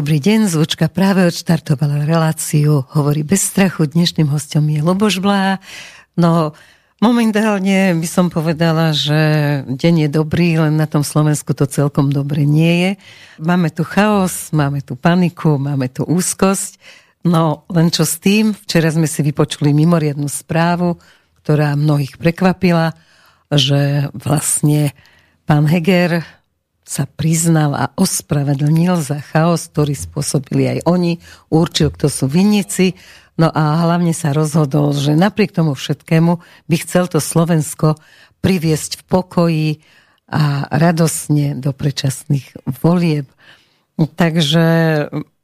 Dobrý deň, zvučka práve odštartovala reláciu Hovorí bez strachu. Dnešným hostom je Loboš Blá. No, momentálne by som povedala, že deň je dobrý, len na tom Slovensku to celkom dobre nie je. Máme tu chaos, máme tu paniku, máme tu úzkosť. No, len čo s tým, včera sme si vypočuli mimoriadnu správu, ktorá mnohých prekvapila, že vlastne pán Heger sa priznal a ospravedlnil za chaos, ktorý spôsobili aj oni, určil, kto sú vinníci, no a hlavne sa rozhodol, že napriek tomu všetkému by chcel to Slovensko priviesť v pokoji a radosne do predčasných volieb. Takže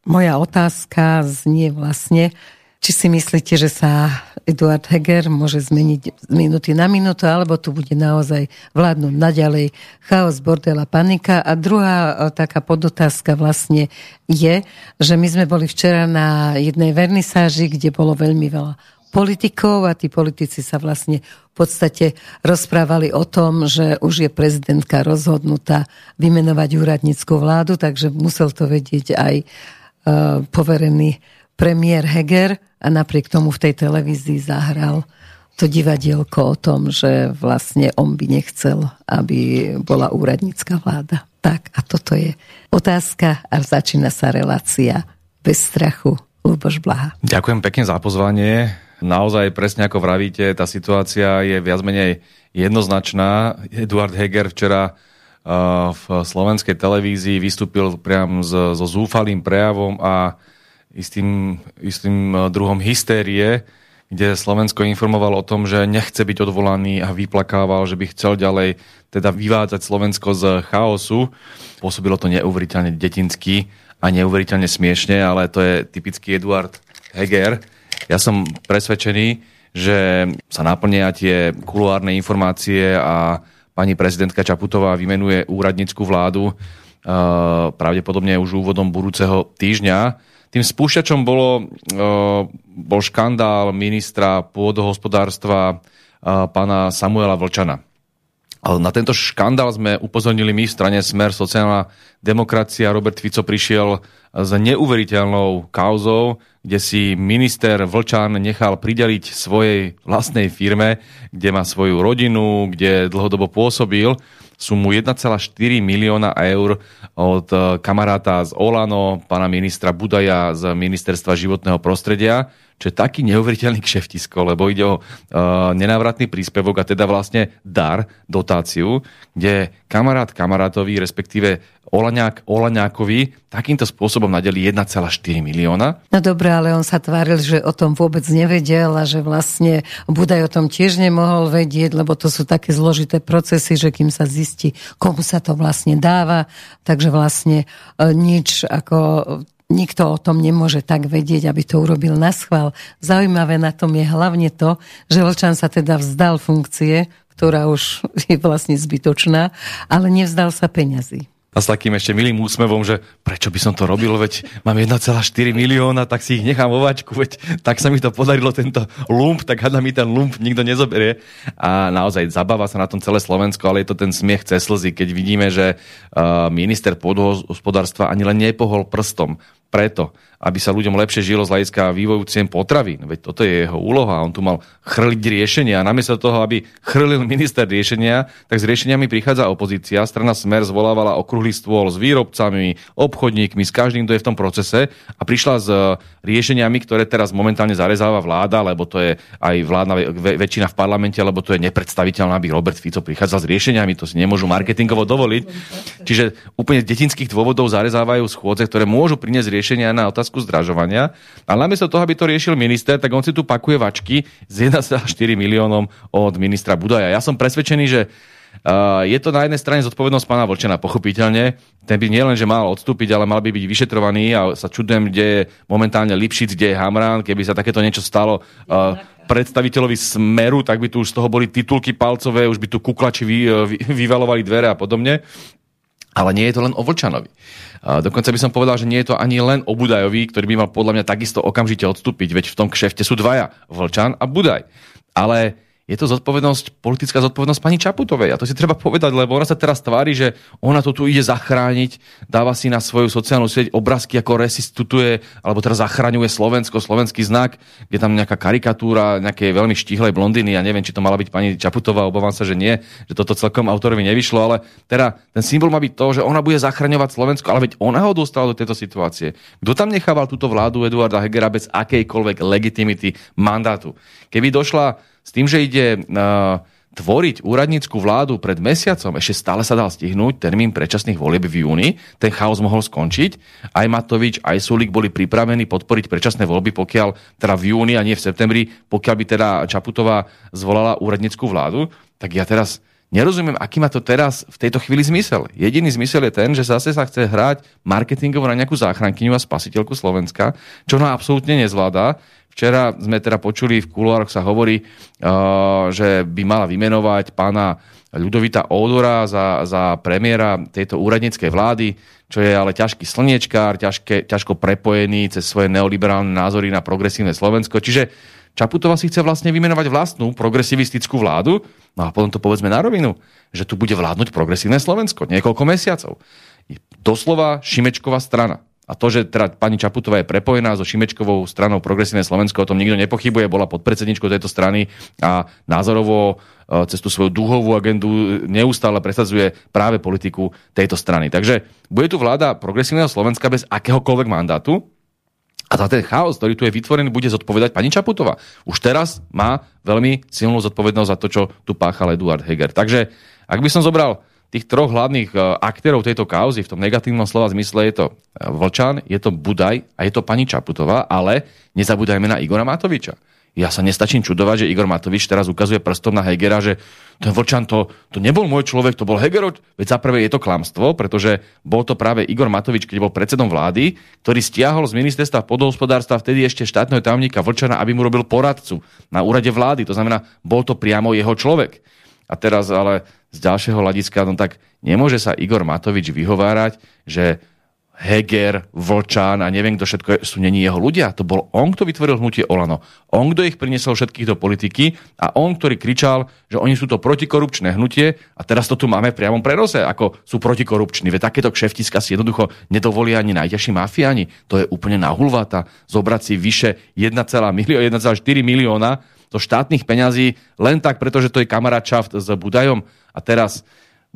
moja otázka znie vlastne, či si myslíte, že sa Eduard Heger môže zmeniť z minúty na minútu, alebo tu bude naozaj vládnuť naďalej chaos, bordel a panika. A druhá e, taká podotázka vlastne je, že my sme boli včera na jednej vernisáži, kde bolo veľmi veľa politikov a tí politici sa vlastne v podstate rozprávali o tom, že už je prezidentka rozhodnutá vymenovať úradníckú vládu, takže musel to vedieť aj uh, poverený premiér Heger a napriek tomu v tej televízii zahral to divadielko o tom, že vlastne on by nechcel, aby bola úradnícka vláda. Tak a toto je otázka a začína sa relácia bez strachu. Luboš Blaha. Ďakujem pekne za pozvanie. Naozaj presne ako vravíte, tá situácia je viac menej jednoznačná. Eduard Heger včera uh, v slovenskej televízii vystúpil priam so, zúfalým prejavom a istým, istým e, druhom hystérie, kde Slovensko informoval o tom, že nechce byť odvolaný a vyplakával, že by chcel ďalej teda vyvádzať Slovensko z chaosu. Pôsobilo to neuveriteľne detinsky a neuveriteľne smiešne, ale to je typický Eduard Heger. Ja som presvedčený, že sa naplnia tie kuluárne informácie a pani prezidentka Čaputová vymenuje úradnickú vládu pravdepodobne už úvodom budúceho týždňa tým spúšťačom bolo, eh, bol škandál ministra pôdohospodárstva eh, pána Samuela Vlčana. Ale na tento škandál sme upozornili my v strane Smer sociálna demokracia. Robert Fico prišiel s neuveriteľnou kauzou, kde si minister Vlčan nechal prideliť svojej vlastnej firme, kde má svoju rodinu, kde dlhodobo pôsobil sumu 1,4 milióna eur od eh, kamaráta z Olano, pána ministra Budaja z Ministerstva životného prostredia, čo je taký neuveriteľný kšeftisko, lebo ide o uh, nenávratný príspevok a teda vlastne dar, dotáciu, kde kamarát kamarátovi, respektíve Olaňák Olaňákovi takýmto spôsobom nadeli 1,4 milióna. No dobré, ale on sa tváril, že o tom vôbec nevedel a že vlastne Budaj o tom tiež nemohol vedieť, lebo to sú také zložité procesy, že kým sa zistí, komu sa to vlastne dáva, takže vlastne e, nič ako nikto o tom nemôže tak vedieť, aby to urobil na schvál. Zaujímavé na tom je hlavne to, že Vlčan sa teda vzdal funkcie, ktorá už je vlastne zbytočná, ale nevzdal sa peňazí a s takým ešte milým úsmevom, že prečo by som to robil, veď mám 1,4 milióna, tak si ich nechám vo veď tak sa mi to podarilo tento lump, tak hada mi ten lump nikto nezoberie. A naozaj zabáva sa na tom celé Slovensko, ale je to ten smiech cez slzy, keď vidíme, že uh, minister pôdohospodárstva ani len nepohol prstom preto, aby sa ľuďom lepšie žilo z hľadiska vývoju cien potravín. Veď toto je jeho úloha. On tu mal chrliť riešenia. Namiesto toho, aby chrlil minister riešenia, tak s riešeniami prichádza opozícia. Strana Smer zvolávala okrúhly stôl s výrobcami, obchodníkmi, s každým, kto je v tom procese a prišla s riešeniami, ktoré teraz momentálne zarezáva vláda, lebo to je aj vládna väčšina v parlamente, lebo to je nepredstaviteľné, aby Robert Fico prichádzal s riešeniami, to si nemôžu marketingovo dovoliť. Čiže úplne z detinských dôvodov zarezávajú schôdze, ktoré môžu priniesť riešenia na otázku zdražovania. Ale namiesto toho, aby to riešil minister, tak on si tu pakuje vačky s 1,4 miliónom od ministra Budaja. Ja som presvedčený, že Uh, je to na jednej strane zodpovednosť pána Vlčena, pochopiteľne. Ten by nielen, že mal odstúpiť, ale mal by byť vyšetrovaný a sa čudujem, kde je momentálne Lipšic, kde je Hamran, keby sa takéto niečo stalo uh, predstaviteľovi Smeru, tak by tu už z toho boli titulky palcové, už by tu kuklači vy, vy, vyvalovali dvere a podobne. Ale nie je to len o Vlčanovi. Dokonca by som povedal, že nie je to ani len o Budajovi, ktorý by mal podľa mňa takisto okamžite odstúpiť, veď v tom kšefte sú dvaja, Vlčan a Budaj. Ale je to zodpovednosť, politická zodpovednosť pani Čaputovej. A to si treba povedať, lebo ona sa teraz tvári, že ona to tu ide zachrániť, dáva si na svoju sociálnu sieť obrázky, ako restitutuje, alebo teraz zachraňuje Slovensko, slovenský znak, kde tam nejaká karikatúra nejakej veľmi štihlej blondiny, ja neviem, či to mala byť pani Čaputová, obávam sa, že nie, že toto celkom autorovi nevyšlo, ale teda ten symbol má byť to, že ona bude zachraňovať Slovensko, ale veď ona ho dostala do tejto situácie. Kto tam nechával túto vládu Eduarda Hegera bez akejkoľvek legitimity mandátu? Keby došla s tým, že ide uh, tvoriť úradnícku vládu pred mesiacom, ešte stále sa dal stihnúť termín predčasných volieb v júni, ten chaos mohol skončiť. Aj Matovič, aj Sulik boli pripravení podporiť predčasné voľby, pokiaľ teda v júni a nie v septembri, pokiaľ by teda Čaputová zvolala úradnícku vládu, tak ja teraz Nerozumiem, aký má to teraz v tejto chvíli zmysel. Jediný zmysel je ten, že zase sa chce hrať marketingovo na nejakú záchrankyňu a spasiteľku Slovenska, čo ona absolútne nezvládá. Včera sme teda počuli, v kuloároch sa hovorí, uh, že by mala vymenovať pána Ľudovita Ódora za, za premiéra tejto úradníckej vlády, čo je ale ťažký slniečkár, ťažké, ťažko prepojený cez svoje neoliberálne názory na progresívne Slovensko. Čiže Čaputová si chce vlastne vymenovať vlastnú progresivistickú vládu, no a potom to povedzme na rovinu, že tu bude vládnuť progresívne Slovensko niekoľko mesiacov. Doslova Šimečková strana. A to, že teda pani Čaputová je prepojená so Šimečkovou stranou Progresívne Slovensko, o tom nikto nepochybuje, bola podpredsedničkou tejto strany a názorovo e, cez tú svoju duhovú agendu neustále presadzuje práve politiku tejto strany. Takže bude tu vláda Progresívneho Slovenska bez akéhokoľvek mandátu, a za ten chaos, ktorý tu je vytvorený, bude zodpovedať pani Čaputová. Už teraz má veľmi silnú zodpovednosť za to, čo tu páchal Eduard Heger. Takže ak by som zobral tých troch hlavných e, aktérov tejto kauzy, v tom negatívnom slova zmysle je to e, Vlčan, je to Budaj a je to pani Čaputová, ale nezabúdajme na Igora Matoviča. Ja sa nestačím čudovať, že Igor Matovič teraz ukazuje prstom na Hegera, že ten Vlčan to, to nebol môj človek, to bol Hegerov. Veď za prvé je to klamstvo, pretože bol to práve Igor Matovič, keď bol predsedom vlády, ktorý stiahol z ministerstva podhospodárstva vtedy ešte štátneho tajomníka Vlčana, aby mu robil poradcu na úrade vlády. To znamená, bol to priamo jeho človek. A teraz ale z ďalšieho hľadiska, no tak nemôže sa Igor Matovič vyhovárať, že Heger, Vlčán a neviem, kto všetko sú není jeho ľudia. To bol on, kto vytvoril hnutie Olano. On, kto ich priniesol všetkých do politiky a on, ktorý kričal, že oni sú to protikorupčné hnutie a teraz to tu máme v priamom prenose, ako sú protikorupční. Veď takéto kšeftiska si jednoducho nedovolia ani najťažší mafiáni. To je úplne nahulváta. Zobrať si vyše 1,4 milióna zo štátnych peňazí len tak, pretože to je kamarát s Budajom. A teraz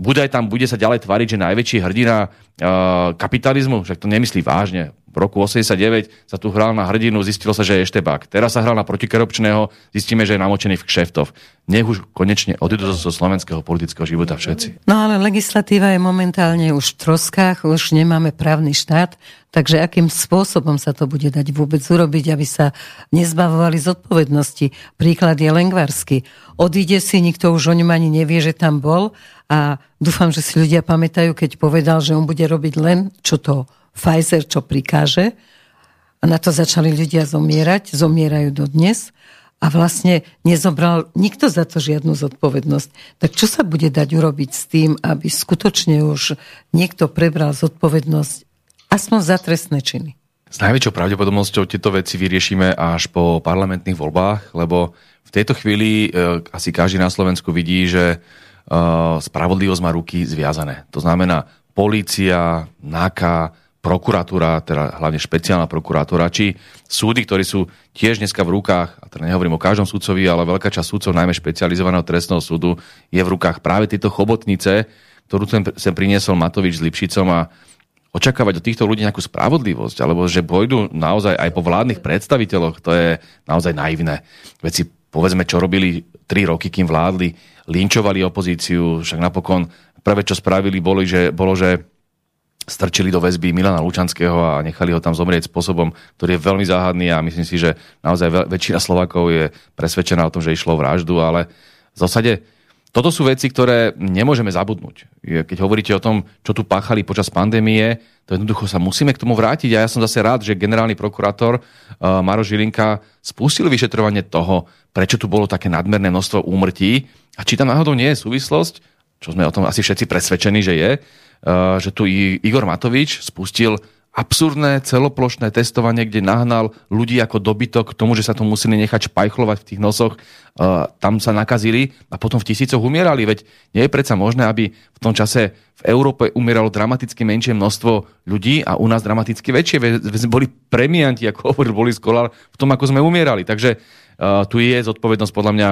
Budaj tam bude sa ďalej tvariť, že najväčší hrdina uh, kapitalizmu, však to nemyslí vážne. V roku 89 sa tu hral na hrdinu, zistilo sa, že je eštebák. Teraz sa hral na protikorupčného, zistíme, že je namočený v kšeftov. Nech už konečne odídu zo slovenského politického života všetci. No ale legislatíva je momentálne už v troskách, už nemáme právny štát, takže akým spôsobom sa to bude dať vôbec urobiť, aby sa nezbavovali zodpovednosti. Príklad je lengvarsky. Odíde si, nikto už o ňom ani nevie, že tam bol a dúfam, že si ľudia pamätajú, keď povedal, že on bude robiť len, čo to Pfizer čo prikáže. A na to začali ľudia zomierať, zomierajú do dnes a vlastne nezobral nikto za to žiadnu zodpovednosť. Tak čo sa bude dať urobiť s tým, aby skutočne už niekto prebral zodpovednosť aspoň za trestné činy? S najväčšou pravdepodobnosťou tieto veci vyriešime až po parlamentných voľbách, lebo v tejto chvíli e, asi každý na Slovensku vidí, že e, spravodlivosť má ruky zviazané. To znamená, polícia, NAKA, prokuratúra, teda hlavne špeciálna prokuratúra, či súdy, ktorí sú tiež dneska v rukách, a teda nehovorím o každom súdcovi, ale veľká časť súdcov, najmä špecializovaného trestného súdu, je v rukách práve tieto chobotnice, ktorú sem, sem priniesol Matovič s Lipšicom a očakávať od týchto ľudí nejakú spravodlivosť, alebo že pôjdu naozaj aj po vládnych predstaviteľoch, to je naozaj naivné. Veď si povedzme, čo robili tri roky, kým vládli, linčovali opozíciu, však napokon prvé, čo spravili, boli, že, bolo, že strčili do väzby Milana Lučanského a nechali ho tam zomrieť spôsobom, ktorý je veľmi záhadný a myslím si, že naozaj väčšina Slovakov je presvedčená o tom, že išlo vraždu, ale v zásade toto sú veci, ktoré nemôžeme zabudnúť. Keď hovoríte o tom, čo tu páchali počas pandémie, to jednoducho sa musíme k tomu vrátiť a ja som zase rád, že generálny prokurátor uh, Maro Žilinka spustil vyšetrovanie toho, prečo tu bolo také nadmerné množstvo úmrtí a či tam náhodou nie je súvislosť, čo sme o tom asi všetci presvedčení, že je, Eh, že tu Igor Matovič spustil absurdné celoplošné testovanie, kde nahnal ľudí ako dobytok k tomu, že sa to museli nechať špajchlovať v tých nosoch, uh, tam sa nakazili a potom v tisícoch umierali. Veď nie je predsa možné, aby v tom čase v Európe umieralo dramaticky menšie množstvo ľudí a u nás dramaticky väčšie. Boli premianti, ako hovoril Boris Kolár, v tom, ako sme umierali. Takže uh, tu je zodpovednosť podľa mňa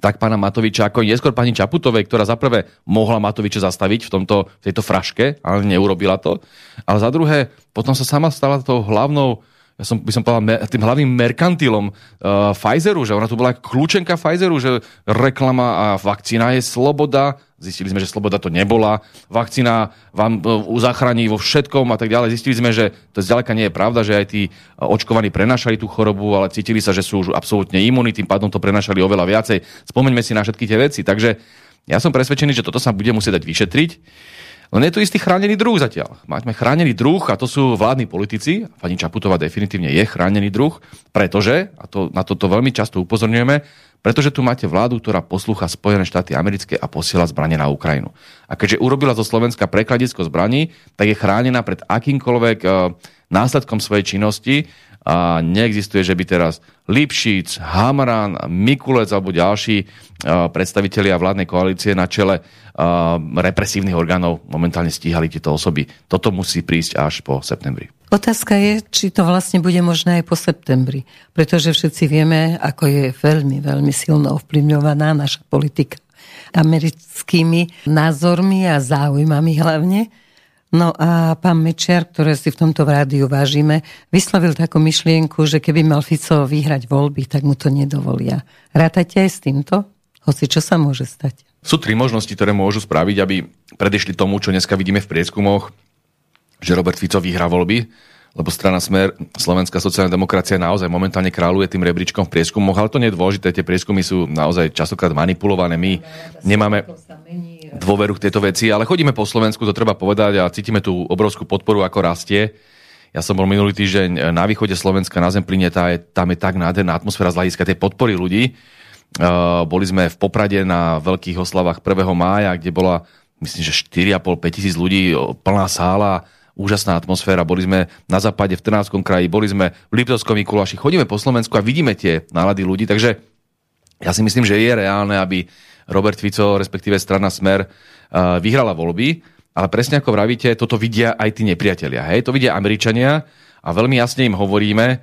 tak pána Matoviča, ako neskôr pani Čaputovej, ktorá za prvé mohla Matoviča zastaviť v, tomto, v tejto fraške, ale neurobila to. Ale za druhé, potom sa sama stala tou hlavnou ja som, by som povedal, tým hlavným merkantilom uh, Pfizeru, že ona tu bola kľúčenka Pfizeru, že reklama a vakcína je sloboda, zistili sme, že sloboda to nebola, vakcína vám uh, zachrání vo všetkom a tak ďalej. Zistili sme, že to zďaleka nie je pravda, že aj tí uh, očkovaní prenašali tú chorobu, ale cítili sa, že sú už absolútne imunní, tým pádom to prenašali oveľa viacej. Spomeňme si na všetky tie veci. Takže ja som presvedčený, že toto sa bude musieť dať vyšetriť. Len je tu istý chránený druh zatiaľ. Máme chránený druh a to sú vládni politici. Pani Čaputová definitívne je chránený druh, pretože, a to, na toto veľmi často upozorňujeme, pretože tu máte vládu, ktorá poslúcha Spojené štáty americké a posiela zbranie na Ukrajinu. A keďže urobila zo Slovenska prekladisko zbraní, tak je chránená pred akýmkoľvek e, následkom svojej činnosti a neexistuje, že by teraz Lipšic, Hamran, Mikulec alebo ďalší uh, predstavitelia vládnej koalície na čele uh, represívnych orgánov momentálne stíhali tieto osoby. Toto musí prísť až po septembri. Otázka je, či to vlastne bude možné aj po septembri. Pretože všetci vieme, ako je veľmi, veľmi silno ovplyvňovaná naša politika americkými názormi a záujmami hlavne. No a pán Mečiar, ktoré si v tomto rádiu vážime, vyslovil takú myšlienku, že keby mal Fico vyhrať voľby, tak mu to nedovolia. Rátajte aj s týmto? Hoci čo sa môže stať? Sú tri možnosti, ktoré môžu spraviť, aby predišli tomu, čo dneska vidíme v prieskumoch, že Robert Fico vyhrá voľby, lebo strana Smer, Slovenská sociálna demokracia naozaj momentálne kráľuje tým rebríčkom v prieskumoch, ale to nie je dôležité, tie prieskumy sú naozaj častokrát manipulované. My nemáme dôveru k tejto veci, ale chodíme po Slovensku, to treba povedať a cítime tú obrovskú podporu, ako rastie. Ja som bol minulý týždeň na východe Slovenska na Zemplíne, tá je, tam je tak nádherná atmosféra z hľadiska tej podpory ľudí. Uh, boli sme v Poprade na veľkých oslavách 1. mája, kde bola, myslím, že 4,5-5 tisíc ľudí, plná sála, úžasná atmosféra. Boli sme na západe v Trnavskom kraji, boli sme v Liptovskom Mikuláši. Chodíme po Slovensku a vidíme tie nálady ľudí, takže ja si myslím, že je reálne, aby Robert Fico, respektíve strana Smer, uh, vyhrala voľby, ale presne ako vravíte, toto vidia aj tí nepriatelia. Hej? To vidia Američania a veľmi jasne im hovoríme,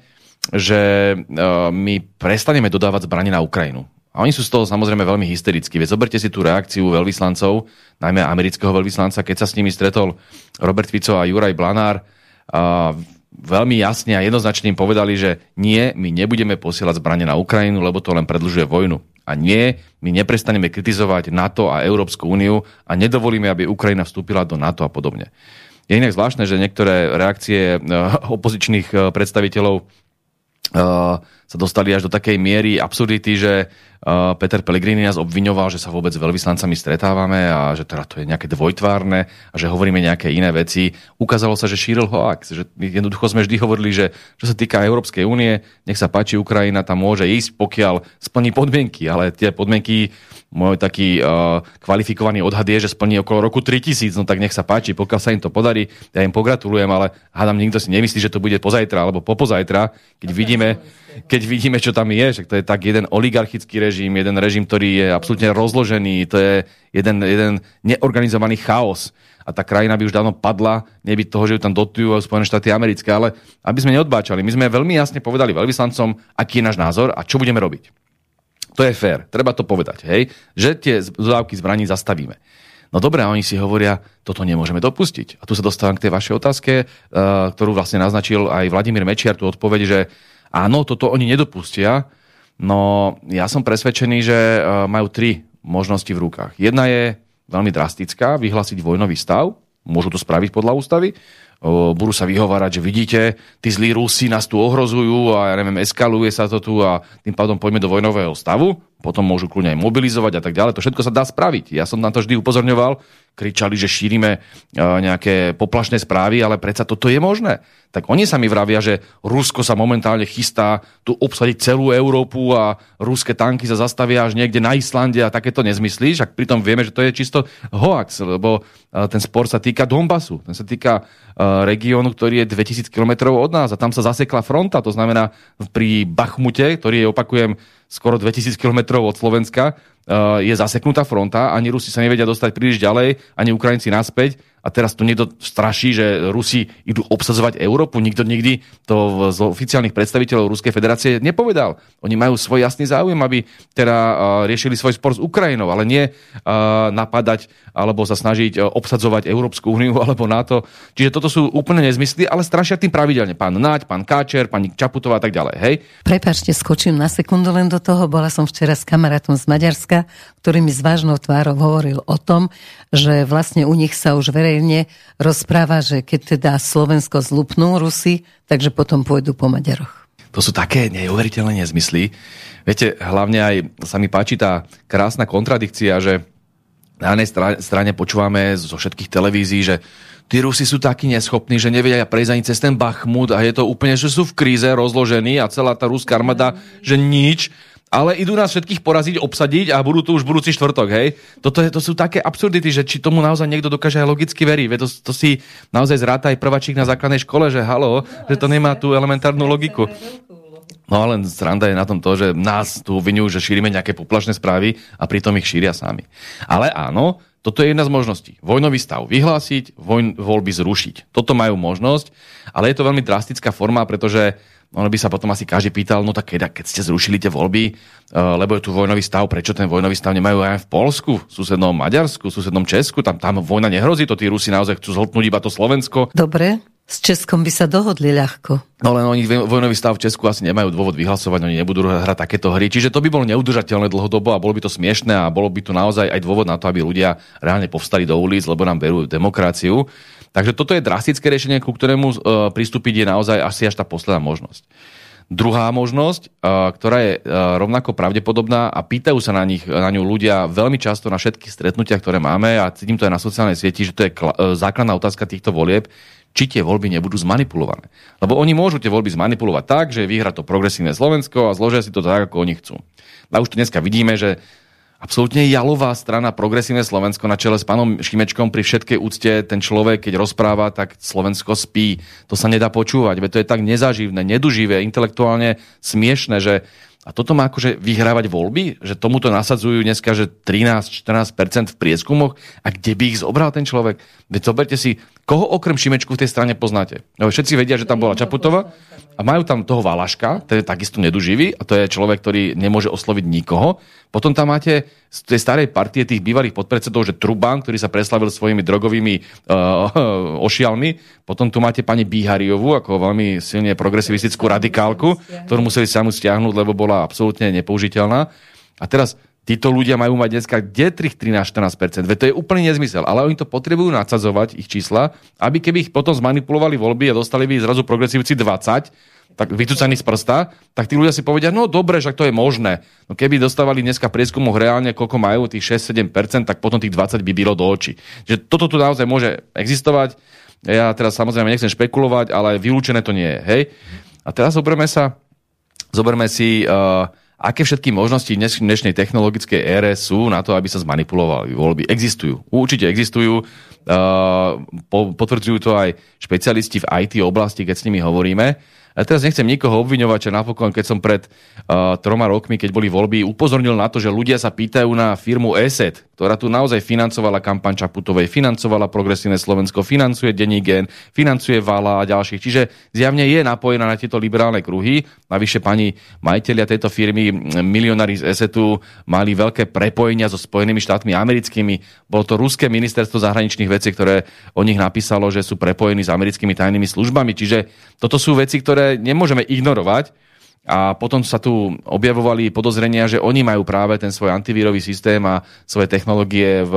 že uh, my prestaneme dodávať zbranie na Ukrajinu. A oni sú z toho samozrejme veľmi hysterickí. Veď zoberte si tú reakciu veľvyslancov, najmä amerického veľvyslanca, keď sa s nimi stretol Robert Fico a Juraj Blanár. A veľmi jasne a jednoznačne im povedali, že nie, my nebudeme posielať zbranie na Ukrajinu, lebo to len predlžuje vojnu. A nie, my neprestaneme kritizovať NATO a Európsku úniu a nedovolíme, aby Ukrajina vstúpila do NATO a podobne. Je inak zvláštne, že niektoré reakcie eh, opozičných eh, predstaviteľov eh, sa dostali až do takej miery absurdity, že uh, Peter Pellegrini nás obviňoval, že sa vôbec s veľvyslancami stretávame a že teda to je nejaké dvojtvárne a že hovoríme nejaké iné veci. Ukázalo sa, že šíril hoax, že jednoducho sme vždy hovorili, že čo sa týka Európskej únie, nech sa páči Ukrajina tam môže ísť, pokiaľ splní podmienky, ale tie podmienky môj taký uh, kvalifikovaný odhad je, že splní okolo roku 3000, no tak nech sa páči, pokiaľ sa im to podarí, ja im pogratulujem, ale hádam, nikto si nemyslí, že to bude pozajtra alebo popozajtra, keď vidíme, keď vidíme, čo tam je, že to je tak jeden oligarchický režim, jeden režim, ktorý je absolútne rozložený, to je jeden, jeden neorganizovaný chaos a tá krajina by už dávno padla, nebyť toho, že ju tam dotujú Spojené štáty americké, ale aby sme neodbáčali, my sme veľmi jasne povedali veľvyslancom, aký je náš názor a čo budeme robiť. To je fér, treba to povedať, hej, že tie dodávky zbraní zastavíme. No dobré, oni si hovoria, toto nemôžeme dopustiť. A tu sa dostávam k tej vašej otázke, uh, ktorú vlastne naznačil aj Vladimír Mečiar, tú odpoveď, že áno, toto oni nedopustia, no ja som presvedčený, že uh, majú tri možnosti v rukách. Jedna je veľmi drastická, vyhlásiť vojnový stav, môžu to spraviť podľa ústavy, budú sa vyhovárať, že vidíte, tí zlí Rusi nás tu ohrozujú a ja neviem, eskaluje sa to tu a tým pádom poďme do vojnového stavu. Potom môžu kľudne aj mobilizovať a tak ďalej. To všetko sa dá spraviť. Ja som na to vždy upozorňoval, kričali, že šírime nejaké poplašné správy, ale predsa toto je možné. Tak oni sa mi vravia, že Rusko sa momentálne chystá tu obsadiť celú Európu a ruské tanky sa zastavia až niekde na Islande a takéto nezmyslíš. A pritom vieme, že to je čisto hoax, lebo ten spor sa týka Donbasu. Ten sa týka regiónu, ktorý je 2000 km od nás a tam sa zasekla fronta. To znamená pri Bachmute, ktorý je, opakujem, skoro 2000 km od Slovenska, je zaseknutá fronta, ani Rusi sa nevedia dostať príliš ďalej, ani Ukrajinci naspäť a teraz tu niekto straší, že Rusi idú obsazovať Európu. Nikto nikdy to z oficiálnych predstaviteľov Ruskej federácie nepovedal. Oni majú svoj jasný záujem, aby teda riešili svoj spor s Ukrajinou, ale nie napadať alebo sa snažiť obsadzovať Európsku úniu alebo NATO. Čiže toto sú úplne nezmysly, ale strašia tým pravidelne. Pán Naď, pán Káčer, pani Čaputová a tak ďalej. Hej? Prepačte, skočím na sekundu len do toho. Bola som včera s kamarátom z Maďarska, ktorý mi s vážnou tvárou hovoril o tom, že vlastne u nich sa už verejne verejne rozpráva, že keď teda Slovensko zlupnú Rusy, takže potom pôjdu po Maďaroch. To sú také neuveriteľné nezmysly. Viete, hlavne aj sa mi páči tá krásna kontradikcia, že na jednej strane počúvame zo všetkých televízií, že tí Rusi sú takí neschopní, že nevedia prejsť ani cez ten Bachmut a je to úplne, že sú v kríze rozložení a celá tá ruská armáda, že nič ale idú nás všetkých poraziť, obsadiť a budú tu už budúci štvrtok, hej. Toto je, to sú také absurdity, že či tomu naozaj niekto dokáže aj logicky veriť. To, to si naozaj zráta aj prvačík na základnej škole, že halo, že to nemá tú elementárnu logiku. No ale sranda je na tom to, že nás tu vinujú, že šírime nejaké poplašné správy a pritom ich šíria sami. Ale áno, toto je jedna z možností. Vojnový stav vyhlásiť, vojn, voľby zrušiť. Toto majú možnosť, ale je to veľmi drastická forma, pretože ono by sa potom asi každý pýtal, no tak keď, keď ste zrušili tie voľby, uh, lebo je tu vojnový stav, prečo ten vojnový stav nemajú aj v Polsku, v susednom Maďarsku, v susednom Česku, tam, tam vojna nehrozí, to tí Rusi naozaj chcú zhltnúť iba to Slovensko. Dobre, s Českom by sa dohodli ľahko. No len oni vojnový stav v Česku asi nemajú dôvod vyhlasovať, oni nebudú hrať takéto hry. Čiže to by bolo neudržateľné dlhodobo a bolo by to smiešné a bolo by tu naozaj aj dôvod na to, aby ľudia reálne povstali do ulic, lebo nám berú demokraciu. Takže toto je drastické riešenie, ku ktorému uh, pristúpiť je naozaj asi až tá posledná možnosť. Druhá možnosť, uh, ktorá je uh, rovnako pravdepodobná a pýtajú sa na, nich, na ňu ľudia veľmi často na všetkých stretnutiach, ktoré máme a cítim to aj na sociálnej sieti, že to je základná otázka týchto volieb, či tie voľby nebudú zmanipulované. Lebo oni môžu tie voľby zmanipulovať tak, že vyhra to progresívne Slovensko a zložia si to tak, ako oni chcú. A už to dneska vidíme, že absolútne jalová strana Progresívne Slovensko na čele s pánom Šimečkom pri všetkej úcte ten človek, keď rozpráva, tak Slovensko spí. To sa nedá počúvať, veď to je tak nezaživné, neduživé, intelektuálne smiešne, že a toto má akože vyhrávať voľby? Že tomuto nasadzujú dneska, že 13-14% v prieskumoch? A kde by ich zobral ten človek? Veď zoberte si, koho okrem Šimečku v tej strane poznáte? No, všetci vedia, že tam bola Čaputová a majú tam toho Valaška, ten je takisto neduživý a to je človek, ktorý nemôže osloviť nikoho. Potom tam máte z tej starej partie tých bývalých podpredsedov, že Truban, ktorý sa preslavil svojimi drogovými uh, ošialmi. Potom tu máte pani Bíhariovú, ako veľmi silne progresivistickú radikálku, ktorú museli samu stiahnuť, lebo bola absolútne nepoužiteľná. A teraz títo ľudia majú mať dneska kde 13-14%. Veď to je úplný nezmysel. Ale oni to potrebujú nadsadzovať, ich čísla, aby keby ich potom zmanipulovali voľby a dostali by zrazu progresívci 20, tak vytúcaní z prsta, tak tí ľudia si povedia, no dobre, že to je možné. No keby dostávali dneska prieskumoch reálne, koľko majú, tých 6-7%, tak potom tých 20 by bylo do očí. Že toto tu naozaj môže existovať. Ja teraz samozrejme nechcem špekulovať, ale vylúčené to nie je. Hej? A teraz zoberme sa, zoberme si, uh, aké všetky možnosti v dnešnej technologickej ére sú na to, aby sa zmanipulovali voľby. Existujú. Určite existujú. Uh, potvrdzujú to aj špecialisti v IT oblasti, keď s nimi hovoríme. A teraz nechcem nikoho obviňovať, že napokon, keď som pred uh, troma rokmi, keď boli voľby, upozornil na to, že ľudia sa pýtajú na firmu ESET, ktorá tu naozaj financovala kampaň Čaputovej, financovala Progresívne Slovensko, financuje Denní gen, financuje Vala a ďalších. Čiže zjavne je napojená na tieto liberálne kruhy. Navyše pani majiteľia tejto firmy, milionári z ESETu, mali veľké prepojenia so Spojenými štátmi americkými. Bolo to ruské ministerstvo zahraničných vecí, ktoré o nich napísalo, že sú prepojení s americkými tajnými službami. Čiže toto sú veci, ktoré nemôžeme ignorovať a potom sa tu objavovali podozrenia, že oni majú práve ten svoj antivírový systém a svoje technológie v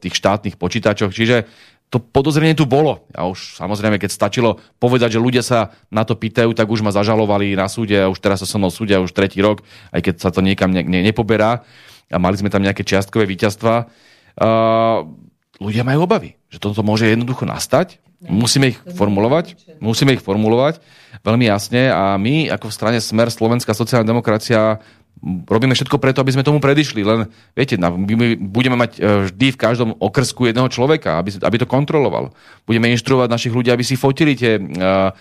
tých štátnych počítačoch. Čiže to podozrenie tu bolo. A už samozrejme, keď stačilo povedať, že ľudia sa na to pýtajú, tak už ma zažalovali na súde a už teraz sa so mnou súdia už tretí rok, aj keď sa to niekam ne, ne, nepoberá. A mali sme tam nejaké čiastkové víťazstva. Uh, ľudia majú obavy, že toto môže jednoducho nastať. Musíme ich formulovať, musíme ich formulovať veľmi jasne a my ako v strane Smer Slovenská sociálna demokracia robíme všetko preto, aby sme tomu predišli. Len, viete, my budeme mať e, vždy v každom okrsku jedného človeka, aby, aby to kontroloval. Budeme inštruovať našich ľudí, aby si fotili tie uh, uh,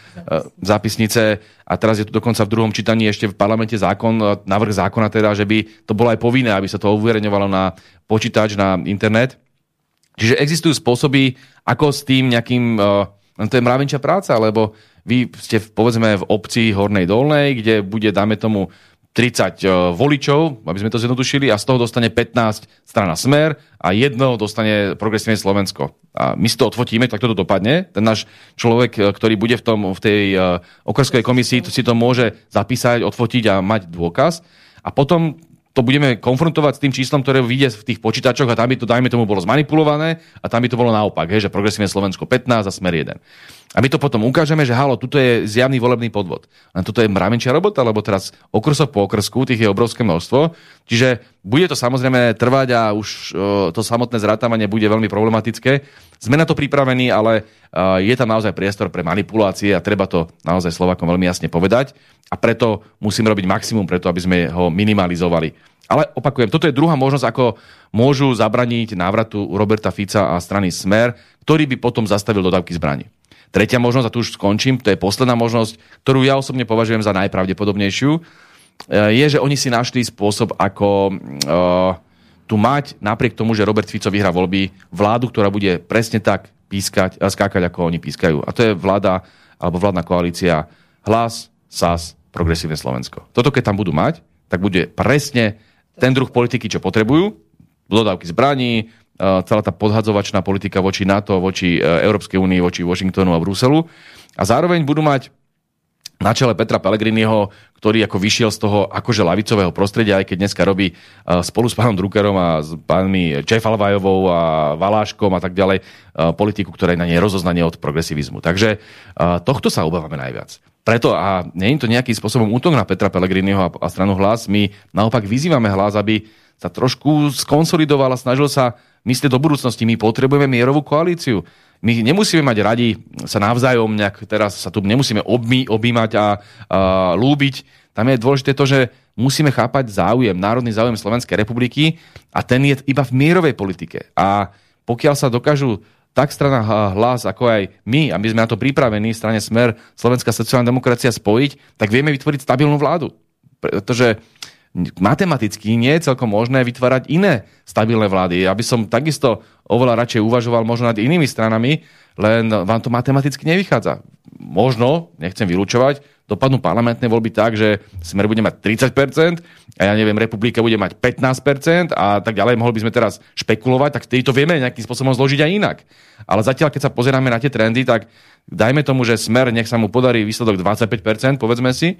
zápisnice a teraz je tu dokonca v druhom čítaní ešte v parlamente zákon, návrh zákona teda, že by to bolo aj povinné, aby sa to uverejňovalo na počítač, na internet. Čiže existujú spôsoby, ako s tým nejakým... Uh, to je mravenčia práca, lebo vy ste povedzme v obci Hornej Dolnej, kde bude, dáme tomu, 30 uh, e, voličov, aby sme to zjednodušili, a z toho dostane 15 strana Smer a jedno dostane Progresívne Slovensko. A my si to odfotíme, tak toto dopadne. Ten náš človek, e, ktorý bude v, tom, v tej okrskovej komisii, to si to môže zapísať, odfotiť a mať dôkaz. A potom to budeme konfrontovať s tým číslom, ktoré vyjde v tých počítačoch a tam by to, dajme tomu, bolo zmanipulované a tam by to bolo naopak, hej, že progresívne Slovensko 15 a smer 1. A my to potom ukážeme, že halo, tuto je zjavný volebný podvod. A toto je mravenčia robota, lebo teraz okrsok po okrsku, tých je obrovské množstvo. Čiže bude to samozrejme trvať a už to samotné zrátavanie bude veľmi problematické. Sme na to pripravení, ale je tam naozaj priestor pre manipulácie a treba to naozaj Slovakom veľmi jasne povedať. A preto musíme robiť maximum preto, aby sme ho minimalizovali. Ale opakujem, toto je druhá možnosť, ako môžu zabraniť návratu Roberta Fica a strany Smer, ktorý by potom zastavil dodávky zbraní. Tretia možnosť, a tu už skončím, to je posledná možnosť, ktorú ja osobne považujem za najpravdepodobnejšiu, e, je, že oni si našli spôsob, ako uh, tu mať, napriek tomu, že Robert Fico vyhrá voľby, vládu, ktorá bude presne tak pískať, a skákať, ako oni pískajú. A to je vláda, alebo vládna koalícia Hlas, SAS, Progresívne Slovensko. Toto, keď tam budú mať, tak bude presne ten druh politiky, čo potrebujú, dodávky zbraní, celá tá podhadzovačná politika voči NATO, voči e, Európskej únii, voči Washingtonu a Bruselu. A zároveň budú mať na čele Petra Pellegriniho, ktorý ako vyšiel z toho akože lavicového prostredia, aj keď dneska robí e, spolu s pánom Druckerom a s pánmi Čefalvajovou a Valáškom a tak ďalej e, politiku, ktorá je na nej rozoznanie od progresivizmu. Takže tohto sa obávame najviac. Preto, a nie je to nejakým spôsobom útok na Petra Pellegriniho a stranu hlas, my naopak vyzývame hlas, aby sa trošku skonsolidoval a snažil sa myslieť do budúcnosti. My potrebujeme mierovú koalíciu. My nemusíme mať radi sa navzájom nejak, teraz sa tu nemusíme obmy, objímať a, a lúbiť. Tam je dôležité to, že musíme chápať záujem, národný záujem Slovenskej republiky a ten je iba v mierovej politike. A pokiaľ sa dokážu tak strana hlas, ako aj my, aby sme na to pripravení, strane Smer, Slovenská sociálna demokracia spojiť, tak vieme vytvoriť stabilnú vládu. Pretože matematicky nie je celkom možné vytvárať iné stabilné vlády. Ja by som takisto oveľa radšej uvažoval možno nad inými stranami, len vám to matematicky nevychádza. Možno, nechcem vylúčovať, dopadnú parlamentné voľby tak, že Smer bude mať 30% a ja neviem, Republika bude mať 15% a tak ďalej. Mohli by sme teraz špekulovať, tak vtedy to vieme nejakým spôsobom zložiť aj inak. Ale zatiaľ, keď sa pozeráme na tie trendy, tak dajme tomu, že Smer, nech sa mu podarí výsledok 25%, povedzme si,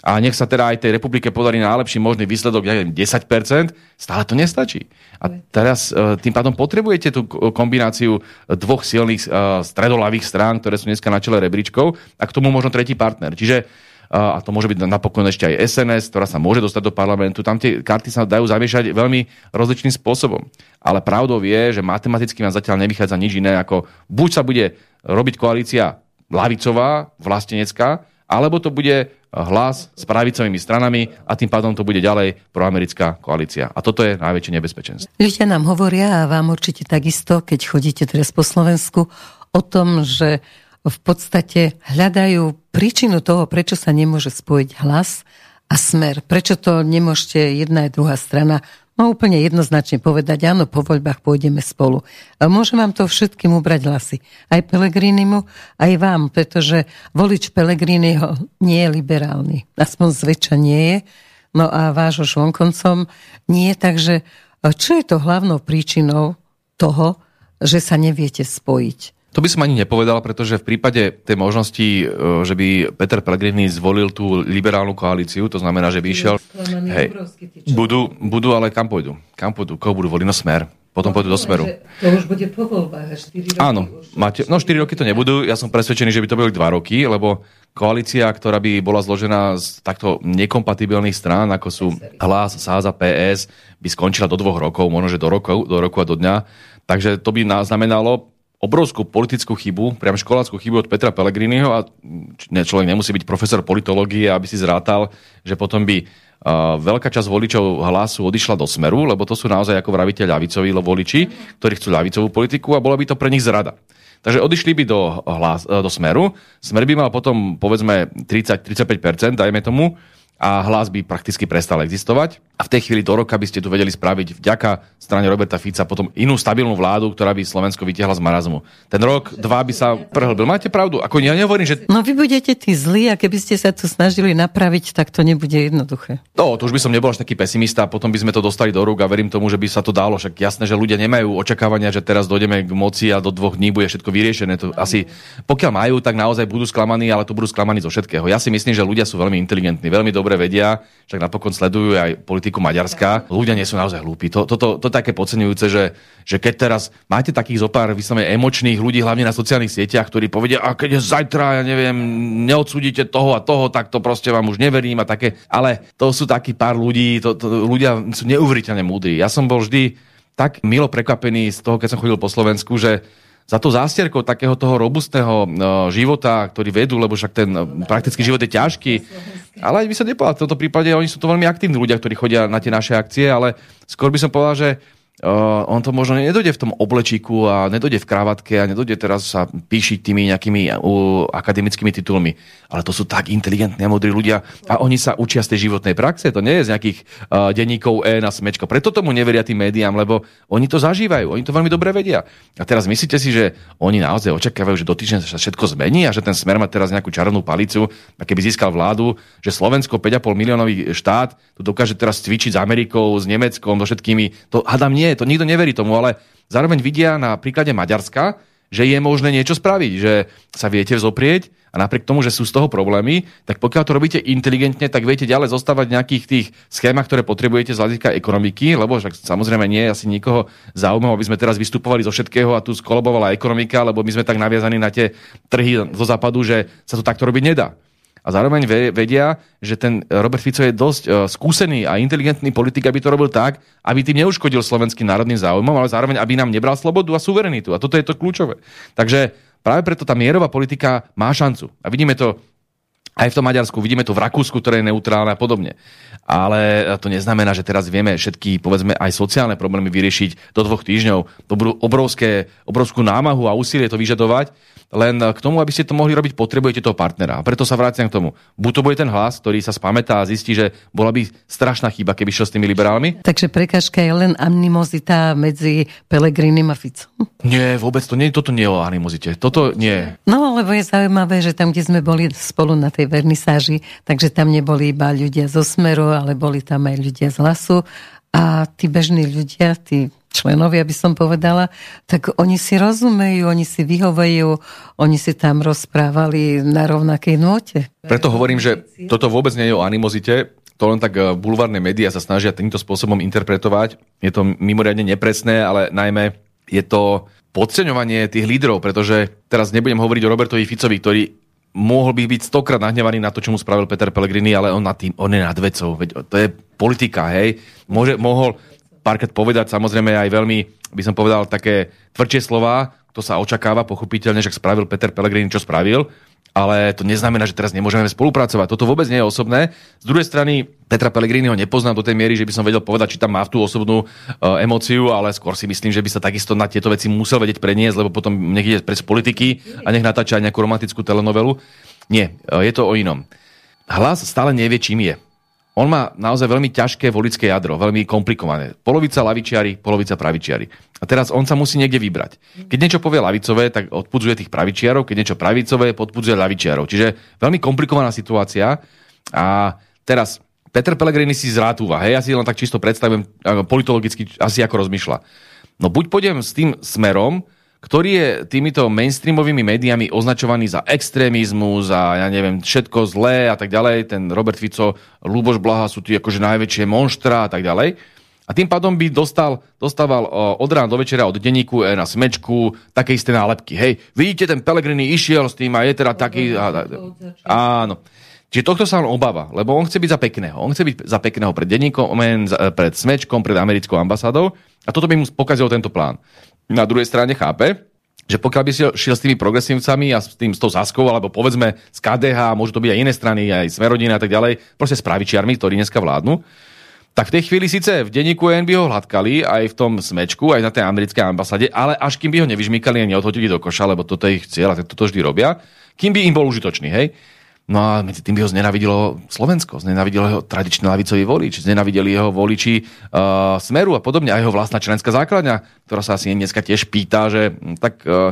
a nech sa teda aj tej republike podarí najlepší možný výsledok, ja neviem, 10%, stále to nestačí. A teraz e, tým pádom potrebujete tú kombináciu dvoch silných e, stredolavých strán, ktoré sú dneska na čele rebríčkov a k tomu možno tretí partner. Čiže e, a to môže byť napokon ešte aj SNS, ktorá sa môže dostať do parlamentu. Tam tie karty sa dajú zamiešať veľmi rozličným spôsobom. Ale pravdou je, že matematicky vám zatiaľ nevychádza nič iné, ako buď sa bude robiť koalícia lavicová, vlastenecká, alebo to bude hlas s pravicovými stranami a tým pádom to bude ďalej proamerická koalícia. A toto je najväčšie nebezpečenstvo. Ľudia nám hovoria a vám určite takisto, keď chodíte teraz po Slovensku, o tom, že v podstate hľadajú príčinu toho, prečo sa nemôže spojiť hlas a smer. Prečo to nemôžete jedna aj druhá strana No úplne jednoznačne povedať, áno, po voľbách pôjdeme spolu. Môžem vám to všetkým ubrať hlasy. Aj Pelegrinimu, aj vám, pretože volič Pelegriniho nie je liberálny. Aspoň zväčša nie je. No a vášho švonkoncom nie. Takže čo je to hlavnou príčinou toho, že sa neviete spojiť? To by som ani nepovedal, pretože v prípade tej možnosti, e, že by Peter Pellegrini zvolil tú liberálnu koalíciu, to znamená, že by išiel... Hej, budú, budú, ale kam pôjdu? Kam pôjdu? Koho budú voliť? No smer. potom pôjdu do smeru. To už bude po voľbách, 4 roky. Áno, máte, no 4 roky to nebudú, ja som presvedčený, že by to boli 2 roky, lebo koalícia, ktorá by bola zložená z takto nekompatibilných strán, ako sú Hlas, Sáza, PS, by skončila do dvoch rokov, možno, že do roku, do roku a do dňa. Takže to by znamenalo obrovskú politickú chybu, priam školáckú chybu od Petra Pellegriniho a človek nemusí byť profesor politológie, aby si zrátal, že potom by uh, veľká časť voličov hlasu odišla do smeru, lebo to sú naozaj, ako vravíte, ľavicoví voliči, ktorí chcú ľavicovú politiku a bola by to pre nich zrada. Takže odišli by do, hlas, do smeru. Smer by mal potom, povedzme, 30-35%, dajme tomu, a hlas by prakticky prestal existovať. A v tej chvíli do roka by ste tu vedeli spraviť vďaka strane Roberta Fica potom inú stabilnú vládu, ktorá by Slovensko vytiahla z marazmu. Ten rok, dva by sa prehlbil. Máte pravdu? Ako ja nehovorím, že... No vy budete tí zlí a keby ste sa tu snažili napraviť, tak to nebude jednoduché. No, to už by som nebol až taký pesimista, potom by sme to dostali do rúk a verím tomu, že by sa to dalo. Však jasné, že ľudia nemajú očakávania, že teraz dojdeme k moci a do dvoch dní bude všetko vyriešené. To asi, pokiaľ majú, tak naozaj budú sklamaní, ale to budú sklamaní zo všetkého. Ja si myslím, že ľudia sú veľmi inteligentní, veľmi dobre vedia, však napokon sledujú aj politiku Maďarska. Ľudia nie sú naozaj hlúpi. To, to, to, to také podceňujúce, že, že keď teraz máte takých zopár vyslovene emočných ľudí, hlavne na sociálnych sieťach, ktorí povedia, a keď zajtra, ja neviem, neodsúdite toho a toho, tak to proste vám už neverím a také. Ale to sú takí pár ľudí, to, to, ľudia sú neuveriteľne múdri. Ja som bol vždy tak milo prekvapený z toho, keď som chodil po Slovensku, že za to zástierkou takého toho robustného no, života, ktorý vedú, lebo však ten no, praktický život je ťažký. Ale by som nepovedal, v tomto prípade oni sú to veľmi aktívni ľudia, ktorí chodia na tie naše akcie, ale skôr by som povedal, že Uh, on to možno nedojde v tom oblečíku a nedojde v kravatke a nedojde teraz sa píšiť tými nejakými uh, akademickými titulmi. Ale to sú tak inteligentní a modrí ľudia a oni sa učia z tej životnej praxe. To nie je z nejakých uh, denníkov E na smečko. Preto tomu neveria tým médiám, lebo oni to zažívajú. Oni to veľmi dobre vedia. A teraz myslíte si, že oni naozaj očakávajú, že do týždňa sa všetko zmení a že ten smer má teraz nejakú čarovnú palicu a keby získal vládu, že Slovensko 5,5 miliónový štát tu dokáže teraz cvičiť s Amerikou, s Nemeckom, so všetkými. To hádam nie nie, to nikto neverí tomu, ale zároveň vidia na príklade Maďarska, že je možné niečo spraviť, že sa viete vzoprieť a napriek tomu, že sú z toho problémy, tak pokiaľ to robíte inteligentne, tak viete ďalej zostávať v nejakých tých schémach, ktoré potrebujete z hľadiska ekonomiky, lebo však samozrejme nie je asi nikoho zaujímavé, aby sme teraz vystupovali zo všetkého a tu skolobovala ekonomika, lebo my sme tak naviazaní na tie trhy zo západu, že sa to takto robiť nedá a zároveň vedia, že ten Robert Fico je dosť uh, skúsený a inteligentný politik, aby to robil tak, aby tým neuškodil slovenským národným záujmom, ale zároveň, aby nám nebral slobodu a suverenitu. A toto je to kľúčové. Takže práve preto tá mierová politika má šancu. A vidíme to aj v tom Maďarsku, vidíme to v Rakúsku, ktoré je neutrálne a podobne. Ale to neznamená, že teraz vieme všetky, povedzme, aj sociálne problémy vyriešiť do dvoch týždňov. To budú obrovské, obrovskú námahu a úsilie to vyžadovať. Len k tomu, aby ste to mohli robiť, potrebujete toho partnera. A preto sa vrátim k tomu. Buď to bude ten hlas, ktorý sa spamätá a zistí, že bola by strašná chyba, keby šiel s tými liberálmi. Takže prekažka je len animozita medzi Pelegrinim a Ficom. Nie, vôbec to nie, toto nie je o animozite. Toto nie. No, lebo je zaujímavé, že tam, kde sme boli spolu na tej vernisáži, takže tam neboli iba ľudia zo Smeru, ale boli tam aj ľudia z hlasu a tí bežní ľudia, tí členovia, by som povedala, tak oni si rozumejú, oni si vyhovajú, oni si tam rozprávali na rovnakej note. Preto hovorím, že toto vôbec nie je o animozite, to len tak eh, bulvárne médiá sa snažia týmto spôsobom interpretovať. Je to mimoriadne nepresné, ale najmä je to podceňovanie tých lídrov, pretože teraz nebudem hovoriť o Robertovi Ficovi, ktorý mohol by byť stokrát nahnevaný na to, čo mu spravil Peter Pellegrini, ale on, nad tým, on je nad vecou. Veď to je politika, hej. Môže, mohol, párkrát povedať samozrejme aj veľmi, by som povedal, také tvrdšie slova, to sa očakáva, pochopiteľne, že spravil Peter Pellegrini, čo spravil, ale to neznamená, že teraz nemôžeme spolupracovať. Toto vôbec nie je osobné. Z druhej strany, Petra Pellegriniho nepoznám do tej miery, že by som vedel povedať, či tam má tú osobnú uh, emóciu, ale skôr si myslím, že by sa takisto na tieto veci musel vedieť preniesť, lebo potom nech ide pres politiky a nech natáča aj nejakú romantickú telenovelu. Nie, uh, je to o inom. Hlas stále nevie, čím je on má naozaj veľmi ťažké volické jadro, veľmi komplikované. Polovica lavičiari, polovica pravičiari. A teraz on sa musí niekde vybrať. Keď niečo povie lavicové, tak odpudzuje tých pravičiarov, keď niečo pravicové, podpudzuje lavičiarov. Čiže veľmi komplikovaná situácia. A teraz Peter Pellegrini si zrátúva, hej, ja si len tak čisto predstavujem politologicky asi ako rozmýšľa. No buď pôjdem s tým smerom, ktorý je týmito mainstreamovými médiami označovaný za extrémizmu, za, ja neviem, všetko zlé a tak ďalej. Ten Robert Fico, Luboš Blaha sú tu akože najväčšie monštra a tak ďalej. A A tým pádom by dostal, dostával od rána do večera od denníku na smečku také isté nálepky. Hej, vidíte, ten Pelegrini išiel s tým a je teda taký... A, áno. Čiže tohto sa on obáva, lebo on chce byť za pekného. On chce byť za pekného pred denníkom, pred smečkom, pred americkou ambasádou a toto by mu pokazilo tento plán. Na druhej strane chápe, že pokiaľ by si šiel s tými progresívcami a s, tým, s tou Saskou, alebo povedzme z KDH, môžu to byť aj iné strany, aj Smerodina a tak ďalej, proste s pravičiarmi, ktorí dneska vládnu, tak v tej chvíli síce v denníku N by ho hladkali, aj v tom smečku, aj na tej americkej ambasáde, ale až kým by ho nevyžmykali a neodhodili do koša, lebo toto je ich cieľ a toto vždy robia, kým by im bol užitočný, hej? No a medzi tým by ho znenavidilo Slovensko, znenavidilo jeho tradičný lavicový volič, znenavideli jeho voliči uh, Smeru a podobne, a jeho vlastná členská základňa, ktorá sa asi dneska tiež pýta, že hm, tak uh,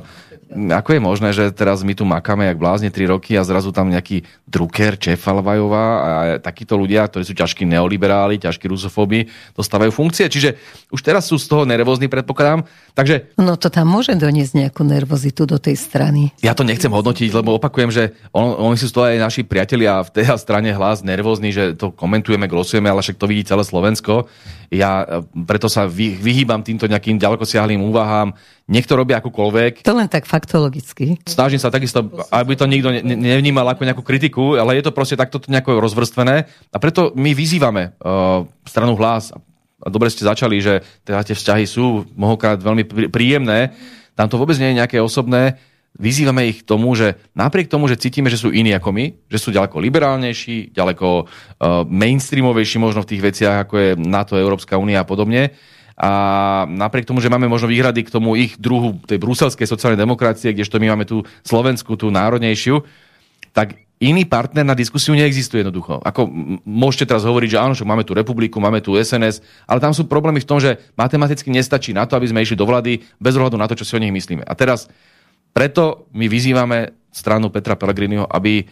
ako je možné, že teraz my tu makáme jak blázne 3 roky a zrazu tam nejaký Drucker, Čefalvajová a takíto ľudia, ktorí sú ťažkí neoliberáli, ťažkí rusofóbi, dostávajú funkcie. Čiže už teraz sú z toho nervózni, predpokladám. Takže... No to tam môže doniesť nejakú nervozitu do tej strany. Ja to nechcem hodnotiť, lebo opakujem, že on, oni sú z toho aj naši priatelia v tej strane hlas nervózni, že to komentujeme, glosujeme, ale však to vidí celé Slovensko. Ja e, preto sa vy, vyhýbam týmto nejakým ďalekosiahlým úvahám. Nech to robia akokoľvek. To len tak faktologicky. Snažím sa takisto, aby to nikto ne, nevnímal ako nejakú kritiku, ale je to proste takto nejako rozvrstvené. A preto my vyzývame uh, stranu hlas, a dobre ste začali, že teda tie vzťahy sú mnohokrát veľmi príjemné, tam to vôbec nie je nejaké osobné, vyzývame ich k tomu, že napriek tomu, že cítime, že sú iní ako my, že sú ďaleko liberálnejší, ďaleko uh, mainstreamovejší možno v tých veciach, ako je NATO, Európska únia a podobne, a napriek tomu, že máme možno výhrady k tomu ich druhu tej bruselskej sociálnej demokracie, kdežto my máme tú slovenskú, tú národnejšiu, tak iný partner na diskusiu neexistuje jednoducho. Ako môžete teraz hovoriť, že áno, že máme tu republiku, máme tu SNS, ale tam sú problémy v tom, že matematicky nestačí na to, aby sme išli do vlády bez ohľadu na to, čo si o nich myslíme. A teraz preto my vyzývame stranu Petra Pellegriniho, aby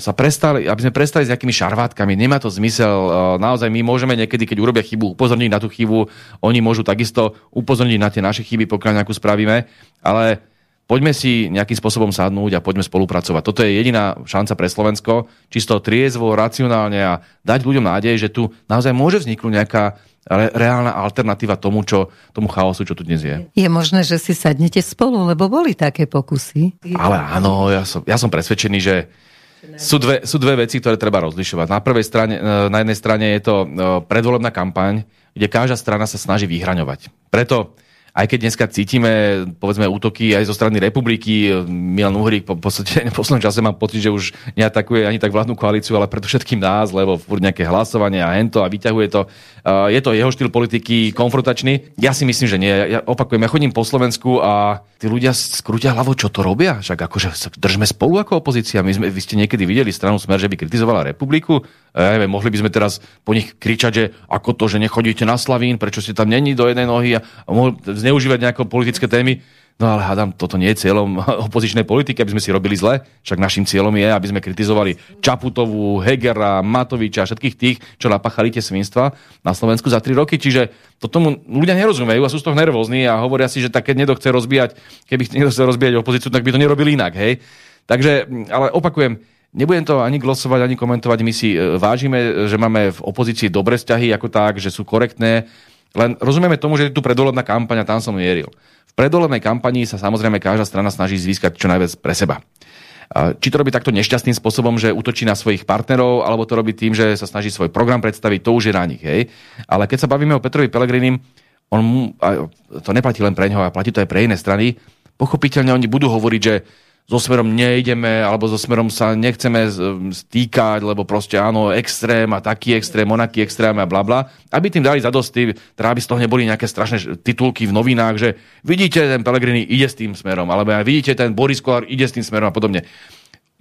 sa prestali, aby sme prestali s nejakými šarvátkami. Nemá to zmysel. E, naozaj my môžeme niekedy, keď urobia chybu, upozorniť na tú chybu. Oni môžu takisto upozorniť na tie naše chyby, pokiaľ nejakú spravíme. Ale poďme si nejakým spôsobom sadnúť a poďme spolupracovať. Toto je jediná šanca pre Slovensko, čisto triezvo, racionálne a dať ľuďom nádej, že tu naozaj môže vzniknúť nejaká re, reálna alternatíva tomu, čo, tomu chaosu, čo tu dnes je. Je možné, že si sadnete spolu, lebo boli také pokusy. Ale áno, ja som, ja som presvedčený, že sú dve, sú dve veci, ktoré treba rozlišovať. Na, prvej strane, e, na jednej strane je to e, predvolebná kampaň, kde každá strana sa snaží vyhraňovať. Preto aj keď dneska cítime, povedzme, útoky aj zo strany republiky, Milan Uhrík po, podstate v poslednom čase mám pocit, že už neatakuje ani tak vládnu koalíciu, ale predovšetkým nás, lebo furt nejaké hlasovanie a hento a vyťahuje to. Uh, je to jeho štýl politiky konfrontačný? Ja si myslím, že nie. Ja opakujem, ja chodím po Slovensku a tí ľudia skrútia hlavu, čo to robia? Však akože držme spolu ako opozícia. My sme, vy ste niekedy videli stranu Smer, že by kritizovala republiku? Ja neviem, mohli by sme teraz po nich kričať, že ako to, že nechodíte na Slavín, prečo ste tam není do jednej nohy a mohli zneužívať nejaké politické témy. No ale hádam, toto nie je cieľom opozičnej politiky, aby sme si robili zle. Však našim cieľom je, aby sme kritizovali Čaputovú, Hegera, Matoviča a všetkých tých, čo napáchali tie svinstva na Slovensku za tri roky. Čiže to tomu ľudia nerozumejú a sú z toho nervózni a hovoria si, že tak keď niekto chce rozbíjať, keby niekto chce rozbíjať opozíciu, tak by to nerobili inak, hej. Takže, ale opakujem, Nebudem to ani glosovať, ani komentovať. My si e, vážime, že máme v opozícii dobré vzťahy ako tak, že sú korektné, len rozumieme tomu, že je tu predvolebná kampaň a tam som mieril. V predvolebnej kampanii sa samozrejme každá strana snaží získať čo najviac pre seba. Či to robí takto nešťastným spôsobom, že útočí na svojich partnerov, alebo to robí tým, že sa snaží svoj program predstaviť, to už je na nich. Hej? Ale keď sa bavíme o Petrovi Pelegrinim, on, to neplatí len pre neho, a platí to aj pre iné strany, pochopiteľne oni budú hovoriť, že so smerom nejdeme, alebo so smerom sa nechceme stýkať, lebo proste áno, extrém a taký extrém, onaký extrém a bla. Aby tým dali zadosti, teda aby z toho neboli nejaké strašné titulky v novinách, že vidíte, ten Pelegrini ide s tým smerom, alebo vidíte, ten Boris Kolár ide s tým smerom a podobne.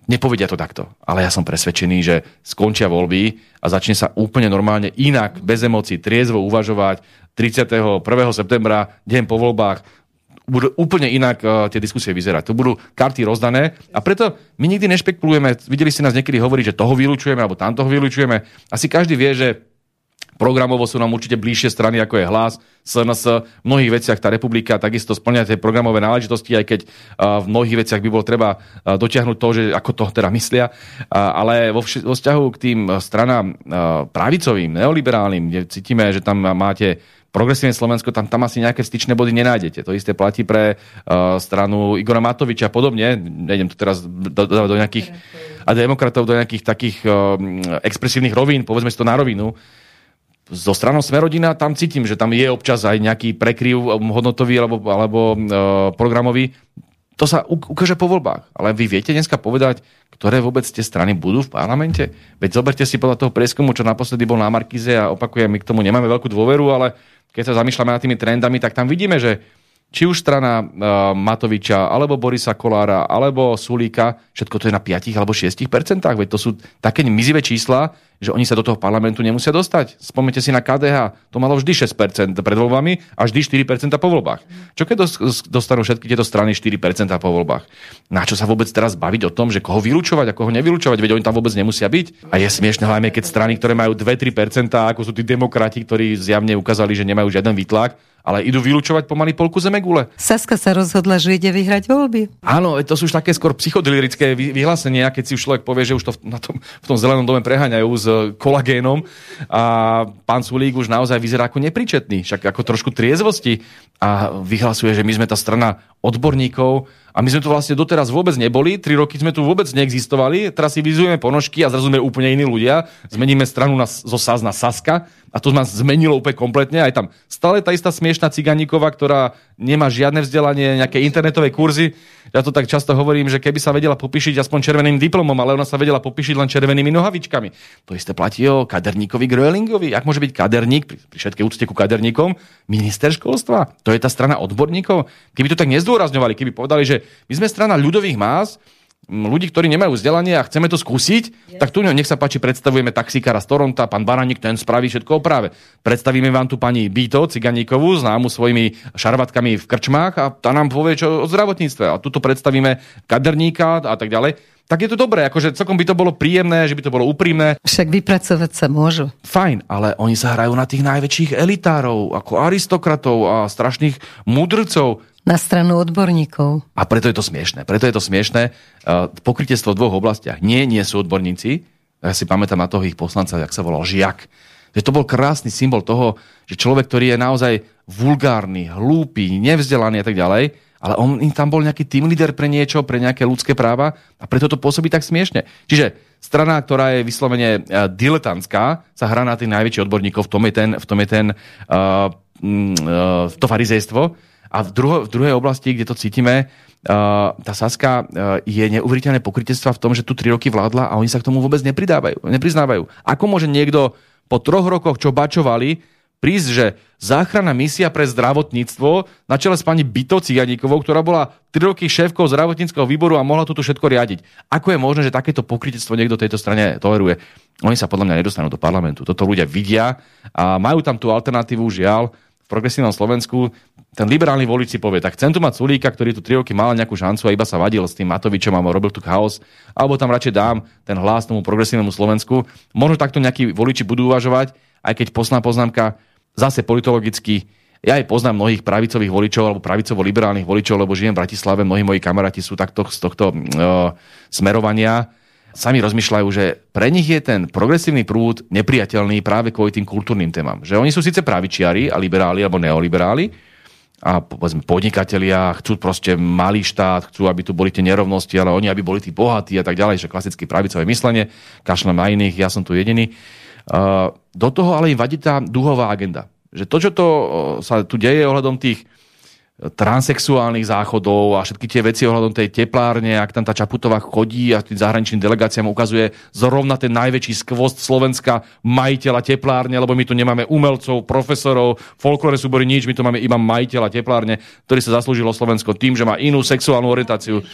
Nepovedia to takto, ale ja som presvedčený, že skončia voľby a začne sa úplne normálne inak, bez emócií, triezvo uvažovať 31. septembra, deň po voľbách, budú úplne inak uh, tie diskusie vyzerať. To budú karty rozdané a preto my nikdy nešpekulujeme. Videli ste nás niekedy hovoriť, že toho vylúčujeme alebo tam toho vylúčujeme. Asi každý vie, že programovo sú nám určite bližšie strany, ako je hlas, SNS. V mnohých veciach tá republika takisto splňa tie programové náležitosti, aj keď uh, v mnohých veciach by bolo treba uh, dotiahnuť to, že ako to teda myslia. Ale vo, vš- vo vzťahu k tým stranám pravicovým, neoliberálnym, kde cítime, že tam máte progresívne Slovensko, tam, tam asi nejaké styčné body nenájdete. To isté platí pre uh, stranu Igora Matoviča a podobne. Nejdem tu teraz do, do, nejakých a demokratov do nejakých takých uh, expresívnych rovín, povedzme si to na rovinu. Zo stranou Smerodina tam cítim, že tam je občas aj nejaký prekryv hodnotový alebo, alebo uh, programový. To sa ukáže po voľbách. Ale vy viete dneska povedať, ktoré vôbec tie strany budú v parlamente? Veď zoberte si podľa toho prieskumu, čo naposledy bol na Markize a opakujem, my k tomu nemáme veľkú dôveru, ale keď sa zamýšľame nad tými trendami, tak tam vidíme, že či už strana uh, Matoviča, alebo Borisa Kolára, alebo Sulíka, všetko to je na 5 alebo 6 percentách. Veď to sú také mizivé čísla, že oni sa do toho parlamentu nemusia dostať. Spomnite si na KDH, to malo vždy 6% pred voľbami a vždy 4% po voľbách. Čo keď dostanú všetky tieto strany 4% po voľbách? Na čo sa vôbec teraz baviť o tom, že koho vylúčovať a koho nevylúčovať, veď oni tam vôbec nemusia byť. A je smiešne hlavne, keď strany, ktoré majú 2-3%, ako sú tí demokrati, ktorí zjavne ukázali, že nemajú žiaden výtlak, ale idú vylúčovať pomaly polku zemegule. Saska sa rozhodla, že ide vyhrať voľby. Áno, to sú už také skôr psychodelirické vyhlásenia, keď si už človek povie, že už to na tom, v tom zelenom dome preháňajú s kolagénom a pán Sulík už naozaj vyzerá ako nepričetný, však ako trošku triezvosti a vyhlasuje, že my sme tá strana odborníkov a my sme tu vlastne doteraz vôbec neboli, tri roky sme tu vôbec neexistovali, teraz si vyzujeme ponožky a zrazu sme úplne iní ľudia, zmeníme stranu na, zo SAS na Saska a to ma zmenilo úplne kompletne. Aj tam stále tá istá smiešná ciganíková, ktorá nemá žiadne vzdelanie, nejaké internetové kurzy. Ja to tak často hovorím, že keby sa vedela popíšiť aspoň červeným diplomom, ale ona sa vedela popíšiť len červenými nohavičkami. To isté platí o kaderníkovi Grölingovi. Ak môže byť kaderník, pri, pri všetkej úcte ku kaderníkom, minister školstva? To je tá strana odborníkov? Keby to tak nezdôrazňovali, keby povedali, že my sme strana ľudových más, ľudí, ktorí nemajú vzdelanie a chceme to skúsiť, yes. tak tu nech sa páči, predstavujeme taxikára z Toronta, pán Baranik, ten spraví všetko práve. Predstavíme vám tu pani Bito, Ciganíkovú, známu svojimi šarvatkami v krčmách a tá nám povie čo o zdravotníctve. A tuto predstavíme kaderníka a tak ďalej tak je to dobré, akože celkom by to bolo príjemné, že by to bolo úprimné. Však vypracovať sa môžu. Fajn, ale oni sa hrajú na tých najväčších elitárov, ako aristokratov a strašných mudrcov. Na stranu odborníkov. A preto je to smiešné. Preto je to smiešné. Uh, pokrytiestvo v dvoch oblastiach. Nie, nie sú odborníci. Ja si pamätám na toho ich poslanca, jak sa volal Žiak. Že to bol krásny symbol toho, že človek, ktorý je naozaj vulgárny, hlúpy, nevzdelaný a tak ďalej, ale on im tam bol nejaký team leader pre niečo, pre nejaké ľudské práva a preto to pôsobí tak smiešne. Čiže strana, ktorá je vyslovene uh, diletantská, sa hrá na tých najväčších odborníkov, v tom je ten, v tom je ten uh, uh, to farizejstvo. A v, druho, v druhej oblasti, kde to cítime, uh, tá Saska uh, je neuveriteľné pokrytectva v tom, že tu tri roky vládla a oni sa k tomu vôbec nepridávajú, nepriznávajú. Ako môže niekto po troch rokoch, čo bačovali, prísť, že záchranná misia pre zdravotníctvo na čele s pani Bito Ciganíkovou, ktorá bola 3 roky šéfkou zdravotníckého výboru a mohla toto všetko riadiť. Ako je možné, že takéto pokrytectvo niekto tejto strane toleruje? Oni sa podľa mňa nedostanú do parlamentu. Toto ľudia vidia a majú tam tú alternatívu, žiaľ, v progresívnom Slovensku ten liberálny volič si povie, tak chcem tu mať Sulíka, ktorý tu 3 roky mal nejakú šancu a iba sa vadil s tým Matovičom a robil tu chaos, alebo tam radšej dám ten hlas tomu progresívnemu Slovensku. Možno takto nejakí voliči budú uvažovať, aj keď posná poznámka, zase politologicky, ja aj poznám mnohých pravicových voličov alebo pravicovo-liberálnych voličov, lebo žijem v Bratislave, mnohí moji kamaráti sú takto z tohto uh, smerovania. Sami rozmýšľajú, že pre nich je ten progresívny prúd nepriateľný práve kvôli tým kultúrnym témam. Že oni sú síce pravičiari a liberáli alebo neoliberáli, a povedzme podnikatelia chcú proste malý štát, chcú, aby tu boli tie nerovnosti, ale oni, aby boli tí bohatí a tak ďalej, že klasické pravicové myslenie, kašlem na iných, ja som tu jediný. Do toho ale im vadí tá duhová agenda. Že to, čo to sa tu deje ohľadom tých transexuálnych záchodov a všetky tie veci ohľadom tej teplárne, ak tam tá Čaputová chodí a tým zahraničným delegáciám ukazuje zrovna ten najväčší skvost Slovenska majiteľa teplárne, lebo my tu nemáme umelcov, profesorov, folklore súbory nič, my tu máme iba majiteľa teplárne, ktorý sa zaslúžilo Slovensko tým, že má inú sexuálnu orientáciu.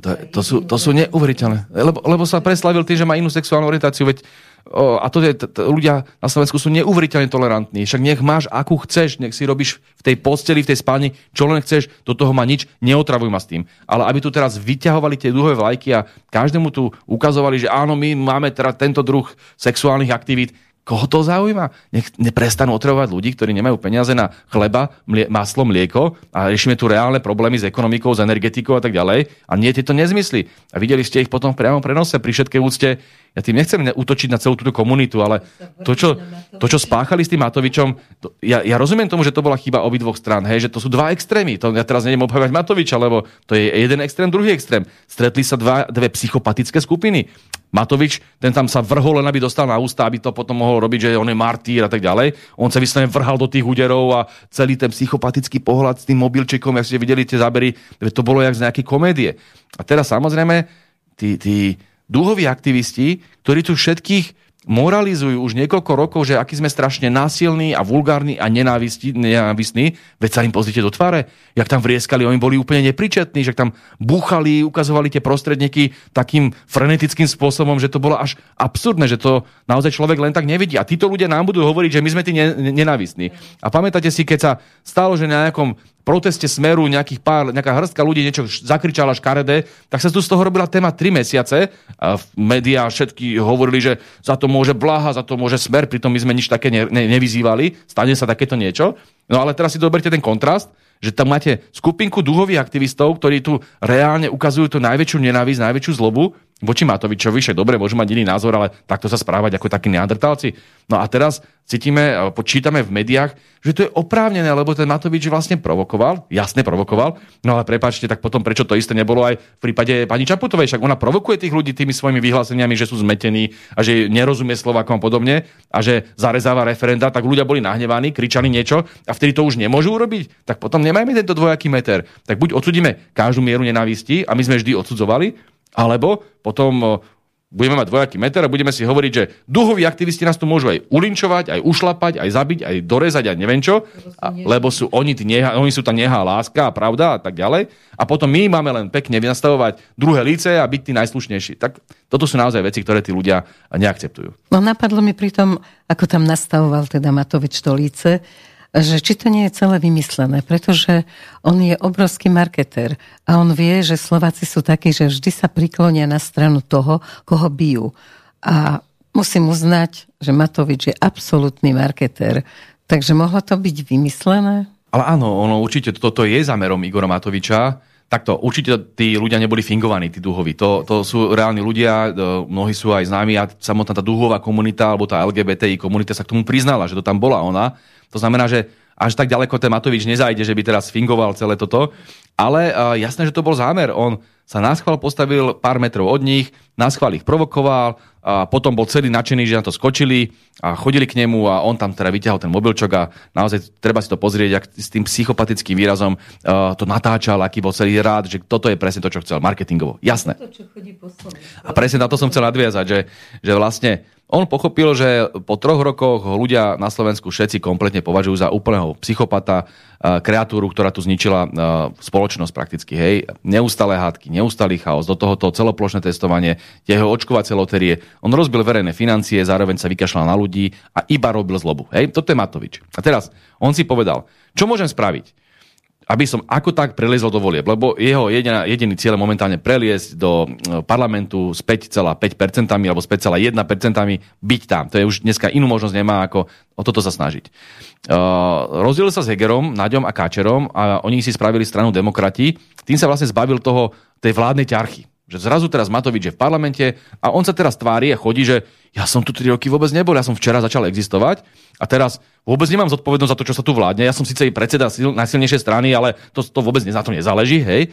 To, to, sú, to sú neuveriteľné. Lebo, lebo sa preslavil tým, že má inú sexuálnu orientáciu. Veď a to je, t- ľudia na Slovensku sú neuveriteľne tolerantní. Však nech máš, akú chceš, nech si robíš v tej posteli, v tej spálni, čo len chceš, do toho ma nič, neotravuj ma s tým. Ale aby tu teraz vyťahovali tie dlhé vlajky a každému tu ukazovali, že áno, my máme teda tento druh sexuálnych aktivít, Koho to zaujíma? Nech neprestanú otravovať ľudí, ktorí nemajú peniaze na chleba, mlie, maslo, mlieko a riešime tu reálne problémy s ekonomikou, s energetikou a tak ďalej. A nie tieto nezmysly. A videli ste ich potom v priamom prenose pri všetkej úcte. Ja tým nechcem útočiť na celú túto komunitu, ale to, čo, to, čo spáchali s tým Matovičom, to, ja, ja rozumiem tomu, že to bola chyba obidvoch strán, hej, že to sú dva extrémy. To ja teraz neviem obhajovať Matoviča, lebo to je jeden extrém, druhý extrém. Stretli sa dva, dve psychopatické skupiny. Matovič, ten tam sa vrhol, len aby dostal na ústa, aby to potom mohol robiť, že on je martýr a tak ďalej. On sa vyslovene vrhal do tých úderov a celý ten psychopatický pohľad s tým mobilčekom, ak ste videli tie zábery, to bolo jak z nejakej komédie. A teraz samozrejme, tí, tí dúhoví aktivisti, ktorí tu všetkých moralizujú už niekoľko rokov, že aký sme strašne násilní a vulgárni a nenávistní, veď sa im pozrite do tváre, jak tam vrieskali, oni boli úplne nepričetní, že tam búchali, ukazovali tie prostredníky takým frenetickým spôsobom, že to bolo až absurdné, že to naozaj človek len tak nevidí. A títo ľudia nám budú hovoriť, že my sme tí nenávistní. A pamätáte si, keď sa stalo, že na nejakom proteste Smeru nejakých pár, nejaká hrstka ľudí niečo zakričala škaredé, tak sa tu z toho robila téma 3 mesiace. A v médiá všetky hovorili, že za to môže Blaha, za to môže Smer, pritom my sme nič také ne, ne, nevyzývali, stane sa takéto niečo. No ale teraz si doberte ten kontrast, že tam máte skupinku duhových aktivistov, ktorí tu reálne ukazujú tú najväčšiu nenávisť, najväčšiu zlobu voči Matovičovi, však dobre, môžu mať iný názor, ale takto sa správať ako takí neandrtálci. No a teraz cítime, počítame v médiách, že to je oprávnené, lebo ten Matovič vlastne provokoval, jasne provokoval, no ale prepáčte, tak potom prečo to isté nebolo aj v prípade pani Čaputovej, však ona provokuje tých ľudí tými svojimi vyhláseniami, že sú zmetení a že nerozumie Slovakom a podobne a že zarezáva referenda, tak ľudia boli nahnevaní, kričali niečo a vtedy to už nemôžu urobiť, tak potom nemajme tento dvojaký meter. Tak buď odsudíme každú mieru nenávisti a my sme vždy odsudzovali, alebo potom budeme mať dvojaký meter a budeme si hovoriť, že duhoví aktivisti nás tu môžu aj ulinčovať, aj ušlapať, aj zabiť, aj dorezať a neviem čo, a, lebo sú oni, tí neha, oni sú tá nehá láska a pravda a tak ďalej. A potom my máme len pekne vynastavovať druhé líce a byť tí najslušnejší. Tak toto sú naozaj veci, ktoré tí ľudia neakceptujú. No napadlo mi pri tom, ako tam nastavoval teda Matovič to líce, že či to nie je celé vymyslené, pretože on je obrovský marketér a on vie, že Slováci sú takí, že vždy sa priklonia na stranu toho, koho bijú. A musím uznať, že Matovič je absolútny marketér. Takže mohlo to byť vymyslené? Ale áno, ono určite toto je zámerom Igora Matoviča. Takto, určite tí ľudia neboli fingovaní, tí duhoví. To, to sú reálni ľudia, mnohí sú aj známi a samotná tá duhová komunita alebo tá LGBTI komunita sa k tomu priznala, že to tam bola ona to znamená, že až tak ďaleko ten Matovič nezajde, že by teraz fingoval celé toto. Ale uh, jasné, že to bol zámer. On sa na schvál postavil pár metrov od nich, na schvál ich provokoval, a potom bol celý nadšený, že na to skočili a chodili k nemu a on tam teda vyťahol ten mobilčok a naozaj treba si to pozrieť, ak s tým psychopatickým výrazom uh, to natáčal, aký bol celý rád, že toto je presne to, čo chcel, marketingovo. Jasné. To, čo chodí po a presne na to som chcel nadviazať, že, že vlastne on pochopil, že po troch rokoch ľudia na Slovensku všetci kompletne považujú za úplného psychopata, kreatúru, ktorá tu zničila spoločnosť prakticky. Hej. Neustále hádky, neustály chaos, do tohoto celoplošné testovanie, jeho očkovacie loterie. On rozbil verejné financie, zároveň sa vykašľal na ľudí a iba robil zlobu. Hej. Toto je Matovič. A teraz on si povedal, čo môžem spraviť? Aby som ako tak preliezol do volieb, lebo jeho jediná, jediný cieľ je momentálne preliesť do e, parlamentu s 5,5% alebo s 5,1% byť tam. To je už dneska inú možnosť nemá, ako o toto sa snažiť. Uh, rozdielil sa s Hegerom, Naďom a Káčerom a oni si spravili stranu demokrati. Tým sa vlastne zbavil toho, tej vládnej ťarchy. Že zrazu teraz Matovič je v parlamente a on sa teraz tvári a chodí, že ja som tu 3 roky vôbec nebol, ja som včera začal existovať a teraz vôbec nemám zodpovednosť za to, čo sa tu vládne. Ja som síce i predseda najsilnejšej strany, ale to, to vôbec na to nezáleží, hej.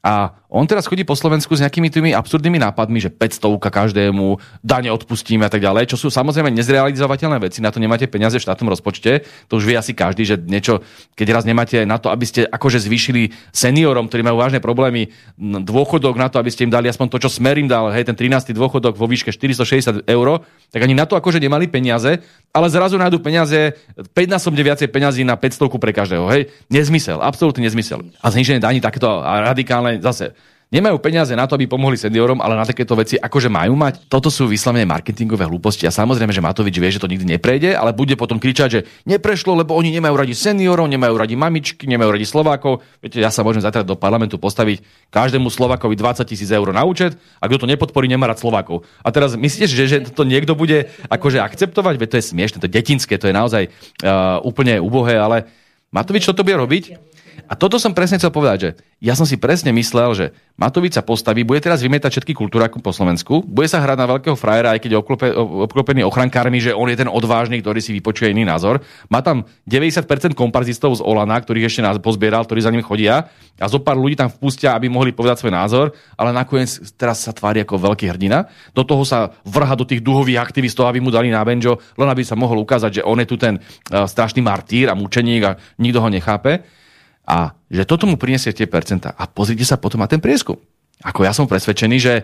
A on teraz chodí po Slovensku s nejakými tými absurdnými nápadmi, že 500 každému, dane odpustíme a tak ďalej, čo sú samozrejme nezrealizovateľné veci, na to nemáte peniaze v štátnom rozpočte, to už vie asi každý, že niečo, keď raz nemáte na to, aby ste akože zvýšili seniorom, ktorí majú vážne problémy, dôchodok na to, aby ste im dali aspoň to, čo Smer im dal, hej, ten 13. dôchodok vo výške 460 eur, tak ani na to akože nemali peniaze, ale zrazu nájdu peniaze, 5 násobne viacej peniazy na 500 pre každého, hej, nezmysel, absolútny nezmysel. A zniženie daní takéto radikálne ale zase Nemajú peniaze na to, aby pomohli seniorom, ale na takéto veci akože majú mať. Toto sú vyslovene marketingové hlúposti a samozrejme, že Matovič vie, že to nikdy neprejde, ale bude potom kričať, že neprešlo, lebo oni nemajú radi seniorov, nemajú radi mamičky, nemajú radi Slovákov. Viete, ja sa môžem zatiaľ do parlamentu postaviť každému Slovákovi 20 tisíc eur na účet a kto to nepodporí, nemá rád Slovákov. A teraz myslíte, že, že to niekto bude akože akceptovať? Veď to je smiešne, to je detinské, to je naozaj uh, úplne ubohé, ale Matovič toto bude robiť? A toto som presne chcel povedať, že ja som si presne myslel, že Matovič sa postaví, bude teraz vymetať všetky kultúraku po Slovensku, bude sa hrať na veľkého frajera, aj keď je obklope, obklopený ochrankármi, že on je ten odvážny, ktorý si vypočuje iný názor. Má tam 90% komparzistov z Olana, ktorých ešte nás pozbieral, ktorí za ním chodia a zo pár ľudí tam vpustia, aby mohli povedať svoj názor, ale nakoniec teraz sa tvári ako veľký hrdina. Do toho sa vrha do tých duhových aktivistov, aby mu dali na benjo, len aby sa mohol ukázať, že on je tu ten uh, strašný martýr a mučeník a nikto ho nechápe a že toto mu prinesie tie percentá. A pozrite sa potom na ten prieskum. Ako ja som presvedčený, že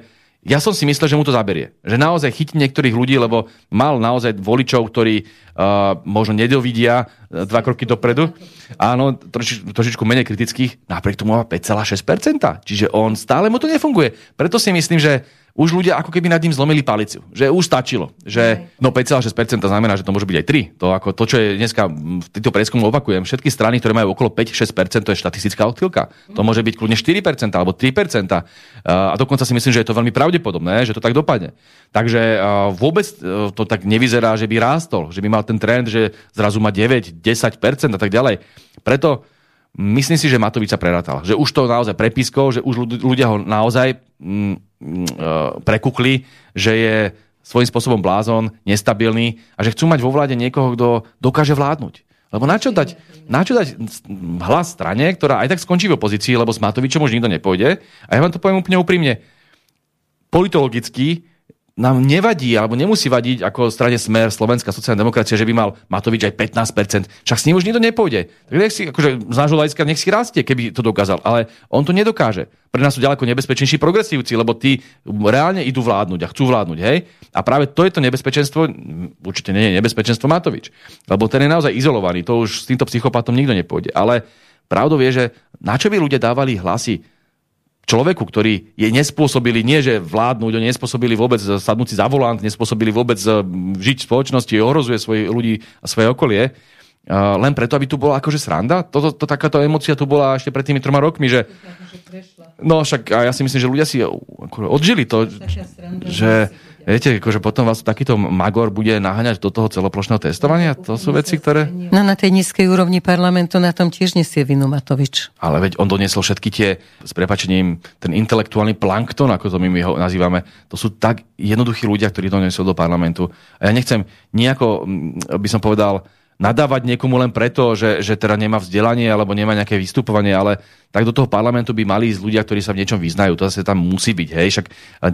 ja som si myslel, že mu to zaberie. Že naozaj chytí niektorých ľudí, lebo mal naozaj voličov, ktorí uh, možno nedovidia uh, dva kroky dopredu. Áno, troši, trošičku menej kritických, napriek tomu má 5,6%. Čiže on stále mu to nefunguje. Preto si myslím, že už ľudia ako keby nad ním zlomili palicu. Že už stačilo. Že, no 5,6% znamená, že to môže byť aj 3. To, ako to, čo je dneska v týchto prieskumu opakujem, všetky strany, ktoré majú okolo 5-6%, to je štatistická odchýlka. To môže byť kľudne 4% alebo 3%. A dokonca si myslím, že je to veľmi pravdepodobné, že to tak dopadne. Takže vôbec e, to tak nevyzerá, že by rástol, že by mal ten trend, že zrazu má 9, 10% a tak ďalej. Preto myslím si, že Matovič sa prerátal. Že už to naozaj prepískol, že už ľudia ho naozaj prekukli, že je svojím spôsobom blázon, nestabilný a že chcú mať vo vláde niekoho, kto dokáže vládnuť. Lebo na dať, na dať hlas strane, ktorá aj tak skončí v opozícii, lebo s Matovičom už nikto nepôjde. A ja vám to poviem úplne úprimne. Politologicky nám nevadí, alebo nemusí vadiť ako strane Smer, Slovenská sociálna demokracia, že by mal Matovič aj 15%. Však s ním už nikto nepôjde. Tak nech si, akože z nášho hľadiska nech si rastie, keby to dokázal. Ale on to nedokáže. Pre nás sú ďaleko nebezpečnejší progresívci, lebo tí reálne idú vládnuť a chcú vládnuť. Hej? A práve to je to nebezpečenstvo, určite nie je nebezpečenstvo Matovič. Lebo ten je naozaj izolovaný. To už s týmto psychopatom nikto nepôjde. Ale pravdou je, že na čo by ľudia dávali hlasy človeku, ktorý je nespôsobili, nie že vládnuť, oni nespôsobili vôbec sadnúť si za volant, nespôsobili vôbec eh, žiť v spoločnosti, ohrozuje svojich ľudí a svoje okolie, len preto, aby tu bola akože sranda. Toto, to, takáto emocia tu bola ešte pred tými troma rokmi, že... No však a ja si myslím, že ľudia si odžili to, že Viete, akože potom vás takýto magor bude naháňať do toho celoplošného testovania? To sú veci, ktoré... No na tej nízkej úrovni parlamentu na tom tiež nesie vinu Matovič. Ale veď on doniesol všetky tie, s prepačením, ten intelektuálny plankton, ako to my, my ho nazývame, to sú tak jednoduchí ľudia, ktorí doniesol do parlamentu. A ja nechcem nejako, by som povedal, nadávať niekomu len preto, že, že teda nemá vzdelanie alebo nemá nejaké vystupovanie, ale tak do toho parlamentu by mali ísť ľudia, ktorí sa v niečom vyznajú. To zase tam musí byť. Hej? Však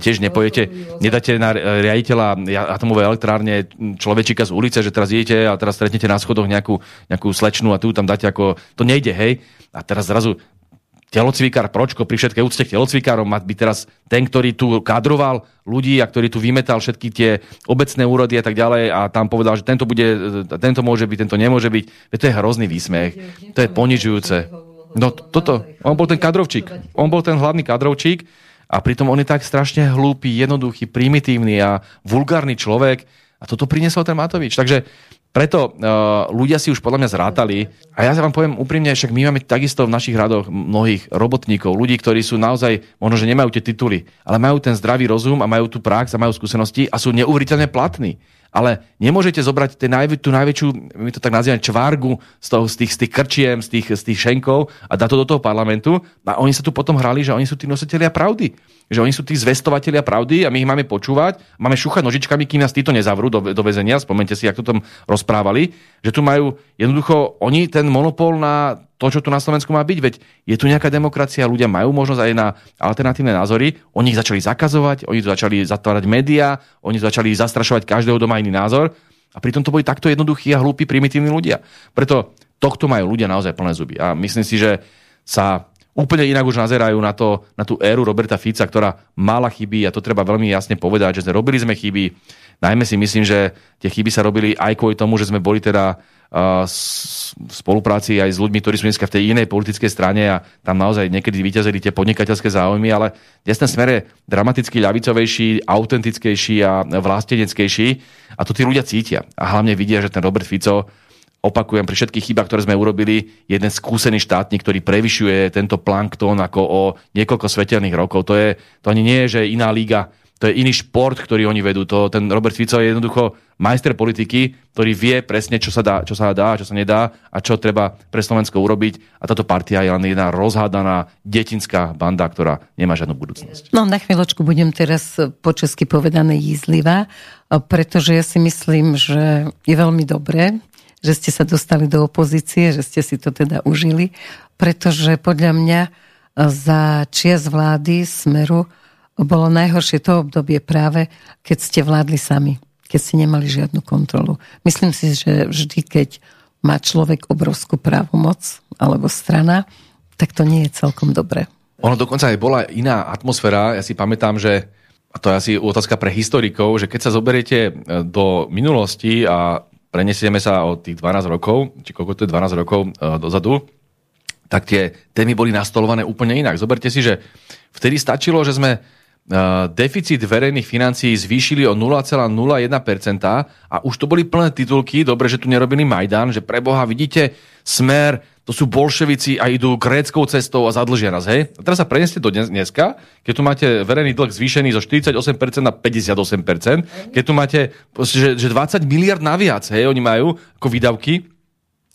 tiež nepojete, nedáte na riaditeľa atomovej elektrárne človečika z ulice, že teraz idete a teraz stretnete na schodoch nejakú, nejakú slečnu a tu tam dáte ako... To nejde, hej? A teraz zrazu telocvikár Pročko, pri všetkej úcte k telocvikárom, má byť teraz ten, ktorý tu kadroval ľudí a ktorý tu vymetal všetky tie obecné úrody a tak ďalej a tam povedal, že tento, bude, tento môže byť, tento nemôže byť. To je hrozný výsmech. To je ponižujúce. No toto, on bol ten kadrovčík. On bol ten hlavný kadrovčík a pritom on je tak strašne hlúpy, jednoduchý, primitívny a vulgárny človek a toto priniesol ten Matovič. Takže preto uh, ľudia si už podľa mňa zrátali. A ja sa vám poviem úprimne, však my máme takisto v našich radoch mnohých robotníkov, ľudí, ktorí sú naozaj, možno, že nemajú tie tituly, ale majú ten zdravý rozum a majú tú prax a majú skúsenosti a sú neuveriteľne platní ale nemôžete zobrať tú najväčšiu, my to tak nazývame, čvárgu z, toho, z, tých, z tých krčiem, z tých, z tých šenkov a dať to do toho parlamentu. A oni sa tu potom hrali, že oni sú tí nositeľia pravdy. Že oni sú tí zvestovatelia pravdy a my ich máme počúvať, máme šúchať nožičkami, kým nás títo nezavrú do, do väzenia. Spomente si, ako to tam rozprávali. Že tu majú jednoducho oni ten monopol na to, čo tu na Slovensku má byť. Veď je tu nejaká demokracia, ľudia majú možnosť aj na alternatívne názory. Oni ich začali zakazovať, oni začali zatvárať médiá, oni začali zastrašovať každého, má iný názor. A pritom to boli takto jednoduchí a hlúpi, primitívni ľudia. Preto tohto majú ľudia naozaj plné zuby. A myslím si, že sa úplne inak už nazerajú na, to, na tú éru Roberta Fica, ktorá mala chyby a to treba veľmi jasne povedať, že robili sme chyby. Najmä si myslím, že tie chyby sa robili aj kvôli tomu, že sme boli teda uh, v spolupráci aj s ľuďmi, ktorí sú dneska v tej inej politickej strane a tam naozaj niekedy vyťazili tie podnikateľské záujmy, ale dnes ten smer je dramaticky ľavicovejší, autentickejší a vlasteneckejší a to tí ľudia cítia. A hlavne vidia, že ten Robert Fico opakujem, pri všetkých chybách, ktoré sme urobili, jeden skúsený štátnik, ktorý prevyšuje tento plankton ako o niekoľko svetelných rokov. To, je, to ani nie je, že iná liga, to je iný šport, ktorý oni vedú. To, ten Robert Fico je jednoducho majster politiky, ktorý vie presne, čo sa dá, čo sa dá, čo sa nedá a čo treba pre Slovensko urobiť. A táto partia je len jedna rozhádaná detinská banda, ktorá nemá žiadnu budúcnosť. No na chvíľočku budem teraz po česky povedané jízlivá, pretože ja si myslím, že je veľmi dobré, že ste sa dostali do opozície, že ste si to teda užili, pretože podľa mňa e, za čias vlády Smeru bolo najhoršie to obdobie práve, keď ste vládli sami, keď ste nemali žiadnu kontrolu. Myslím si, že vždy, keď má človek obrovskú právomoc alebo strana, tak to nie je celkom dobré. Ono dokonca aj bola iná atmosféra. Ja si pamätám, že a to je asi otázka pre historikov, že keď sa zoberiete e, do minulosti a prenesieme sa o tých 12 rokov, či koľko to je 12 rokov uh, dozadu, tak tie témy boli nastolované úplne inak. Zoberte si, že vtedy stačilo, že sme deficit verejných financií zvýšili o 0,01% a už to boli plné titulky, dobre, že tu nerobili Majdan, že preboha, vidíte, smer to sú bolševici a idú gréckou cestou a zadlžia nás, hej? A teraz sa preneste do dnes, dneska, keď tu máte verejný dlh zvýšený zo 48% na 58%, keď tu máte, že, že 20 miliard naviac, hej, oni majú ako výdavky,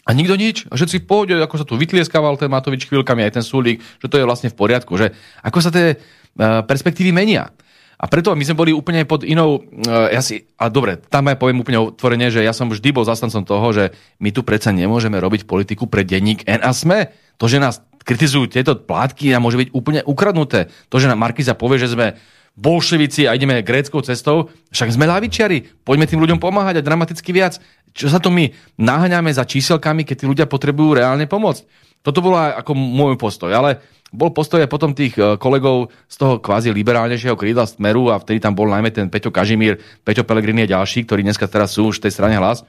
a nikto nič. A všetci pôjde, ako sa tu vytlieskával ten Matovič chvíľkami, aj ten Sulík, že to je vlastne v poriadku. Že ako sa tie perspektívy menia. A preto my sme boli úplne pod inou, uh, ja si, a dobre, tam aj poviem úplne otvorene, že ja som vždy bol zastancom toho, že my tu predsa nemôžeme robiť politiku pre denník N a sme. To, že nás kritizujú tieto plátky a môže byť úplne ukradnuté. To, že nám Markiza povie, že sme bolševici a ideme gréckou cestou, však sme lavičiari, poďme tým ľuďom pomáhať a dramaticky viac. Čo sa to my naháňame za číselkami, keď tí ľudia potrebujú reálne pomôcť? Toto bolo ako môj postoj, ale bol postoj aj potom tých e, kolegov z toho kvázi liberálnejšieho krídla Smeru a vtedy tam bol najmä ten Peťo Kažimír, Peťo Pelegrini a ďalší, ktorí dneska teraz sú už v tej strane hlas.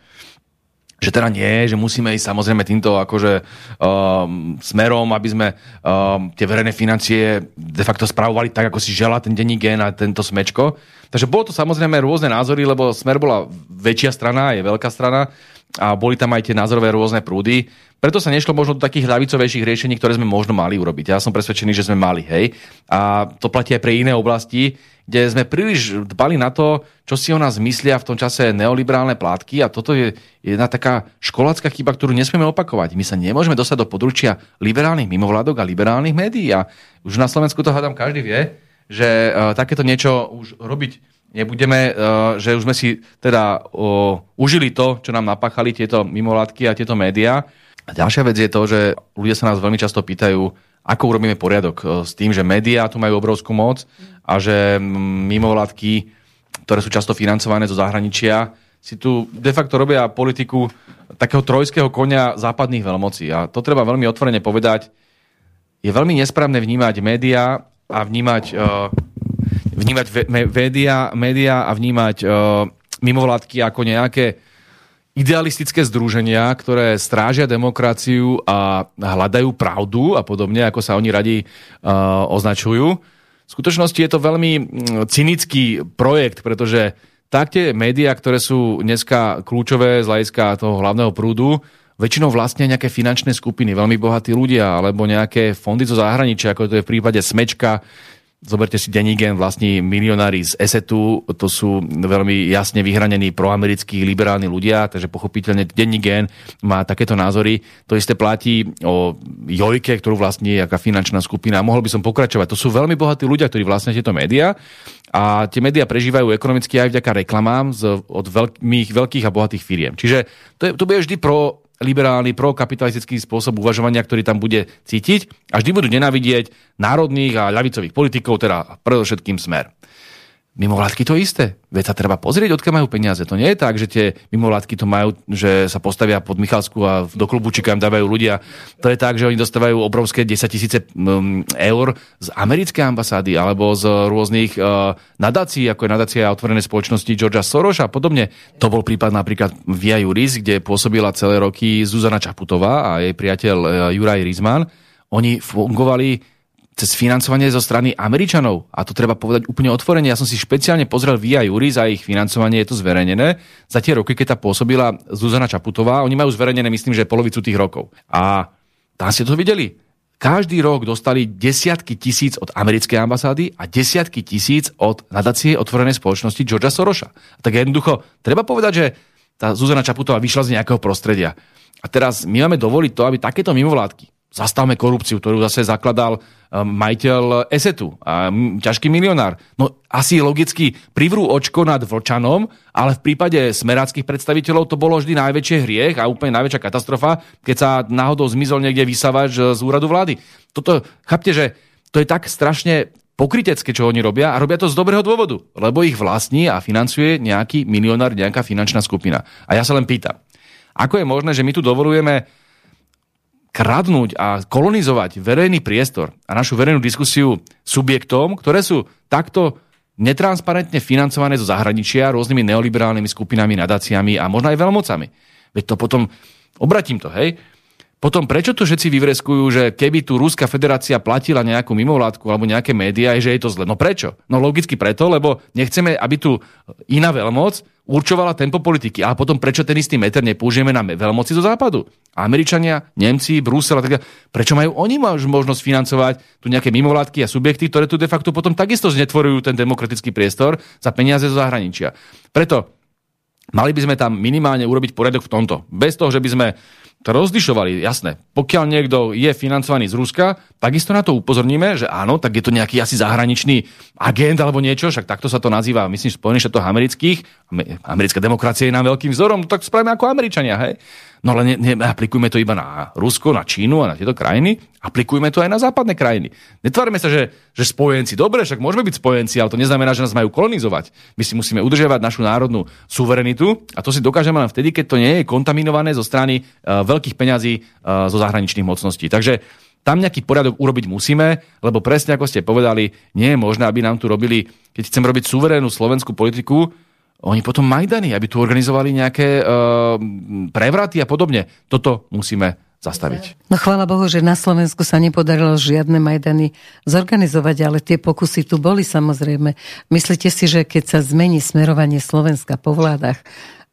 Že teda nie, že musíme ísť samozrejme týmto akože um, smerom, aby sme um, tie verejné financie de facto spravovali tak, ako si žela ten denní gen a tento smečko. Takže bolo to samozrejme rôzne názory, lebo smer bola väčšia strana, je veľká strana a boli tam aj tie názorové rôzne prúdy. Preto sa nešlo možno do takých ľavicovejších riešení, ktoré sme možno mali urobiť. Ja som presvedčený, že sme mali, hej. A to platí aj pre iné oblasti, kde sme príliš dbali na to, čo si o nás myslia v tom čase neoliberálne plátky a toto je jedna taká školácka chyba, ktorú nesmieme opakovať. My sa nemôžeme dostať do područia liberálnych mimovládok a liberálnych médií a už na Slovensku to hádam každý vie, že uh, takéto niečo už robiť nebudeme, uh, že už sme si teda užili to, čo nám napáchali tieto mimovládky a tieto médiá a ďalšia vec je to, že ľudia sa nás veľmi často pýtajú, ako urobíme poriadok e, s tým, že médiá tu majú obrovskú moc a že mimovládky, ktoré sú často financované zo zahraničia, si tu de facto robia politiku takého trojského konia západných veľmocí. A to treba veľmi otvorene povedať. Je veľmi nesprávne vnímať médiá a vnímať, uh, vnímať médiá, médiá a vnímať uh, mimovládky ako nejaké idealistické združenia, ktoré strážia demokraciu a hľadajú pravdu a podobne, ako sa oni radi uh, označujú. V skutočnosti je to veľmi cynický projekt, pretože tak tie médiá, ktoré sú dneska kľúčové z hľadiska toho hlavného prúdu, väčšinou vlastne nejaké finančné skupiny, veľmi bohatí ľudia, alebo nejaké fondy zo zahraničia, ako to je v prípade Smečka, Zoberte si Denigen, vlastní milionári z Esetu, to sú veľmi jasne vyhranení proamerickí liberálni ľudia, takže pochopiteľne Denigen má takéto názory. To isté platí o Jojke, ktorú vlastní aká finančná skupina. Mohol by som pokračovať. To sú veľmi bohatí ľudia, ktorí vlastnia tieto médiá a tie médiá prežívajú ekonomicky aj vďaka reklamám z, od veľkých, veľkých a bohatých firiem. Čiže to, je, to bude vždy pro liberálny, prokapitalistický spôsob uvažovania, ktorý tam bude cítiť a vždy budú nenávidieť národných a ľavicových politikov, teda predovšetkým smer. Mimovládky to isté. Veď sa treba pozrieť, odkiaľ majú peniaze. To nie je tak, že tie mimovládky to majú, že sa postavia pod Michalsku a do klubučika im dávajú ľudia. To je tak, že oni dostávajú obrovské 10 tisíce mm, eur z americkej ambasády alebo z rôznych uh, nadácií, ako je nadácia otvorenej spoločnosti Georgia Soros a podobne. To bol prípad napríklad Via Juris, kde pôsobila celé roky Zuzana Čaputová a jej priateľ uh, Juraj Rizman. Oni fungovali cez financovanie zo strany Američanov. A to treba povedať úplne otvorene. Ja som si špeciálne pozrel Via Jury za ich financovanie, je to zverejnené. Za tie roky, keď tá pôsobila Zuzana Čaputová, oni majú zverejnené, myslím, že polovicu tých rokov. A tam ste to videli. Každý rok dostali desiatky tisíc od americkej ambasády a desiatky tisíc od nadácie otvorenej spoločnosti Georgia Sorosa. Tak jednoducho, treba povedať, že tá Zuzana Čaputová vyšla z nejakého prostredia. A teraz my máme dovoliť to, aby takéto mimovládky, zastavme korupciu, ktorú zase zakladal um, majiteľ Esetu, a ťažký milionár. No asi logicky privrú očko nad Vlčanom, ale v prípade smeráckých predstaviteľov to bolo vždy najväčšie hriech a úplne najväčšia katastrofa, keď sa náhodou zmizol niekde vysavač e, z úradu vlády. Toto, chápte, že to je tak strašne pokrytecké, čo oni robia a robia to z dobrého dôvodu, lebo ich vlastní a financuje nejaký milionár, nejaká finančná skupina. A ja sa len pýtam, ako je možné, že my tu dovolujeme kradnúť a kolonizovať verejný priestor a našu verejnú diskusiu subjektom, ktoré sú takto netransparentne financované zo zahraničia rôznymi neoliberálnymi skupinami, nadáciami a možno aj veľmocami. Veď to potom, obratím to, hej, potom prečo to všetci vyvreskujú, že keby tu Ruská federácia platila nejakú mimovládku alebo nejaké médiá, že je to zle? No prečo? No logicky preto, lebo nechceme, aby tu iná veľmoc určovala tempo politiky. A potom prečo ten istý meter nepoužijeme na veľmoci zo západu? Američania, Nemci, Brusel a tak Prečo majú oni možnosť financovať tu nejaké mimovládky a subjekty, ktoré tu de facto potom takisto znetvorujú ten demokratický priestor za peniaze zo zahraničia? Preto mali by sme tam minimálne urobiť poriadok v tomto. Bez toho, že by sme to rozlišovali, jasné. Pokiaľ niekto je financovaný z Ruska, takisto na to upozorníme, že áno, tak je to nejaký asi zahraničný agent alebo niečo, však takto sa to nazýva, myslím, Spojených štátoch amerických. Americká demokracia je nám veľkým vzorom, tak spravíme ako Američania, hej. No ale neaplikujme to iba na Rusko, na Čínu a na tieto krajiny, aplikujme to aj na západné krajiny. Netvárme sa, že, že spojenci, dobre, však môžeme byť spojenci, ale to neznamená, že nás majú kolonizovať. My si musíme udržiavať našu národnú suverenitu a to si dokážeme len vtedy, keď to nie je kontaminované zo strany uh, veľkých peňazí uh, zo zahraničných mocností. Takže tam nejaký poriadok urobiť musíme, lebo presne ako ste povedali, nie je možné, aby nám tu robili, keď chcem robiť suverénnu slovenskú politiku, oni potom Majdany, aby tu organizovali nejaké uh, prevraty a podobne. Toto musíme zastaviť. No chvála Bohu, že na Slovensku sa nepodarilo žiadne Majdany zorganizovať, ale tie pokusy tu boli samozrejme. Myslíte si, že keď sa zmení smerovanie Slovenska po vládach,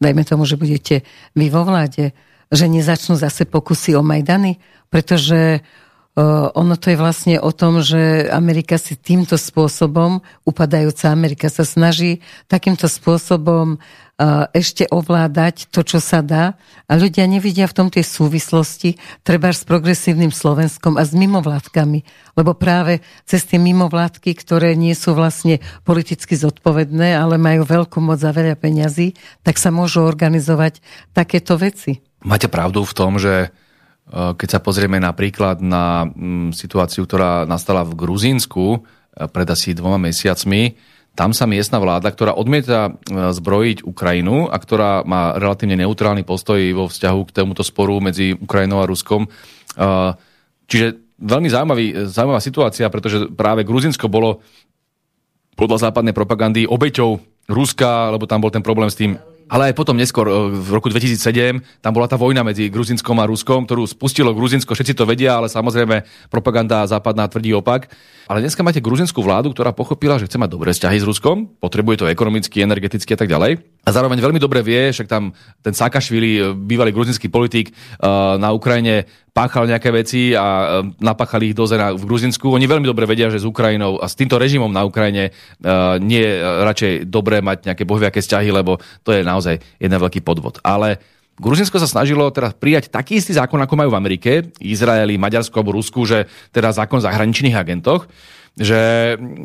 dajme tomu, že budete vy vo vláde, že nezačnú zase pokusy o Majdany? Pretože ono to je vlastne o tom, že Amerika si týmto spôsobom, upadajúca Amerika sa snaží takýmto spôsobom ešte ovládať to, čo sa dá. A ľudia nevidia v tom tej súvislosti, treba s progresívnym Slovenskom a s mimovládkami. Lebo práve cez tie mimovládky, ktoré nie sú vlastne politicky zodpovedné, ale majú veľkú moc a veľa peňazí, tak sa môžu organizovať takéto veci. Máte pravdu v tom, že Eh, keď sa pozrieme napríklad na mm, situáciu, ktorá nastala v Gruzínsku eh, pred asi dvoma mesiacmi, tam sa miestna vláda, ktorá odmieta eh, zbrojiť Ukrajinu a ktorá má relatívne neutrálny postoj vo vzťahu k tomuto sporu medzi Ukrajinou a Ruskom. Čiže veľmi zaujímavý, zaujímavá situácia, pretože práve Gruzinsko bolo podľa západnej propagandy obeťou Ruska, lebo tam bol ten problém s tým ale aj potom neskôr, e, v roku 2007, tam bola tá vojna medzi Gruzinskom a Ruskom, ktorú spustilo Gruzinsko, všetci to vedia, ale samozrejme propaganda západná tvrdí opak. Ale dneska máte gruzinskú vládu, ktorá pochopila, že chce mať dobré vzťahy s Ruskom, potrebuje to ekonomicky, energeticky a tak ďalej. A zároveň veľmi dobre vie, však tam ten Sakašvili, e, bývalý gruzinský politik e, na Ukrajine, páchal nejaké veci a napáchali ich doze v Gruzinsku. Oni veľmi dobre vedia, že s Ukrajinou a s týmto režimom na Ukrajine nie je radšej dobré mať nejaké bohviaké vzťahy, lebo to je naozaj jeden veľký podvod. Ale Gruzinsko sa snažilo teraz prijať taký istý zákon, ako majú v Amerike, Izraeli, Maďarsku alebo Rusku, že teda zákon o zahraničných agentoch, že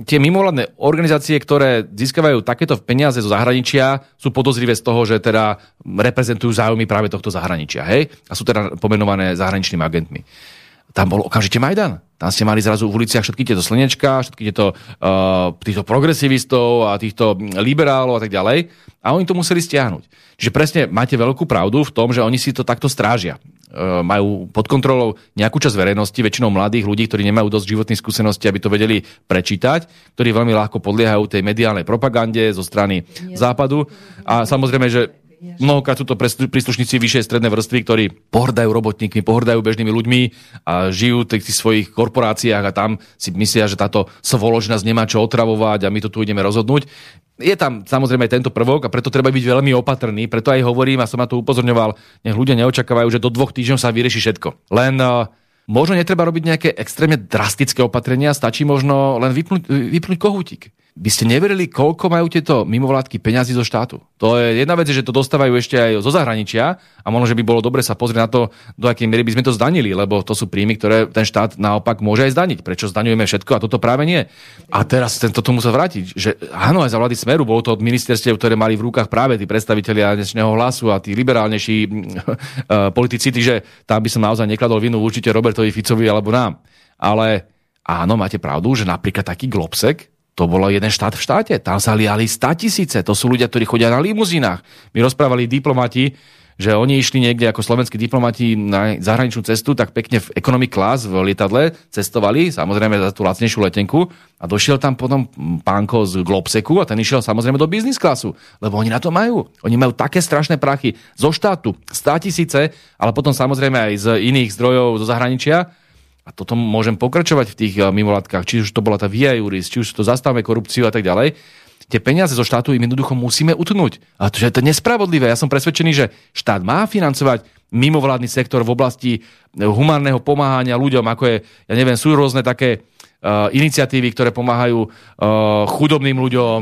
tie mimovládne organizácie, ktoré získavajú takéto peniaze zo zahraničia, sú podozrivé z toho, že teda reprezentujú záujmy práve tohto zahraničia, hej? A sú teda pomenované zahraničnými agentmi. Tam bol okamžite Majdan. Tam ste mali zrazu v uliciach všetky tieto slnečka, všetky tieto uh, týchto progresivistov a týchto liberálov a tak ďalej. A oni to museli stiahnuť. Čiže presne máte veľkú pravdu v tom, že oni si to takto strážia. Uh, majú pod kontrolou nejakú časť verejnosti, väčšinou mladých ľudí, ktorí nemajú dosť životných skúseností, aby to vedeli prečítať, ktorí veľmi ľahko podliehajú tej mediálnej propagande zo strany západu. A samozrejme, že mnohokrát sú to príslušníci vyššej strednej vrstvy, ktorí pohrdajú robotníkmi, pohrdajú bežnými ľuďmi a žijú v tých svojich korporáciách a tam si myslia, že táto svolož nás nemá čo otravovať a my to tu ideme rozhodnúť. Je tam samozrejme aj tento prvok a preto treba byť veľmi opatrný. Preto aj hovorím a som na to upozorňoval, nech ľudia neočakávajú, že do dvoch týždňov sa vyrieši všetko. Len uh, možno netreba robiť nejaké extrémne drastické opatrenia, stačí možno len vypnúť, vypnúť kohútik by ste neverili, koľko majú tieto mimovládky peňazí zo štátu. To je jedna vec, že to dostávajú ešte aj zo zahraničia a možno, že by bolo dobre sa pozrieť na to, do akej miery by sme to zdanili, lebo to sú príjmy, ktoré ten štát naopak môže aj zdaniť. Prečo zdaňujeme všetko a toto práve nie? A teraz ten, toto musel vrátiť, že áno, aj za vlády Smeru, bolo to od ministerstiev, ktoré mali v rukách práve tí predstavitelia dnešného hlasu a tí liberálnejší uh, politici, že tam by som naozaj nekladol vinu určite Robertovi Ficovi alebo nám. Ale áno, máte pravdu, že napríklad taký Globsek, to bolo jeden štát v štáte. Tam sa liali 100 tisíce. To sú ľudia, ktorí chodia na limuzínach. My rozprávali diplomati, že oni išli niekde ako slovenskí diplomati na zahraničnú cestu, tak pekne v economy class v lietadle cestovali, samozrejme za tú lacnejšiu letenku a došiel tam potom pánko z Globseku a ten išiel samozrejme do business klasu, lebo oni na to majú. Oni majú také strašné prachy zo štátu, 100 tisíce, ale potom samozrejme aj z iných zdrojov zo zahraničia a toto môžem pokračovať v tých eh, mimovládkach, či už to bola tá Via Juris, či už to zastavme korupciu a tak ďalej. Tie peniaze zo štátu im jednoducho musíme utnúť. A to, že to je nespravodlivé. Ja som presvedčený, že štát má financovať mimovládny sektor v oblasti eh, humánneho pomáhania ľuďom, ako je, ja neviem, sú rôzne také uh, iniciatívy, ktoré pomáhajú uh, chudobným ľuďom,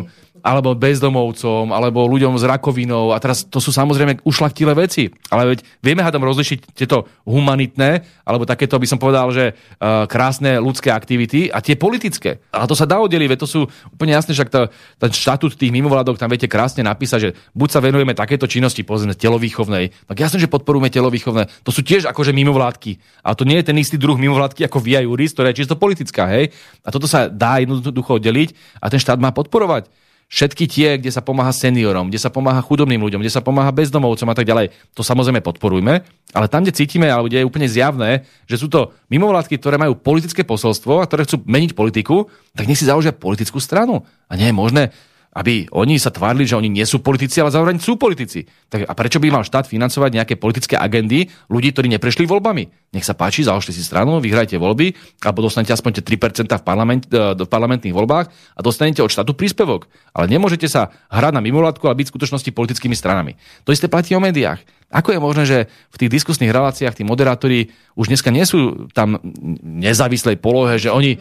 alebo bezdomovcom, alebo ľuďom s rakovinou. A teraz to sú samozrejme ušlachtilé veci. Ale veď vieme hádam rozlišiť tieto humanitné, alebo takéto by som povedal, že uh, krásne ľudské aktivity a tie politické. A to sa dá oddeliť, veď to sú úplne jasné, že to, ten štatút tých mimovládok tam viete krásne napísať, že buď sa venujeme takéto činnosti, povedzme telovýchovnej, tak jasné, že podporujeme telovýchovné. To sú tiež akože mimovládky. A to nie je ten istý druh mimovládky ako Via Juris, ktorá je čisto politická, hej? A toto sa dá jednoducho oddeliť a ten štát má podporovať všetky tie, kde sa pomáha seniorom, kde sa pomáha chudobným ľuďom, kde sa pomáha bezdomovcom a tak ďalej, to samozrejme podporujme, ale tam, kde cítime, alebo kde je úplne zjavné, že sú to mimovládky, ktoré majú politické posolstvo a ktoré chcú meniť politiku, tak nech si založia politickú stranu. A nie je možné aby oni sa tvárili, že oni nie sú politici, ale zároveň sú politici. Tak a prečo by mal štát financovať nejaké politické agendy ľudí, ktorí neprešli voľbami? Nech sa páči, založte si stranu, vyhrajte voľby, alebo dostanete aspoň tie 3% v, parlament, e, v parlamentných voľbách a dostanete od štátu príspevok. Ale nemôžete sa hrať na mimovládku a byť v skutočnosti politickými stranami. To isté platí o médiách. Ako je možné, že v tých diskusných reláciách tí moderátori už dneska nie sú tam nezávislej polohe, že oni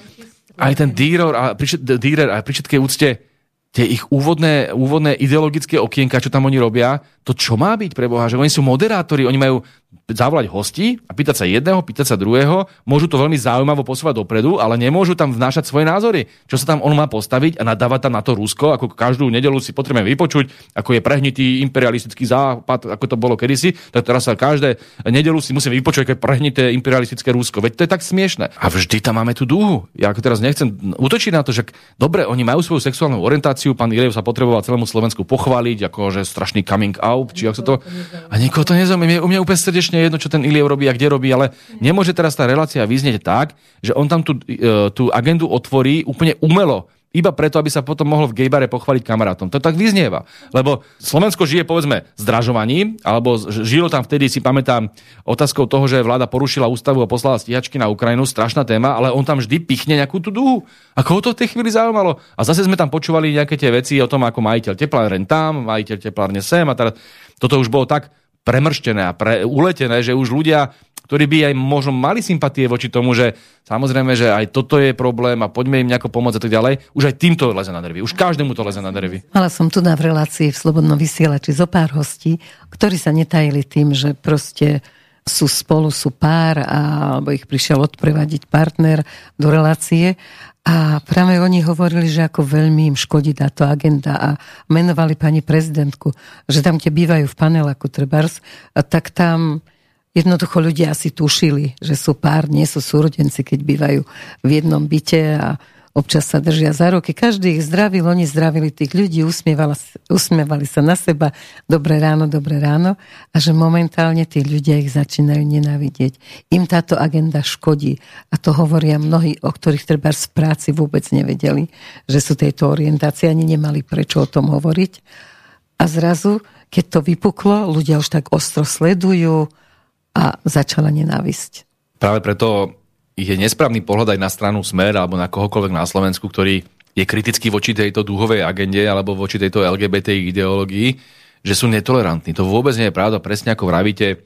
aj ten dírer a pri, dírer a pri všetkej úcte tie ich úvodné, úvodné ideologické okienka, čo tam oni robia, to čo má byť pre Boha? Že oni sú moderátori, oni majú zavolať hosti a pýtať sa jedného, pýtať sa druhého, môžu to veľmi zaujímavo posúvať dopredu, ale nemôžu tam vnášať svoje názory. Čo sa tam on má postaviť a nadávať tam na to Rusko, ako každú nedelu si potrebujeme vypočuť, ako je prehnitý imperialistický západ, ako to bolo kedysi, tak teraz sa každé nedelu si musíme vypočuť, je prehnité imperialistické Rusko. Veď to je tak smiešne. A vždy tam máme tú dúhu. Ja ako teraz nechcem utočiť na to, že dobre, oni majú svoju sexuálnu orientáciu, pán Iliev sa potreboval celému Slovensku pochváliť, ako že strašný coming out, či ako sa to... A nikoho to nezaujíma. U mňa úplne úplne jedno, čo ten Iliev robí a kde robí, ale nemôže teraz tá relácia vyznieť tak, že on tam tú, e, tú agendu otvorí úplne umelo iba preto, aby sa potom mohol v gejbare pochváliť kamarátom. To tak vyznieva. Lebo Slovensko žije, povedzme, zdražovaním, alebo žilo tam vtedy, si pamätám, otázkou toho, že vláda porušila ústavu a poslala stíhačky na Ukrajinu, strašná téma, ale on tam vždy pichne nejakú tú dúhu. A koho to v tej chvíli zaujímalo? A zase sme tam počúvali nejaké tie veci o tom, ako majiteľ teplárne tam, majiteľ teplárne sem a teraz toto už bolo tak premrštené a pre, uletené, že už ľudia, ktorí by aj možno mali sympatie voči tomu, že samozrejme, že aj toto je problém a poďme im nejako pomôcť a tak ďalej, už aj týmto leze na nervy. Už každému to leze na nervy. Mala som tu na v relácii v Slobodnom vysielači zo pár hostí, ktorí sa netajili tým, že proste sú spolu, sú pár, a, alebo ich prišiel odprevadiť partner do relácie a práve oni hovorili, že ako veľmi im škodí táto agenda a menovali pani prezidentku, že tam, kde bývajú v paneláku Trebars, tak tam jednoducho ľudia asi tušili, že sú pár, nie sú súrodenci, keď bývajú v jednom byte a občas sa držia za ruky. Každý ich zdravil, oni zdravili tých ľudí, usmievali sa na seba, dobré ráno, dobré ráno a že momentálne tí ľudia ich začínajú nenávidieť. Im táto agenda škodí a to hovoria mnohí, o ktorých treba z práci vôbec nevedeli, že sú tejto orientácie, ani nemali prečo o tom hovoriť. A zrazu, keď to vypuklo, ľudia už tak ostro sledujú a začala nenávisť. Práve preto je nesprávny pohľad aj na stranu Smer alebo na kohokoľvek na Slovensku, ktorý je kritický voči tejto duhovej agende alebo voči tejto LGBT ideológii, že sú netolerantní. To vôbec nie je pravda. Presne ako vravíte,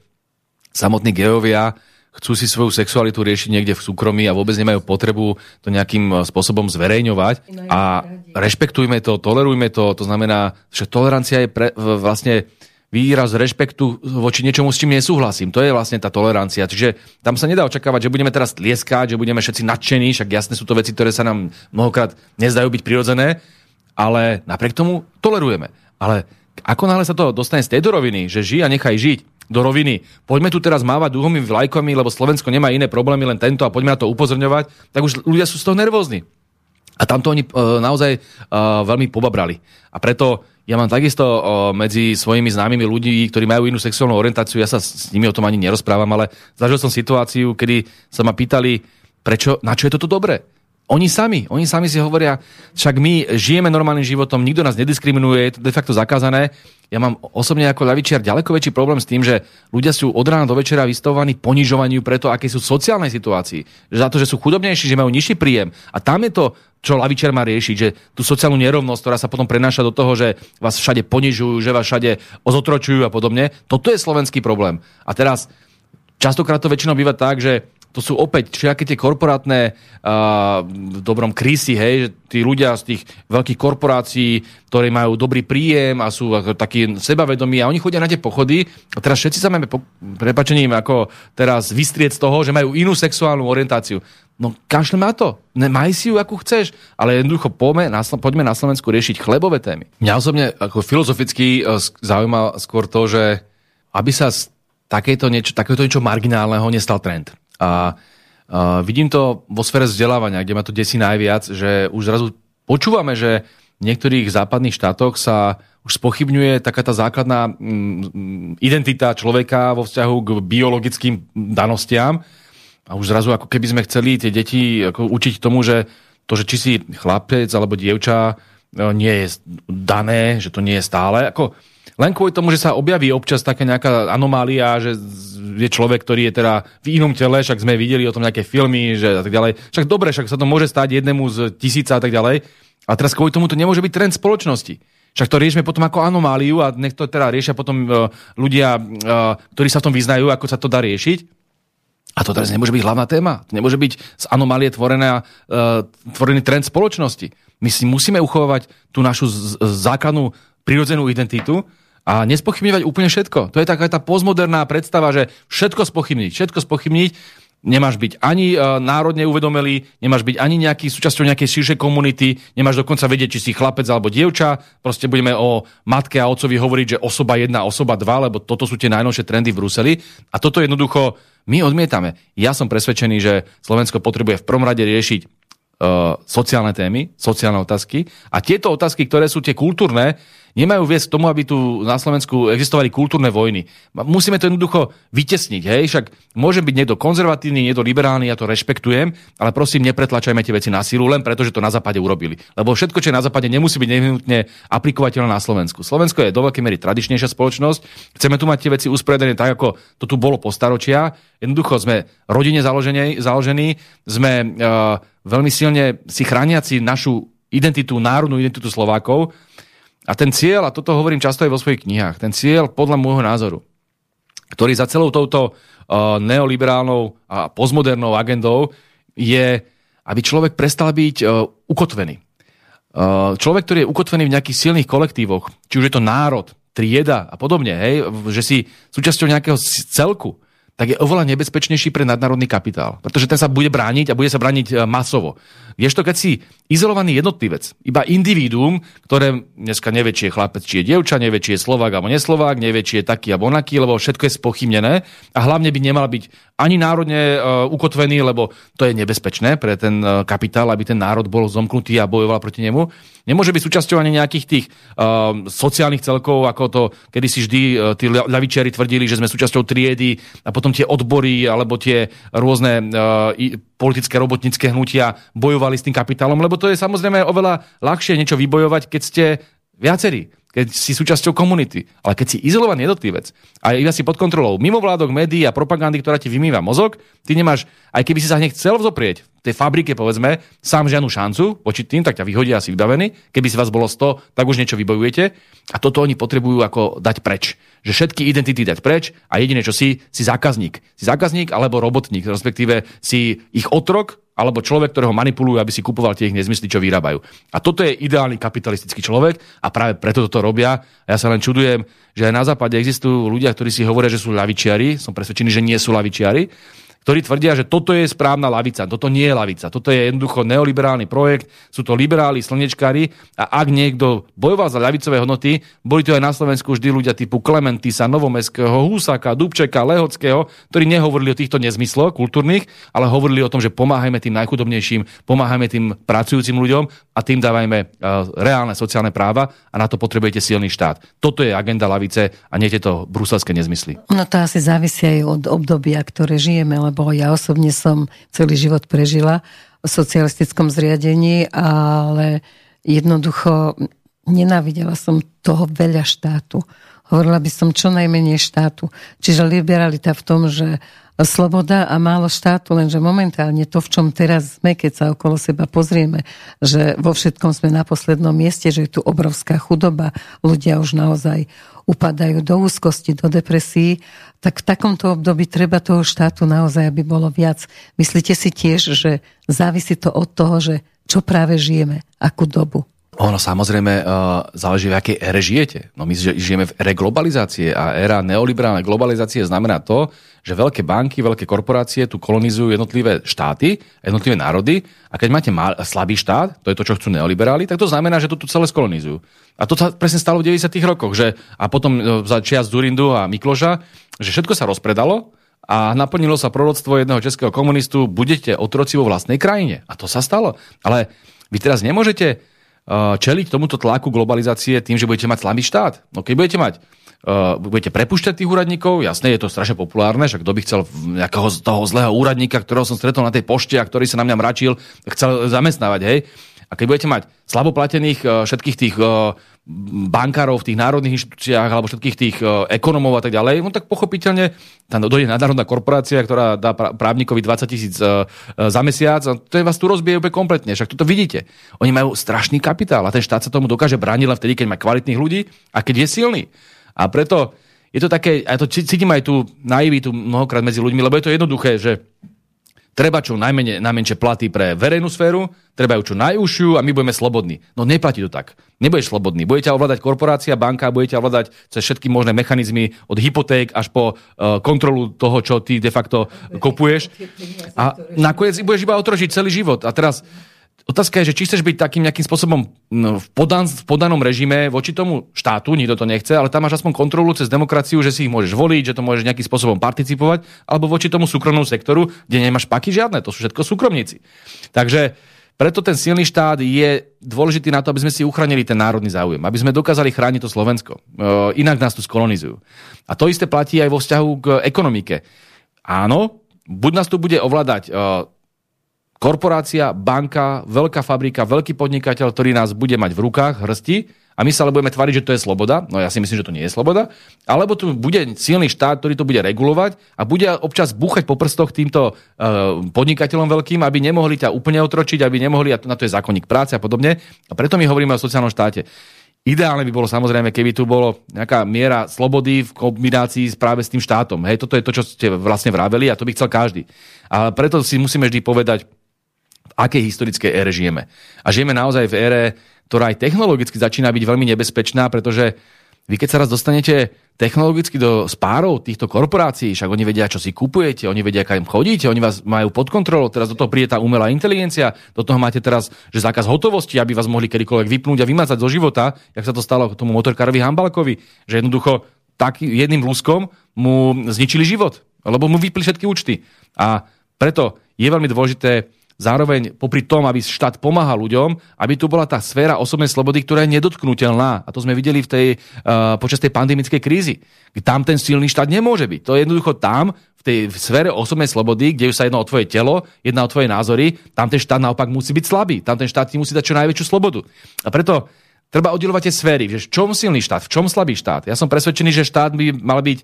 samotní geovia chcú si svoju sexualitu riešiť niekde v súkromí a vôbec nemajú potrebu to nejakým spôsobom zverejňovať. A rešpektujme to, tolerujme to. To znamená, že tolerancia je pre, vlastne výraz rešpektu voči niečomu, s čím nesúhlasím. To je vlastne tá tolerancia. Čiže tam sa nedá očakávať, že budeme teraz tlieskať, že budeme všetci nadšení, však jasne sú to veci, ktoré sa nám mnohokrát nezdajú byť prirodzené, ale napriek tomu tolerujeme. Ale ako náhle sa to dostane z tejto roviny, že žij a nechaj žiť, do roviny. Poďme tu teraz mávať dúhovými vlajkami, lebo Slovensko nemá iné problémy, len tento a poďme na to upozorňovať, tak už ľudia sú z toho nervózni. A tamto oni uh, naozaj uh, veľmi pobabrali. A preto ja mám takisto o, medzi svojimi známymi ľudí, ktorí majú inú sexuálnu orientáciu, ja sa s nimi o tom ani nerozprávam, ale zažil som situáciu, kedy sa ma pýtali, prečo, na čo je toto dobré. Oni sami, oni sami si hovoria, však my žijeme normálnym životom, nikto nás nediskriminuje, je to de facto zakázané. Ja mám osobne ako ľavičiar ďaleko väčší problém s tým, že ľudia sú od rána do večera vystavovaní ponižovaniu preto, aké sú v sociálnej situácii. Za to, že sú chudobnejší, že majú nižší príjem. A tam je to, čo ľavičiar má riešiť, že tú sociálnu nerovnosť, ktorá sa potom prenáša do toho, že vás všade ponižujú, že vás všade ozotročujú a podobne. Toto je slovenský problém. A teraz častokrát to väčšinou býva tak, že to sú opäť všetky tie korporátne uh, v dobrom krísi, hej, že tí ľudia z tých veľkých korporácií, ktorí majú dobrý príjem a sú ako takí sebavedomí a oni chodia na tie pochody a teraz všetci sa máme po, prepačením ako teraz vystrieť z toho, že majú inú sexuálnu orientáciu. No kašle má to. Maj si ju, akú chceš. Ale jednoducho poďme na, poďme na Slovensku riešiť chlebové témy. Mňa osobne ako filozoficky uh, zaujíma skôr to, že aby sa z takéto niečo, takéto niečo marginálneho nestal trend. A uh, vidím to vo sfere vzdelávania, kde ma to desí najviac, že už zrazu počúvame, že v niektorých západných štátoch sa už spochybňuje taká tá základná mm, identita človeka vo vzťahu k biologickým danostiam. A už zrazu ako keby sme chceli tie deti ako učiť tomu, že to, že či si chlapec alebo dievča nie je dané, že to nie je stále. Ako, len kvôli tomu, že sa objaví občas taká nejaká anomália, že je človek, ktorý je teda v inom tele, však sme videli o tom nejaké filmy, že a tak ďalej. Však dobre, však sa to môže stať jednému z tisíca a tak ďalej. A teraz kvôli tomu to nemôže byť trend spoločnosti. Však to riešime potom ako anomáliu a nech to teda riešia potom uh, ľudia, uh, ktorí sa v tom vyznajú, ako sa to dá riešiť. A to teraz nemôže byť hlavná téma. To nemôže byť z anomálie tvorená, uh, tvorený trend spoločnosti. My si musíme uchovávať tú našu z- základnú prirodzenú identitu a nespochybňovať úplne všetko. To je taká tá postmoderná predstava, že všetko spochybniť, všetko spochybniť, nemáš byť ani uh, národne uvedomelý, nemáš byť ani nejaký súčasťou nejakej širšej komunity, nemáš dokonca vedieť, či si chlapec alebo dievča, proste budeme o matke a otcovi hovoriť, že osoba jedna, osoba dva, lebo toto sú tie najnovšie trendy v Bruseli. A toto jednoducho my odmietame. Ja som presvedčený, že Slovensko potrebuje v prvom rade riešiť uh, sociálne témy, sociálne otázky a tieto otázky, ktoré sú tie kultúrne, nemajú viesť k tomu, aby tu na Slovensku existovali kultúrne vojny. Musíme to jednoducho vytesniť. Hej? Však môže byť niekto konzervatívny, niekto liberálny, ja to rešpektujem, ale prosím, nepretlačajme tie veci na silu len preto, že to na západe urobili. Lebo všetko, čo je na západe, nemusí byť nevyhnutne aplikovateľné na Slovensku. Slovensko je do veľkej miery tradičnejšia spoločnosť. Chceme tu mať tie veci usporiadané tak, ako to tu bolo po staročia. Jednoducho sme rodine založení, založení sme uh, veľmi silne si chrániaci našu identitu, národnú identitu Slovákov a ten cieľ, a toto hovorím často aj vo svojich knihách, ten cieľ podľa môjho názoru, ktorý za celou touto uh, neoliberálnou a postmodernou agendou je, aby človek prestal byť uh, ukotvený. Uh, človek, ktorý je ukotvený v nejakých silných kolektívoch, či už je to národ, trieda a podobne, hej, že si súčasťou nejakého celku, tak je oveľa nebezpečnejší pre nadnárodný kapitál. Pretože ten sa bude brániť a bude sa brániť masovo. To, keď si izolovaný jednotlivec, iba individuum, ktoré dneska nevie, či je chlapec, či je dievča, nevie, či je Slovák alebo neslovák, nevie, či je taký alebo onaký, lebo všetko je spochybnené a hlavne by nemal byť ani národne uh, ukotvený, lebo to je nebezpečné pre ten uh, kapitál, aby ten národ bol zomknutý a bojoval proti nemu. Nemôže byť súčasťou ani nejakých tých uh, sociálnych celkov, ako to kedy si vždy uh, tí ľavičiari tvrdili, že sme súčasťou triedy a potom tie odbory alebo tie rôzne uh, politické robotnícke hnutia bojovali s tým kapitálom, lebo to je samozrejme oveľa ľahšie niečo vybojovať, keď ste viacerí keď si súčasťou komunity. Ale keď si izolovaný jednotlivec a iba si pod kontrolou mimovládok, médií a propagandy, ktorá ti vymýva mozog, ty nemáš, aj keby si sa hneď chcel vzoprieť v tej fabrike, povedzme, sám žiadnu šancu voči tým, tak ťa vyhodia asi vybavený. Keby si vás bolo 100, tak už niečo vybojujete. A toto oni potrebujú ako dať preč. Že všetky identity dať preč a jediné, čo si, si zákazník. Si zákazník alebo robotník, respektíve si ich otrok alebo človek, ktorého manipulujú, aby si kupoval tie ich nezmysly, čo vyrábajú. A toto je ideálny kapitalistický človek a práve preto toto robia. A ja sa len čudujem, že aj na západe existujú ľudia, ktorí si hovoria, že sú lavičiari. Som presvedčený, že nie sú lavičiari ktorí tvrdia, že toto je správna lavica. Toto nie je lavica. Toto je jednoducho neoliberálny projekt. Sú to liberáli, slnečkári a ak niekto bojoval za ľavicové hodnoty, boli to aj na Slovensku vždy ľudia typu Klementisa, Novomeského, Husaka, Dubčeka, Lehockého, ktorí nehovorili o týchto nezmysloch kultúrnych, ale hovorili o tom, že pomáhajme tým najchudobnejším, pomáhajme tým pracujúcim ľuďom a tým dávajme uh, reálne sociálne práva a na to potrebujete silný štát. Toto je agenda lavice a nie tieto bruselské nezmysly. No to asi závisí aj od obdobia, ktoré žijeme, lebo ja osobne som celý život prežila v socialistickom zriadení, ale jednoducho nenávidela som toho veľa štátu. Hovorila by som čo najmenej štátu. Čiže liberalita v tom, že sloboda a málo štátu, lenže momentálne to, v čom teraz sme, keď sa okolo seba pozrieme, že vo všetkom sme na poslednom mieste, že je tu obrovská chudoba, ľudia už naozaj upadajú do úzkosti, do depresí, tak v takomto období treba toho štátu naozaj, aby bolo viac. Myslíte si tiež, že závisí to od toho, že čo práve žijeme, akú dobu? Ono samozrejme uh, záleží, v akej ére žijete. No my žijeme v ére globalizácie a éra neoliberálnej globalizácie znamená to, že veľké banky, veľké korporácie tu kolonizujú jednotlivé štáty, jednotlivé národy a keď máte mal, slabý štát, to je to, čo chcú neoliberáli, tak to znamená, že to tu celé skolonizujú. A to sa presne stalo v 90. rokoch, že a potom uh, za čias Durindu a Mikloža, že všetko sa rozpredalo a naplnilo sa proroctvo jedného českého komunistu, budete otroci vo vlastnej krajine. A to sa stalo. Ale vy teraz nemôžete Eh, čeliť tomuto tlaku globalizácie tým, že budete mať slabý štát. No keď budete mať Uh, budete prepušťať tých úradníkov, jasné, je to strašne populárne, že kto by chcel nejakého toho zlého úradníka, ktorého som stretol na tej pošte a ktorý sa na mňa mračil, chcel zamestnávať, hej. A keď budete mať slaboplatených uh, všetkých tých uh, bankárov v tých národných inštitúciách alebo všetkých tých uh, ekonomov a tak ďalej, no tak pochopiteľne tam dojde nadnárodná korporácia, ktorá dá právnikovi 20 tisíc za mesiac a to je vás tu rozbije úplne kompletne. Však toto vidíte. Oni majú strašný kapitál a ten štát sa tomu dokáže brániť len vtedy, keď má kvalitných ľudí a keď je silný. A preto je to také, a to cítim aj tú naivitu mnohokrát medzi ľuďmi, lebo je to jednoduché, že Treba čo najmenej, najmenšie platy pre verejnú sféru, treba ju čo najúžšiu a my budeme slobodní. No neplatí to tak. Nebudeš slobodný. Budete ovládať korporácia, banka, budete ovládať cez všetky možné mechanizmy od hypoték až po uh, kontrolu toho, čo ty de facto kopuješ. A nakoniec budeš iba otrožiť celý život. A teraz Otázka je, že či chceš byť takým nejakým spôsobom no, v, podan, v podanom režime voči tomu štátu, nikto to nechce, ale tam máš aspoň kontrolu cez demokraciu, že si ich môžeš voliť, že to môžeš nejakým spôsobom participovať, alebo voči tomu súkromnému sektoru, kde nemáš paky žiadne, to sú všetko súkromníci. Takže preto ten silný štát je dôležitý na to, aby sme si uchránili ten národný záujem, aby sme dokázali chrániť to Slovensko. E, inak nás tu skolonizujú. A to isté platí aj vo vzťahu k ekonomike. Áno, buď nás tu bude ovládať e, korporácia, banka, veľká fabrika, veľký podnikateľ, ktorý nás bude mať v rukách, hrsti, a my sa ale budeme tvariť, že to je sloboda, no ja si myslím, že to nie je sloboda, alebo tu bude silný štát, ktorý to bude regulovať a bude občas búchať po prstoch týmto uh, podnikateľom veľkým, aby nemohli ťa úplne otročiť, aby nemohli, a na to je zákonník práce a podobne. A preto my hovoríme o sociálnom štáte. Ideálne by bolo samozrejme, keby tu bolo nejaká miera slobody v kombinácii práve s tým štátom. Hej, toto je to, čo ste vlastne vraveli a to by chcel každý. A preto si musíme vždy povedať, akej historickej ére žijeme. A žijeme naozaj v ére, ktorá aj technologicky začína byť veľmi nebezpečná, pretože vy keď sa raz dostanete technologicky do spárov týchto korporácií, však oni vedia, čo si kupujete, oni vedia, kam chodíte, oni vás majú pod kontrolou, teraz do toho príde tá umelá inteligencia, do toho máte teraz, že zákaz hotovosti, aby vás mohli kedykoľvek vypnúť a vymazať zo života, jak sa to stalo tomu motorkárovi Hambalkovi, že jednoducho tak jedným lúskom mu zničili život, lebo mu vypli všetky účty. A preto je veľmi dôležité zároveň popri tom, aby štát pomáhal ľuďom, aby tu bola tá sféra osobnej slobody, ktorá je nedotknutelná. A to sme videli v tej, uh, počas tej pandemickej krízy. Tam ten silný štát nemôže byť. To je jednoducho tam, v tej sfére osobnej slobody, kde už sa jedno o tvoje telo, jedna o tvoje názory, tam ten štát naopak musí byť slabý. Tam ten štát ti musí dať čo najväčšiu slobodu. A preto treba oddelovať tie sféry, že v čom silný štát, v čom slabý štát. Ja som presvedčený, že štát by mal byť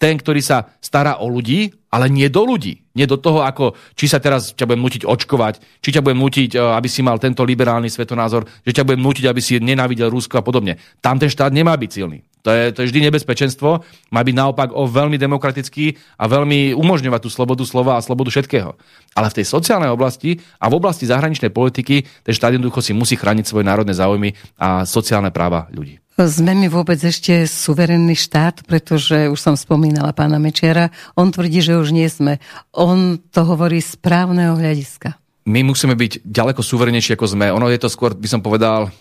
ten, ktorý sa stará o ľudí, ale nie do ľudí. Nie do toho, ako či sa teraz ťa budem nutiť očkovať, či ťa budem nutiť, e, aby si mal tento liberálny svetonázor, že ťa budem nutiť, aby si nenávidel Rusko a podobne. Tam ten štát nemá byť silný. To je, to je vždy nebezpečenstvo. Má byť naopak o veľmi demokratický a veľmi umožňovať tú slobodu slova a slobodu všetkého. Ale v tej sociálnej oblasti a v oblasti zahraničnej politiky ten štát jednoducho si musí chrániť svoje národné záujmy a sociálne práva ľudí. Sme my vôbec ešte suverénny štát, pretože už som spomínala pána Mečiara, on tvrdí, že už nie sme. On to hovorí z právneho hľadiska. My musíme byť ďaleko suverenejší ako sme. Ono je to skôr, by som povedal,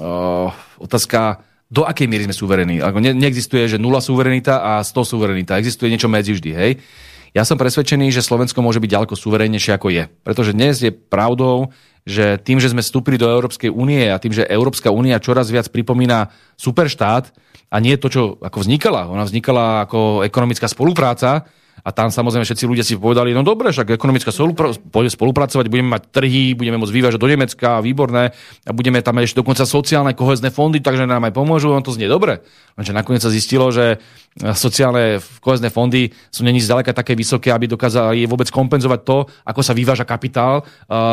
uh, otázka, do akej miery sme suverení. Ne, neexistuje, že nula suverenita a 100 suverenita. Existuje niečo medzi vždy, hej? Ja som presvedčený, že Slovensko môže byť ďaleko suverénnejšie ako je. Pretože dnes je pravdou, že tým, že sme vstúpili do Európskej únie a tým, že Európska únia čoraz viac pripomína superštát a nie to, čo ako vznikala. Ona vznikala ako ekonomická spolupráca, a tam samozrejme všetci ľudia si povedali, no dobre, však ekonomická spolupracovať, budeme mať trhy, budeme môcť vyvážať do Nemecka, výborné, a budeme tam ešte dokonca sociálne kohezné fondy, takže nám aj pomôžu, on to znie dobre. Lenže nakoniec sa zistilo, že sociálne kohezné fondy sú není zďaleka také vysoké, aby dokázali vôbec kompenzovať to, ako sa vyváža kapitál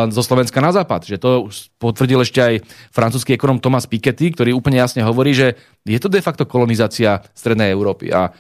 zo Slovenska na západ. Že to potvrdil ešte aj francúzsky ekonom Thomas Piketty, ktorý úplne jasne hovorí, že je to de facto kolonizácia Strednej Európy. A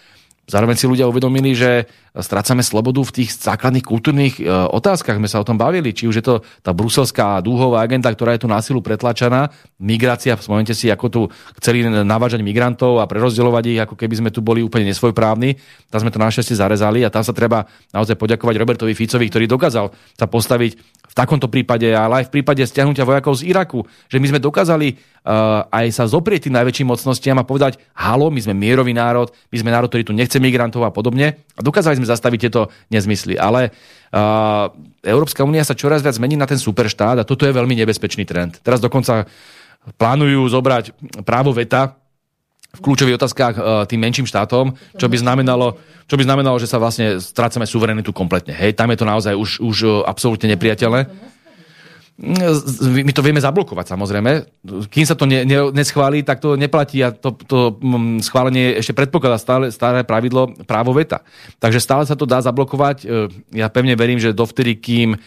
Zároveň si ľudia uvedomili, že strácame slobodu v tých základných kultúrnych e, otázkach. My sa o tom bavili, či už je to tá bruselská dúhová agenda, ktorá je tu násilu pretlačaná, migrácia, spomente si, ako tu chceli navážať migrantov a prerozdeľovať ich, ako keby sme tu boli úplne nesvojprávni. Tam sme to našťastie zarezali a tam sa treba naozaj poďakovať Robertovi Ficovi, ktorý dokázal sa postaviť v takomto prípade, ale aj v prípade stiahnutia vojakov z Iraku, že my sme dokázali uh, aj sa zoprieť tým najväčším mocnostiam a povedať, halo, my sme mierový národ, my sme národ, ktorý tu nechce migrantov a podobne. A dokázali sme zastaviť tieto nezmysly. Ale uh, Európska únia sa čoraz viac mení na ten superštát a toto je veľmi nebezpečný trend. Teraz dokonca plánujú zobrať právo veta v kľúčových otázkach uh, tým menším štátom, čo by znamenalo, čo by znamenalo, že sa vlastne strácame suverenitu kompletne. Hej, tam je to naozaj už, už absolútne nepriateľné. My to vieme zablokovať samozrejme. Kým sa to ne, ne, neschválí, tak to neplatí a to, to mm, schválenie ešte predpokladá stále, staré pravidlo právo veta. Takže stále sa to dá zablokovať. E, ja pevne verím, že dovtedy, kým e,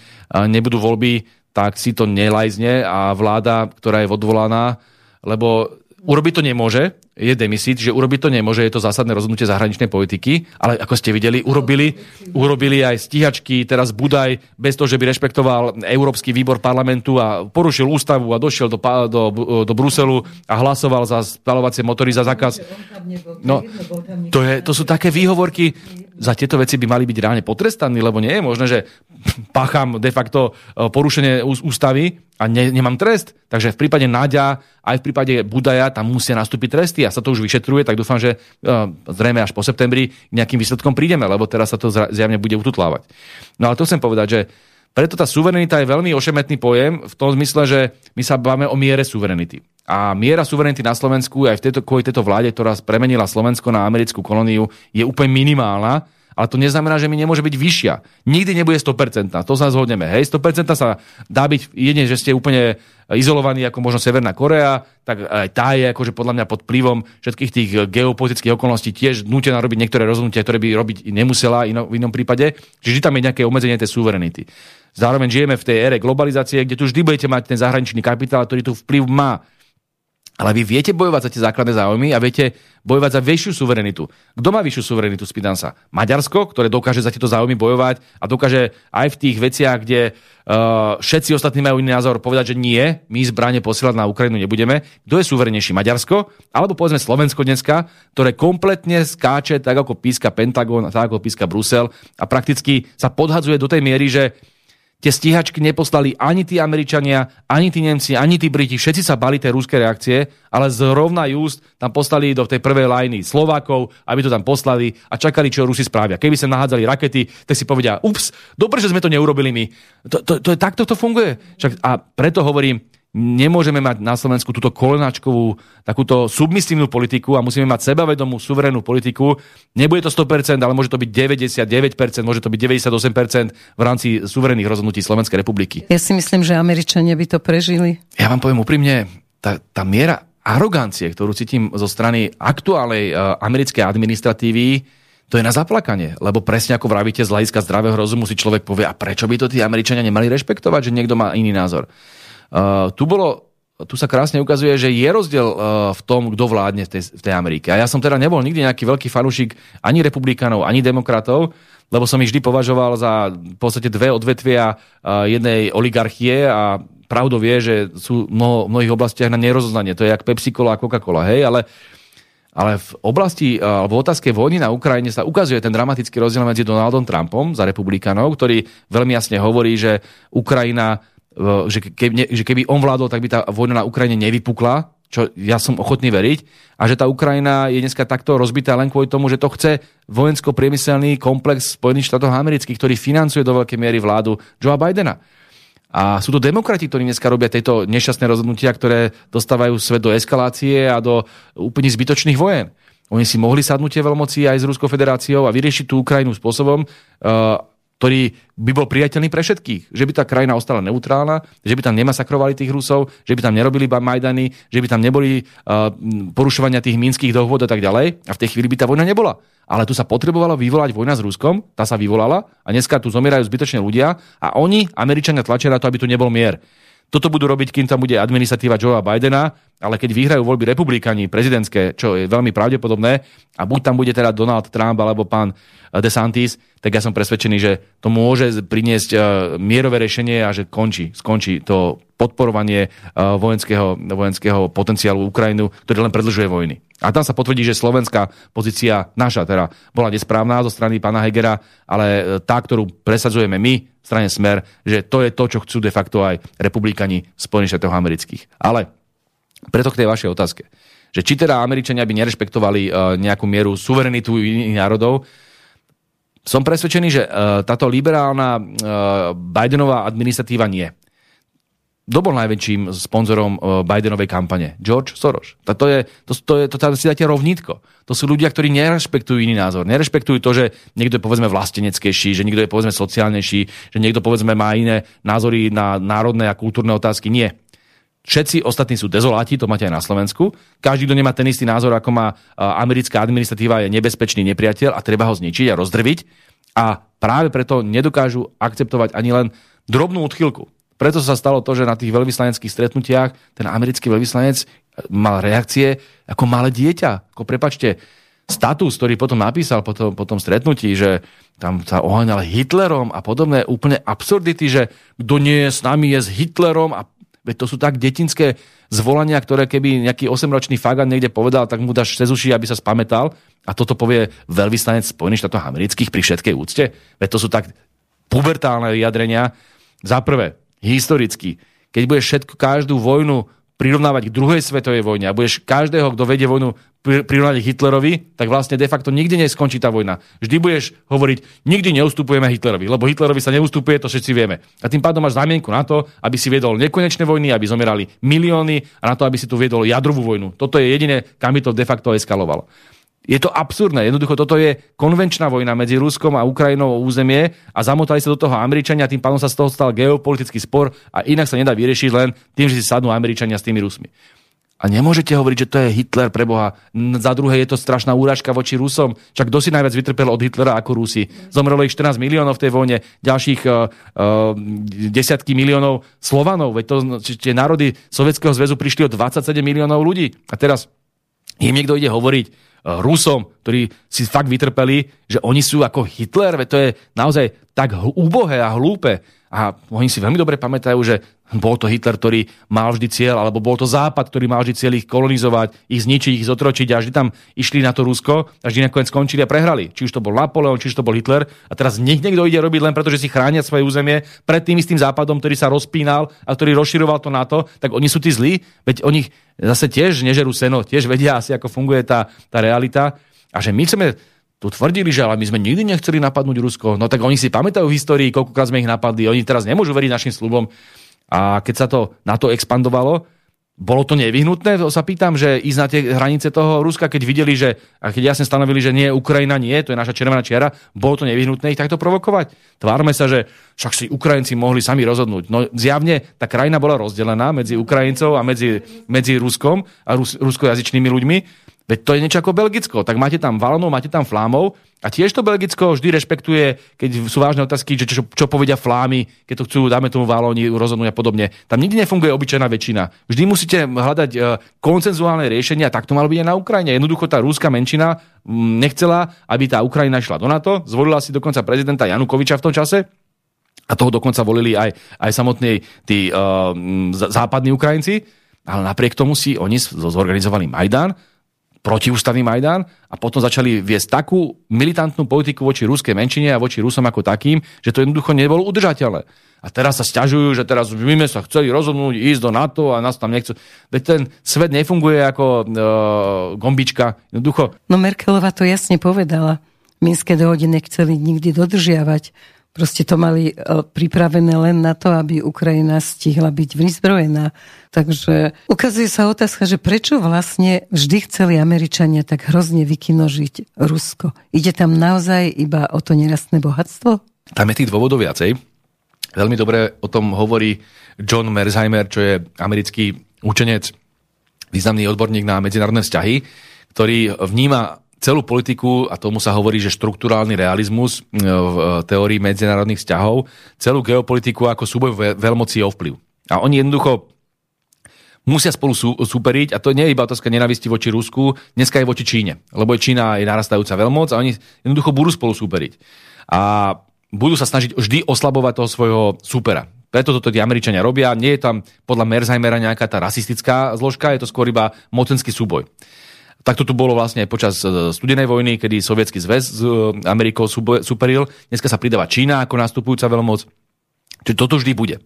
nebudú voľby, tak si to nelajzne a vláda, ktorá je odvolaná, lebo urobiť to nemôže, je demisit, že urobiť to nemôže, je to zásadné rozhodnutie zahraničnej politiky, ale ako ste videli, urobili, urobili aj stíhačky, teraz Budaj, bez toho, že by rešpektoval Európsky výbor parlamentu a porušil ústavu a došiel do, do, do Bruselu a hlasoval za spalovacie motory za zákaz. No, to, je, to sú také výhovorky, za tieto veci by mali byť reálne potrestaní, lebo nie je možné, že pácham de facto e, porušenie ústavy a ne, nemám trest. Takže v prípade Náďa, aj v prípade Budaja tam musia nastúpiť tresty a sa to už vyšetruje, tak dúfam, že uh, zrejme až po septembri nejakým výsledkom prídeme, lebo teraz sa to zjavne bude ututlávať. No ale to chcem povedať, že preto tá suverenita je veľmi ošemetný pojem v tom zmysle, že my sa bavíme o miere suverenity. A miera suverenity na Slovensku aj v tejto, kvôli tejto vláde, ktorá premenila Slovensko na americkú kolóniu, je úplne minimálna ale to neznamená, že mi nemôže byť vyššia. Nikdy nebude 100%, to sa zhodneme. Hej, 100% sa dá byť jedine, že ste úplne izolovaní ako možno Severná Korea, tak aj tá je akože podľa mňa pod vplyvom všetkých tých geopolitických okolností tiež nutená robiť niektoré rozhodnutia, ktoré by robiť nemusela ino, v inom prípade. Čiže tam je nejaké obmedzenie tej suverenity. Zároveň žijeme v tej ére globalizácie, kde tu vždy budete mať ten zahraničný kapitál, ktorý tu vplyv má Ale vy viete bojovať za tie základné záujmy a viete bojovať za väčšiu suverenitu. Kto má vyššiu suverenitu, spýtam sa? Maďarsko, ktoré dokáže za tieto záujmy bojovať a dokáže aj v tých veciach, kde uh, všetci ostatní majú iný názor, povedať, že nie, my zbranie posielať na Ukrajinu nebudeme. Kto je suverenejší? Maďarsko? Alebo povedzme Slovensko dneska, ktoré kompletne skáče tak ako píska Pentagon, tak ako píska Brusel a prakticky sa podhadzuje do tej miery, že Tie stíhačky neposlali ani tí Američania, ani tí Nemci, ani tí Briti. Všetci sa bali tej ruskej reakcie, ale zrovna just tam poslali do tej prvej lajny Slovákov, aby to tam poslali a čakali, čo Rusi spravia. Keby sa nahádzali rakety, tak si povedia, ups, dobre, že sme to neurobili my. To, to, to, takto to funguje. Však, a preto hovorím, nemôžeme mať na Slovensku túto kolenáčkovú, takúto submisívnu politiku a musíme mať sebavedomú, suverénnu politiku. Nebude to 100%, ale môže to byť 99%, môže to byť 98% v rámci suverénnych rozhodnutí Slovenskej republiky. Ja si myslím, že Američania by to prežili. Ja vám poviem úprimne, tá, tá miera arogancie, ktorú cítim zo strany aktuálnej uh, americkej administratívy, to je na zaplakanie, lebo presne ako vravíte z hľadiska zdravého rozumu si človek povie, a prečo by to tí Američania nemali rešpektovať, že niekto má iný názor. Uh, tu bolo tu sa krásne ukazuje, že je rozdiel uh, v tom, kto vládne v tej, v tej Amerike. A ja som teda nebol nikdy nejaký veľký fanúšik ani republikánov, ani demokratov, lebo som ich vždy považoval za v podstate dve odvetvia uh, jednej oligarchie a pravdou vie, že sú mnoho, v mnohých oblastiach na nerozoznanie. To je jak Pepsi-Cola a Coca-Cola, hej, ale ale v oblasti, alebo otázke vojny na Ukrajine sa ukazuje ten dramatický rozdiel medzi Donaldom Trumpom za republikanov, ktorý veľmi jasne hovorí, že Ukrajina že keby, že keby on vládol, tak by tá vojna na Ukrajine nevypukla, čo ja som ochotný veriť, a že tá Ukrajina je dneska takto rozbitá len kvôli tomu, že to chce vojensko-priemyselný komplex Spojených štátov amerických, ktorý financuje do veľkej miery vládu Joea Bidena. A sú to demokrati, ktorí dneska robia tieto nešťastné rozhodnutia, ktoré dostávajú svet do eskalácie a do úplne zbytočných vojen. Oni si mohli sadnúť tie veľmoci aj s Ruskou federáciou a vyriešiť tú Ukrajinu spôsobom, uh, ktorý by bol priateľný pre všetkých. Že by tá krajina ostala neutrálna, že by tam nemasakrovali tých Rusov, že by tam nerobili Majdany, že by tam neboli uh, porušovania tých minských dohôd a tak ďalej. A v tej chvíli by tá vojna nebola. Ale tu sa potrebovalo vyvolať vojna s Ruskom, tá sa vyvolala a dneska tu zomierajú zbytočne ľudia a oni, Američania, tlačia na to, aby tu nebol mier. Toto budú robiť, kým tam bude administratíva Joea Bidena, ale keď vyhrajú voľby republikáni prezidentské, čo je veľmi pravdepodobné, a buď tam bude teda Donald Trump alebo pán DeSantis, tak ja som presvedčený, že to môže priniesť uh, mierové riešenie a že končí, skončí to podporovanie uh, vojenského, vojenského potenciálu Ukrajinu, ktorý len predlžuje vojny. A tam sa potvrdí, že slovenská pozícia naša teda bola nesprávna zo strany pána Hegera, ale uh, tá, ktorú presadzujeme my strane Smer, že to je to, čo chcú de facto aj republikani Spojených štátov amerických. Ale preto k tej vašej otázke. Že či teda Američania by nerešpektovali nejakú mieru suverenitu iných národov, som presvedčený, že uh, táto liberálna uh, Bidenová administratíva nie. Kto bol najväčším sponzorom uh, Bidenovej kampane? George Soros. To, je, to, to, je, to, to si dáte rovnítko. To sú ľudia, ktorí nerešpektujú iný názor. Nerešpektujú to, že niekto je povedzme vlasteneckejší, že niekto je povedzme sociálnejší, že niekto povedzme má iné názory na národné a kultúrne otázky. Nie Všetci ostatní sú dezoláti, to máte aj na Slovensku. Každý, kto nemá ten istý názor, ako má americká administratíva, je nebezpečný nepriateľ a treba ho zničiť a rozdrviť. A práve preto nedokážu akceptovať ani len drobnú odchylku. Preto sa stalo to, že na tých veľvyslaneckých stretnutiach ten americký veľvyslanec e, mal reakcie ako malé dieťa. Ako prepačte, status, ktorý potom napísal po tom, po tom stretnutí, že tam sa oháňal Hitlerom a podobné úplne absurdity, že kto nie je s nami je s Hitlerom a Veď to sú tak detinské zvolania, ktoré keby nejaký 8-ročný fagan niekde povedal, tak mu dáš cez uši, aby sa spametal. A toto povie veľvyslanec Spojených štátov amerických pri všetkej úcte. Veď to sú tak pubertálne vyjadrenia. Za prvé, historicky, keď budeš všetko, každú vojnu prirovnávať k druhej svetovej vojne a budeš každého, kto vedie vojnu, prirovnať Hitlerovi, tak vlastne de facto nikdy neskončí tá vojna. Vždy budeš hovoriť, nikdy neustupujeme Hitlerovi, lebo Hitlerovi sa neustupuje, to všetci vieme. A tým pádom máš zámienku na to, aby si viedol nekonečné vojny, aby zomierali milióny a na to, aby si tu viedol jadrovú vojnu. Toto je jediné, kam by to de facto eskalovalo. Je to absurdné. Jednoducho toto je konvenčná vojna medzi Ruskom a Ukrajinou o územie a zamotali sa do toho Američania, tým pádom sa z toho stal geopolitický spor a inak sa nedá vyriešiť len tým, že si sadnú Američania s tými Rusmi. A nemôžete hovoriť, že to je Hitler pre Boha. Za druhé je to strašná úražka voči Rusom. Čak kto si najviac vytrpel od Hitlera ako Rusi? Zomrelo ich 14 miliónov v tej vojne, ďalších uh, uh, desiatky miliónov Slovanov. Veď to, tie národy Sovietskeho zväzu prišli o 27 miliónov ľudí. A teraz im niekto ide hovoriť uh, Rusom, ktorí si fakt vytrpeli, že oni sú ako Hitler, veď to je naozaj tak úbohé a hlúpe. A oni si veľmi dobre pamätajú, že bol to Hitler, ktorý mal vždy cieľ, alebo bol to Západ, ktorý mal vždy cieľ ich kolonizovať, ich zničiť, ich zotročiť a vždy tam išli na to Rusko a vždy nakoniec skončili a prehrali. Či už to bol Napoleon, či už to bol Hitler. A teraz niekto ide robiť len preto, že si chránia svoje územie pred tým istým Západom, ktorý sa rozpínal a ktorý rozširoval to NATO, tak oni sú tí zlí, veď oni zase tiež nežerú seno, tiež vedia asi, ako funguje tá, tá realita. A že my chceme tu tvrdili, že ale my sme nikdy nechceli napadnúť Rusko. No tak oni si pamätajú v histórii, koľkokrát sme ich napadli. Oni teraz nemôžu veriť našim slubom. A keď sa to na to expandovalo, bolo to nevyhnutné? Sa pýtam, že ísť na tie hranice toho Ruska, keď videli, že, a keď jasne stanovili, že nie, Ukrajina nie, to je naša červená čiara, bolo to nevyhnutné ich takto provokovať? Tvárme sa, že však si Ukrajinci mohli sami rozhodnúť. No zjavne tá krajina bola rozdelená medzi Ukrajincov a medzi, medzi Ruskom a rus, ruskojazyčnými ľuďmi Veď to je niečo ako Belgicko. Tak máte tam Valonov, máte tam Flámov a tiež to Belgicko vždy rešpektuje, keď sú vážne otázky, že čo, čo povedia Flámy, keď to chcú, dáme tomu Valóni rozhodnúť a podobne. Tam nikdy nefunguje obyčajná väčšina. Vždy musíte hľadať e, koncenzuálne riešenia, tak to malo byť aj na Ukrajine. Jednoducho tá rúska menšina nechcela, aby tá Ukrajina išla do NATO, zvolila si dokonca prezidenta Janukoviča v tom čase, a toho dokonca volili aj, aj samotní tí uh, západní Ukrajinci, ale napriek tomu si oni zorganizovali Majdan, protiústavný Majdan a potom začali viesť takú militantnú politiku voči ruskej menšine a voči Rusom ako takým, že to jednoducho nebolo udržateľné. A teraz sa stiažujú, že teraz my sme sa chceli rozhodnúť ísť do NATO a nás tam nechcú. Veď ten svet nefunguje ako e, gombička. Jednoducho. No Merkelová to jasne povedala. Minské dohody nechceli nikdy dodržiavať. Proste to mali e, pripravené len na to, aby Ukrajina stihla byť vyzbrojená. Takže ukazuje sa otázka, že prečo vlastne vždy chceli Američania tak hrozne vykinožiť Rusko. Ide tam naozaj iba o to nerastné bohatstvo? Tam je tých dôvodov viacej. Veľmi dobre o tom hovorí John Merzheimer, čo je americký učenec, významný odborník na medzinárodné vzťahy, ktorý vníma celú politiku, a tomu sa hovorí, že štruktúrálny realizmus e, v e, teórii medzinárodných vzťahov, celú geopolitiku ako súboj veľmocí ovplyv. A oni jednoducho musia spolu sú, superiť a to nie je iba otázka nenavisti voči Rusku, dneska je voči Číne, lebo Čína je narastajúca veľmoc a oni jednoducho budú spolu superiť. A budú sa snažiť vždy oslabovať toho svojho supera. Preto toto tí Američania robia. Nie je tam podľa Merzheimera nejaká tá rasistická zložka, je to skôr iba mocenský súboj. Tak to tu bolo vlastne počas e, studenej vojny, kedy Sovietský zväz s e, Amerikou superil. Dneska sa pridáva Čína ako nastupujúca veľmoc. Čiže toto vždy bude.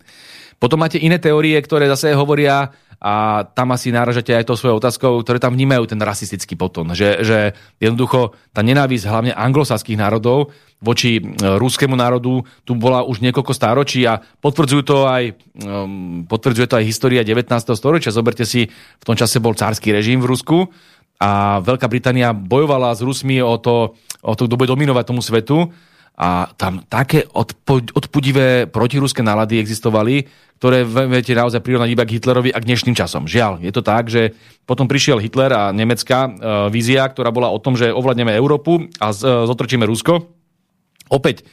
Potom máte iné teórie, ktoré zase hovoria, a tam asi náražate aj tou svojou otázkou, ktoré tam vnímajú ten rasistický potom. Že, že jednoducho tá nenávisť hlavne anglosaských národov voči e, ruskému národu tu bola už niekoľko stáročí a potvrdzujú to aj, um, potvrdzuje to aj história 19. storočia. Zoberte si, v tom čase bol cársky režim v Rusku a Veľká Británia bojovala s Rusmi o to, o to kto bude dominovať tomu svetu a tam také odpo- odpudivé protiruské nálady existovali, ktoré viete naozaj prirovnať iba k Hitlerovi a k dnešným časom. Žiaľ, je to tak, že potom prišiel Hitler a nemecká e, vízia, ktorá bola o tom, že ovládneme Európu a z, e, zotročíme Rusko. Opäť,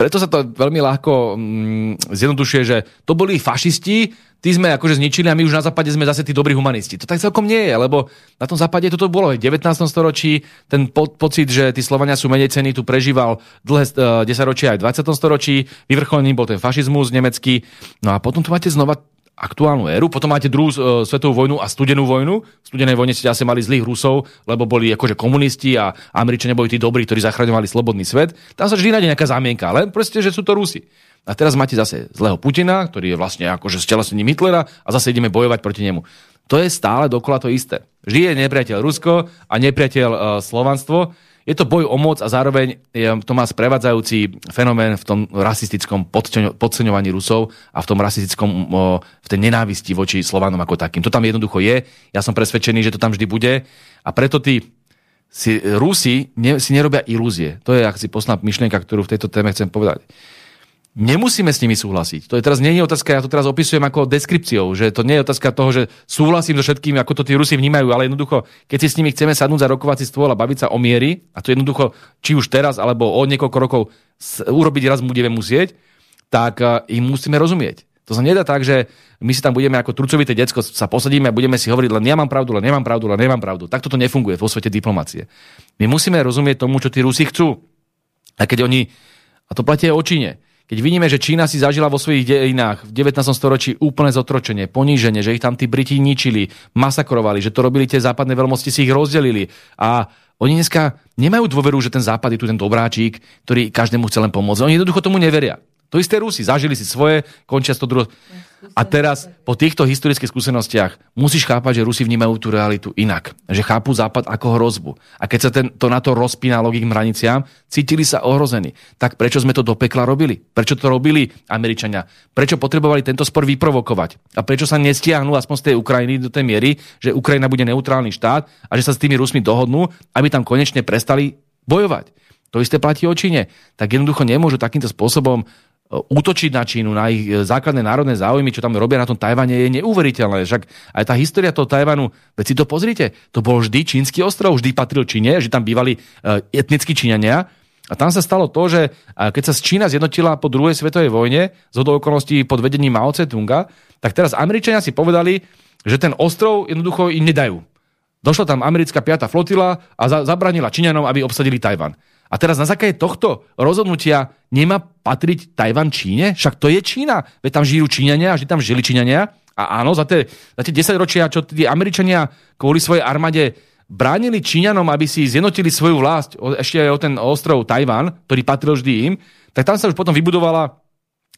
preto sa to veľmi ľahko mm, zjednodušuje, že to boli fašisti, tí sme akože zničili a my už na západe sme zase tí dobrí humanisti. To tak celkom nie je, lebo na tom západe toto bolo aj v 19. storočí. Ten po- pocit, že tí Slovania sú menej cení, tu prežíval dlhé uh, 10 ročia aj v 20. storočí. Vyvrcholený bol ten fašizmus nemecký. No a potom tu máte znova aktuálnu éru. Potom máte druhú uh, svetovú vojnu a studenú vojnu. V studenej vojne ste asi mali zlých Rusov, lebo boli akože komunisti a Američania boli tí dobrí, ktorí zachraňovali slobodný svet. Tam sa vždy nájde nejaká zámienka, len proste, že sú to Rusi. A teraz máte zase zlého Putina, ktorý je vlastne akože stelesnením Hitlera a zase ideme bojovať proti nemu. To je stále dokola to isté. Vždy je nepriateľ Rusko a nepriateľ uh, Slovanstvo je to boj o moc a zároveň to má sprevádzajúci fenomén v tom rasistickom podceňovaní Rusov a v tom rasistickom, v tej nenávisti voči Slovanom ako takým. To tam jednoducho je. Ja som presvedčený, že to tam vždy bude. A preto tí si, Rusi ne, si nerobia ilúzie. To je asi posledná myšlienka, ktorú v tejto téme chcem povedať. Nemusíme s nimi súhlasiť. To je teraz nie je otázka, ja to teraz opisujem ako deskripciou, že to nie je otázka toho, že súhlasím so všetkými, ako to tí Rusi vnímajú, ale jednoducho, keď si s nimi chceme sadnúť za rokovací stôl a baviť sa o miery, a to jednoducho, či už teraz, alebo o niekoľko rokov urobiť raz budeme musieť, tak uh, im musíme rozumieť. To sa nedá tak, že my si tam budeme ako trucovité decko, sa posadíme a budeme si hovoriť len ja mám pravdu, len nemám pravdu, len nemám pravdu. Tak toto nefunguje vo svete diplomácie. My musíme rozumieť tomu, čo tí Rusi chcú. A keď oni, a to platí aj o Číne, keď vidíme, že Čína si zažila vo svojich dejinách v 19. storočí úplné zotročenie, poníženie, že ich tam tí Briti ničili, masakrovali, že to robili tie západné veľmosti, si ich rozdelili. A oni dneska nemajú dôveru, že ten západ je tu ten dobráčik, ktorý každému chce len pomôcť. Oni jednoducho tomu neveria. To isté Rusi, zažili si svoje, končia to druhé. A teraz po týchto historických skúsenostiach musíš chápať, že Rusi vnímajú tú realitu inak. Že chápu Západ ako hrozbu. A keď sa ten, to na to rozpína logikým hraniciám, cítili sa ohrození. Tak prečo sme to do pekla robili? Prečo to robili Američania? Prečo potrebovali tento spor vyprovokovať? A prečo sa nestiahnu aspoň z tej Ukrajiny do tej miery, že Ukrajina bude neutrálny štát a že sa s tými Rusmi dohodnú, aby tam konečne prestali bojovať? To isté platí o Číne. Tak jednoducho nemôžu takýmto spôsobom útočiť na Čínu, na ich e, základné národné záujmy, čo tam robia na tom Tajvane, je neuveriteľné. Však aj tá história toho Tajvanu, veď si to pozrite, to bol vždy čínsky ostrov, vždy patril Číne, že tam bývali e, etnickí Číňania. A tam sa stalo to, že keď sa Čína zjednotila po druhej svetovej vojne, z okolností pod vedením Mao Tse-tunga, tak teraz Američania si povedali, že ten ostrov jednoducho im nedajú. Došla tam americká 5. flotila a za- zabranila Číňanom, aby obsadili Tajvan. A teraz na základe tohto rozhodnutia nemá patriť Tajvan Číne? Však to je Čína. Veď tam žijú Číňania že tam žili Číňania. A áno, za tie, za tie 10 ročia, čo tí Američania kvôli svojej armáde bránili Číňanom, aby si zjednotili svoju vlast, ešte aj o ten ostrov Tajvan, ktorý patril vždy im, tak tam sa už potom vybudovala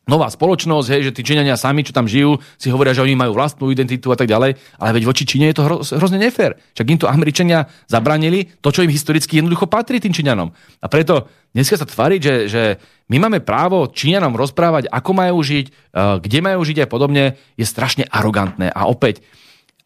nová spoločnosť, hej, že tí Číňania sami, čo tam žijú, si hovoria, že oni majú vlastnú identitu a tak ďalej, ale veď voči Číne je to hro, hrozne nefér. Však im to Američania zabranili to, čo im historicky jednoducho patrí tým Číňanom. A preto dneska sa tváriť, že, že my máme právo Číňanom rozprávať, ako majú žiť, eh, kde majú žiť a podobne, je strašne arogantné. A opäť,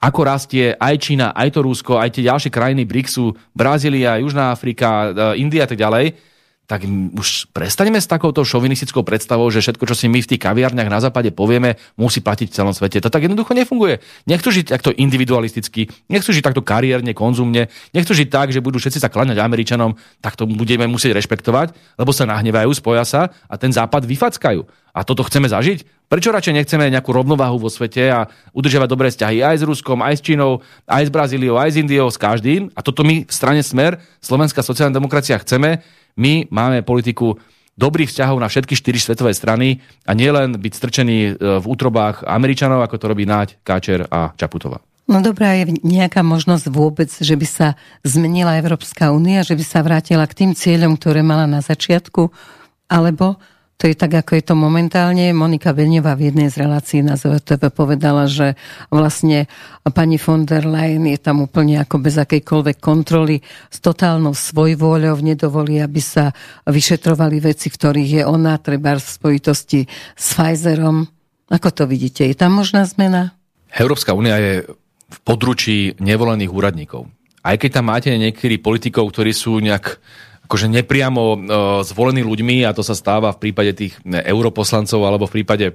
ako rastie aj Čína, aj to Rusko, aj tie ďalšie krajiny BRICSu, Brazília, Južná Afrika, eh, India a tak ďalej, tak už prestaneme s takouto šovinistickou predstavou, že všetko, čo si my v tých kaviarniach na západe povieme, musí platiť v celom svete. To tak jednoducho nefunguje. Nechcú žiť takto individualisticky, nechcú žiť takto kariérne, konzumne, nechcú žiť tak, že budú všetci sa klaňať Američanom, tak to budeme musieť rešpektovať, lebo sa nahnevajú, spoja sa a ten západ vyfackajú. A toto chceme zažiť? Prečo radšej nechceme nejakú rovnováhu vo svete a udržiavať dobré vzťahy aj s Ruskom, aj s Čínou, aj s Brazíliou, aj s Indiou, s každým? A toto my v strane Smer, Slovenská sociálna demokracia chceme, my máme politiku dobrých vzťahov na všetky štyri svetové strany a nielen byť strčený e, v útrobách Američanov, ako to robí Náď, Káčer a Čaputová. No dobrá, je nejaká možnosť vôbec, že by sa zmenila Európska únia, že by sa vrátila k tým cieľom, ktoré mala na začiatku, alebo to je tak, ako je to momentálne. Monika Beňová v jednej z relácií na ZVTV povedala, že vlastne pani von der Leyen je tam úplne ako bez akejkoľvek kontroly s totálnou svojvôľou, nedovolí, aby sa vyšetrovali veci, v ktorých je ona, treba v spojitosti s Pfizerom. Ako to vidíte? Je tam možná zmena? Európska únia je v područí nevolených úradníkov. Aj keď tam máte niektorí politikov, ktorí sú nejak akože nepriamo uh, zvolení ľuďmi a to sa stáva v prípade tých europoslancov alebo v prípade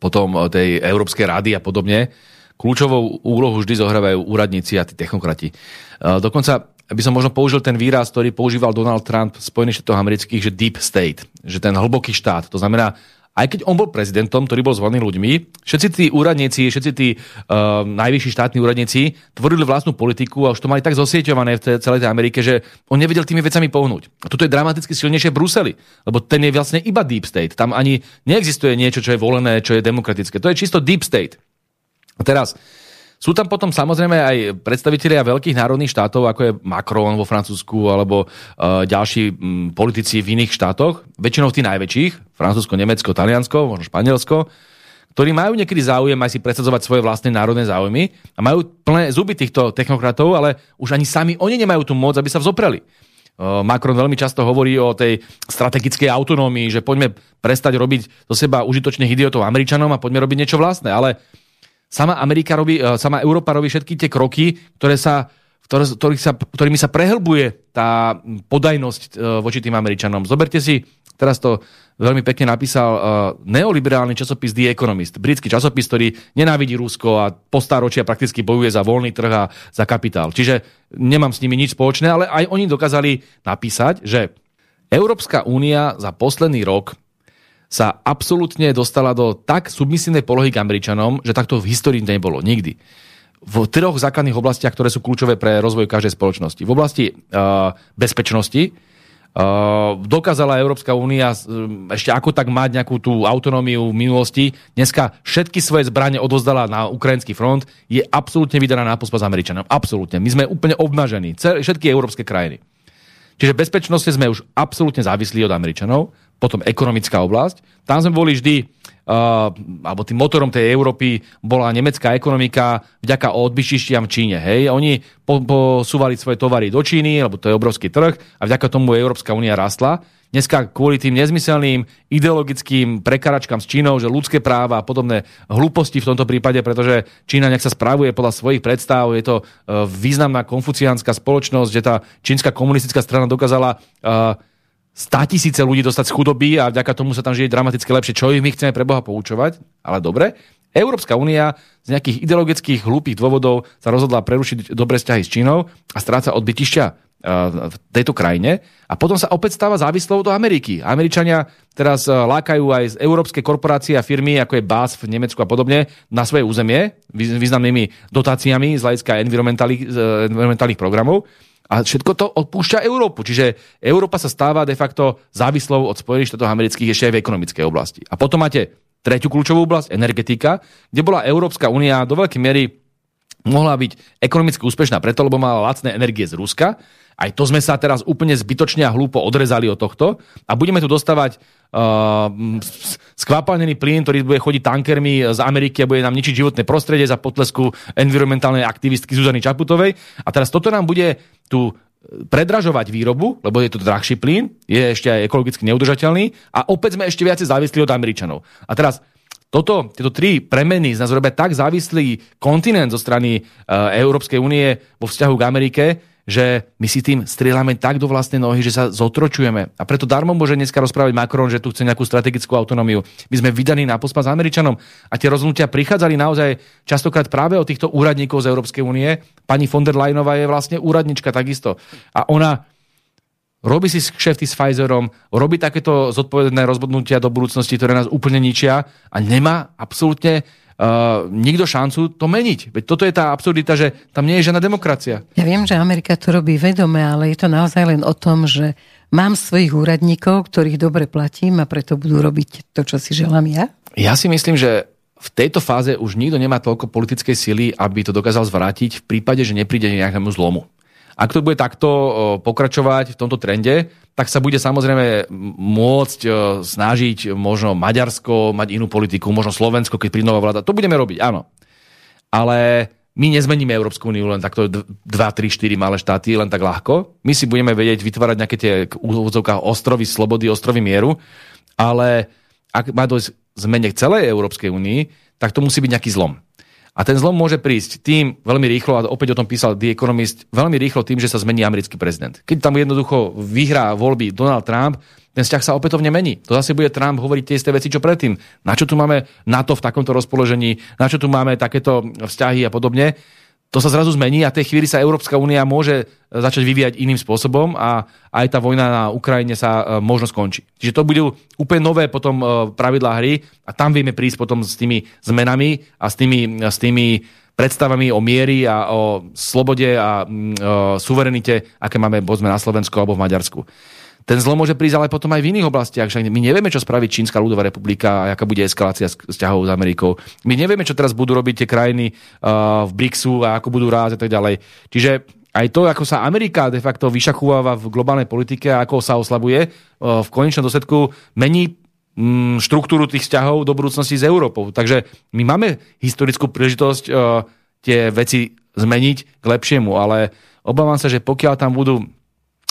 potom e, tej Európskej rady a podobne. Kľúčovú úlohu vždy zohrávajú úradníci a tí technokrati. Uh, dokonca by som možno použil ten výraz, ktorý používal Donald Trump v Spojených štátoch amerických, že deep state, že ten hlboký štát. To znamená, aj keď on bol prezidentom, ktorý bol zvolený ľuďmi, všetci tí úradníci, všetci tí uh, najvyšší štátni úradníci tvorili vlastnú politiku a už to mali tak zosieťované v celej tej Amerike, že on nevedel tými vecami pohnúť. A toto je dramaticky silnejšie v Bruseli, lebo ten je vlastne iba deep state. Tam ani neexistuje niečo, čo je volené, čo je demokratické. To je čisto deep state. A teraz, sú tam potom samozrejme aj predstavitelia veľkých národných štátov, ako je Macron vo Francúzsku alebo uh, ďalší politici v iných štátoch, väčšinou v tých najväčších, Francúzsko, Nemecko, Taliansko, možno Španielsko, ktorí majú niekedy záujem aj si presadzovať svoje vlastné národné záujmy a majú plné zuby týchto technokratov, ale už ani sami oni nemajú tú moc, aby sa vzopreli. Macron veľmi často hovorí o tej strategickej autonómii, že poďme prestať robiť do seba užitočných idiotov Američanom a poďme robiť niečo vlastné. Ale sama Amerika robí, e, sama Európa robí všetky tie kroky, ktoré sa ktorý sa, ktorými sa prehlbuje tá podajnosť voči tým Američanom. Zoberte si, teraz to veľmi pekne napísal uh, neoliberálny časopis The Economist, britský časopis, ktorý nenávidí Rusko a po stáročia prakticky bojuje za voľný trh a za kapitál. Čiže nemám s nimi nič spoločné, ale aj oni dokázali napísať, že Európska únia za posledný rok sa absolútne dostala do tak submisívnej polohy k Američanom, že takto v histórii nebolo nikdy. V troch základných oblastiach, ktoré sú kľúčové pre rozvoj každej spoločnosti. V oblasti uh, bezpečnosti, Uh, dokázala Európska únia uh, ešte ako tak mať nejakú tú autonómiu v minulosti. Dneska všetky svoje zbranie odozdala na ukrajinský front, je absolútne vydaná na pospas Američanom. Absolútne. My sme úplne obnažení. Všetky európske krajiny. Čiže bezpečnosti sme už absolútne závislí od Američanov. Potom ekonomická oblasť. Tam sme boli vždy uh, alebo tým motorom tej Európy bola nemecká ekonomika vďaka odbyčištiam v Číne. Hej? Oni po, posúvali svoje tovary do Číny, lebo to je obrovský trh a vďaka tomu Európska únia rastla. Dneska kvôli tým nezmyselným ideologickým prekaračkám s Čínou, že ľudské práva a podobné hlúposti v tomto prípade, pretože Čína nejak sa spravuje podľa svojich predstav, je to uh, významná konfuciánska spoločnosť, že tá čínska komunistická strana dokázala uh, 100 tisíce ľudí dostať z chudoby a vďaka tomu sa tam žije dramaticky lepšie. Čo ich my chceme pre Boha poučovať? Ale dobre. Európska únia z nejakých ideologických hlúpých dôvodov sa rozhodla prerušiť dobré vzťahy s Čínou a stráca odbytišťa v tejto krajine a potom sa opäť stáva závislou do Ameriky. Američania teraz e, lákajú aj z európske korporácie a firmy, ako je BAS v Nemecku a podobne, na svoje územie významnými dotáciami z hľadiska environmentálnych, e, environmentálnych programov a všetko to odpúšťa Európu. Čiže Európa sa stáva de facto závislou od Spojených štátov amerických ešte aj v ekonomickej oblasti. A potom máte tretiu kľúčovú oblasť, energetika, kde bola Európska únia do veľkej miery mohla byť ekonomicky úspešná preto, lebo mala lacné energie z Ruska. Aj to sme sa teraz úplne zbytočne a hlúpo odrezali od tohto a budeme tu dostávať uh, skvapalnený plyn, ktorý bude chodiť tankermi z Ameriky a bude nám ničiť životné prostredie za potlesku environmentálnej aktivistky Zuzany Čaputovej. A teraz toto nám bude tu predražovať výrobu, lebo je to drahší plyn, je ešte aj ekologicky neudržateľný a opäť sme ešte viacej závislí od Američanov. A teraz toto, tieto tri premeny z nás robia tak závislý kontinent zo strany uh, Európskej únie vo vzťahu k Amerike, že my si tým strieľame tak do vlastnej nohy, že sa zotročujeme. A preto darmo môže dneska rozprávať Macron, že tu chce nejakú strategickú autonómiu. My sme vydaní na pospas Američanom a tie rozhodnutia prichádzali naozaj častokrát práve od týchto úradníkov z Európskej únie. Pani von der Leyenová je vlastne úradnička takisto. A ona robí si kšefty s Pfizerom, robí takéto zodpovedné rozhodnutia do budúcnosti, ktoré nás úplne ničia a nemá absolútne uh, nikto šancu to meniť. Veď toto je tá absurdita, že tam nie je žiadna demokracia. Ja viem, že Amerika to robí vedome, ale je to naozaj len o tom, že mám svojich úradníkov, ktorých dobre platím a preto budú robiť to, čo si želám ja? Ja si myslím, že v tejto fáze už nikto nemá toľko politickej sily, aby to dokázal zvrátiť v prípade, že nepríde nejakému zlomu. Ak to bude takto pokračovať v tomto trende, tak sa bude samozrejme môcť snažiť možno Maďarsko mať inú politiku, možno Slovensko, keď príde nová vláda. To budeme robiť, áno. Ale my nezmeníme Európsku úniu len takto 2, 3, 4 malé štáty, len tak ľahko. My si budeme vedieť vytvárať nejaké tie úvodzovkách ostrovy slobody, ostrovy mieru, ale ak má dojsť zmene celej Európskej únii, tak to musí byť nejaký zlom. A ten zlom môže prísť tým veľmi rýchlo, a opäť o tom písal The Economist, veľmi rýchlo tým, že sa zmení americký prezident. Keď tam jednoducho vyhrá voľby Donald Trump, ten vzťah sa opätovne mení. To zase bude Trump hovoriť tie isté veci, čo predtým. Na čo tu máme NATO v takomto rozpoložení, na čo tu máme takéto vzťahy a podobne to sa zrazu zmení a tej chvíli sa Európska únia môže začať vyvíjať iným spôsobom a aj tá vojna na Ukrajine sa e, možno skončí. Čiže to budú úplne nové potom e, pravidlá hry a tam vieme prísť potom s tými zmenami a s tými, s tými predstavami o miery a o slobode a mm, o suverenite, aké máme povedzme na Slovensku alebo v Maďarsku. Ten zlom môže prísť ale potom aj v iných oblastiach. Však my nevieme, čo spraví Čínska ľudová republika a aká bude eskalácia vzťahov s Amerikou. My nevieme, čo teraz budú robiť tie krajiny uh, v BRICSu a ako budú rázať a tak ďalej. Čiže aj to, ako sa Amerika de facto vyšachúva v globálnej politike a ako sa oslabuje, uh, v konečnom dôsledku mení mm, štruktúru tých vzťahov do budúcnosti s Európou. Takže my máme historickú príležitosť uh, tie veci zmeniť k lepšiemu, ale obávam sa, že pokiaľ tam budú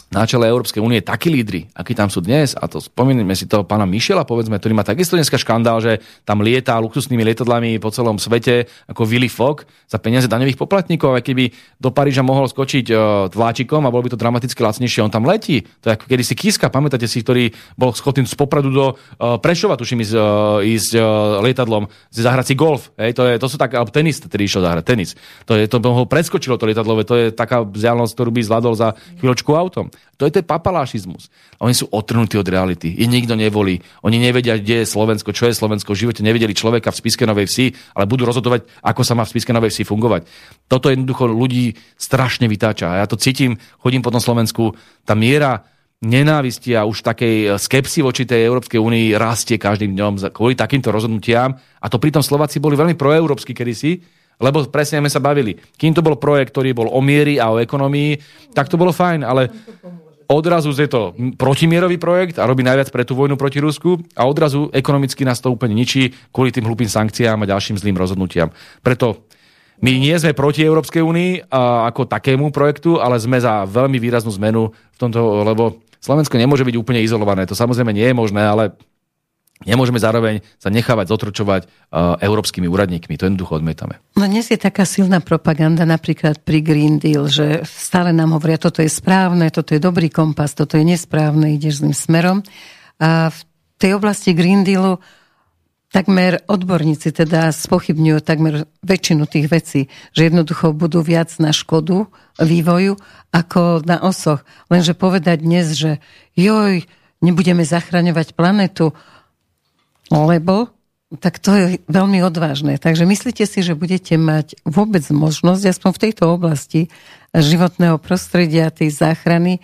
na čele Európskej únie takí lídry, akí tam sú dnes, a to spomíname si toho pána Mišela, povedzme, ktorý má takisto dneska škandál, že tam lietá luxusnými lietadlami po celom svete ako Willy Fogg za peniaze daňových poplatníkov, a keby do Paríža mohol skočiť uh, vláčikom a bol by to dramaticky lacnejšie, on tam letí. To je ako kedy si Kiska, pamätáte si, ktorý bol schopný z Popradu do uh, Prešova, tuším, ísť, uh, ísť uh, lietadlom, zahrať si golf. Hej, to, je, to sú tak, alebo tenis, ktorý išiel zahrať tenis. To, je, to ho preskočilo to lietadlové, to je taká vzdialenosť, ktorú by zvládol za chvíľočku autom. To je ten papalášizmus. Oni sú otrhnutí od reality. Ich nikto nevolí. Oni nevedia, kde je Slovensko, čo je Slovensko. V živote nevedeli človeka v Spiske Novej Vsi, ale budú rozhodovať, ako sa má v Spiske Novej Vsi fungovať. Toto jednoducho ľudí strašne vytáča. A ja to cítim, chodím po tom Slovensku, tá miera nenávisti a už takej skepsy voči tej Európskej únii rastie každým dňom kvôli takýmto rozhodnutiam. A to pritom Slováci boli veľmi proeurópsky kedysi, lebo presne sme sa bavili. Kým to bol projekt, ktorý bol o miery a o ekonomii, tak to bolo fajn, ale odrazu je to protimierový projekt a robí najviac pre tú vojnu proti Rusku a odrazu ekonomicky nás to úplne ničí kvôli tým hlúpým sankciám a ďalším zlým rozhodnutiam. Preto my nie sme proti Európskej únii ako takému projektu, ale sme za veľmi výraznú zmenu v tomto, lebo Slovensko nemôže byť úplne izolované. To samozrejme nie je možné, ale Nemôžeme zároveň sa nechávať zotročovať uh, európskymi úradníkmi. To jednoducho odmietame. No dnes je taká silná propaganda napríklad pri Green Deal, že stále nám hovoria, toto je správne, toto je dobrý kompas, toto je nesprávne, ideš zlým smerom. A v tej oblasti Green Dealu takmer odborníci teda spochybňujú takmer väčšinu tých vecí, že jednoducho budú viac na škodu vývoju ako na osoch. Lenže povedať dnes, že joj, nebudeme zachraňovať planetu, lebo tak to je veľmi odvážne. Takže myslíte si, že budete mať vôbec možnosť, aspoň v tejto oblasti životného prostredia, tej záchrany, e,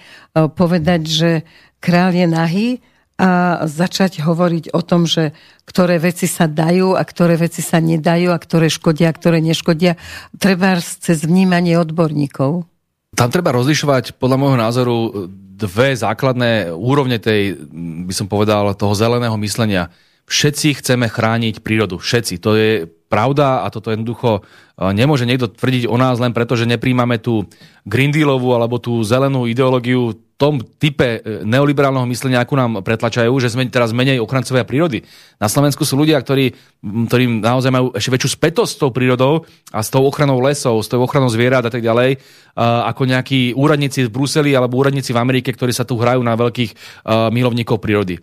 povedať, že král je nahý a začať hovoriť o tom, že ktoré veci sa dajú a ktoré veci sa nedajú a ktoré škodia a ktoré neškodia, treba cez vnímanie odborníkov. Tam treba rozlišovať podľa môjho názoru dve základné úrovne tej, by som povedal, toho zeleného myslenia všetci chceme chrániť prírodu. Všetci. To je pravda a toto jednoducho e, nemôže niekto tvrdiť o nás len preto, že nepríjmame tú Green Dealovú alebo tú zelenú ideológiu tom type e, neoliberálneho myslenia, ako nám pretlačajú, že sme teraz menej ochrancovia prírody. Na Slovensku sú ľudia, ktorí, ktorí naozaj majú ešte väčšiu spätosť s tou prírodou a s tou ochranou lesov, s tou ochranou zvierat a tak ďalej, ako nejakí úradníci v Bruseli alebo úradníci v Amerike, ktorí sa tu hrajú na veľkých milovníkov prírody.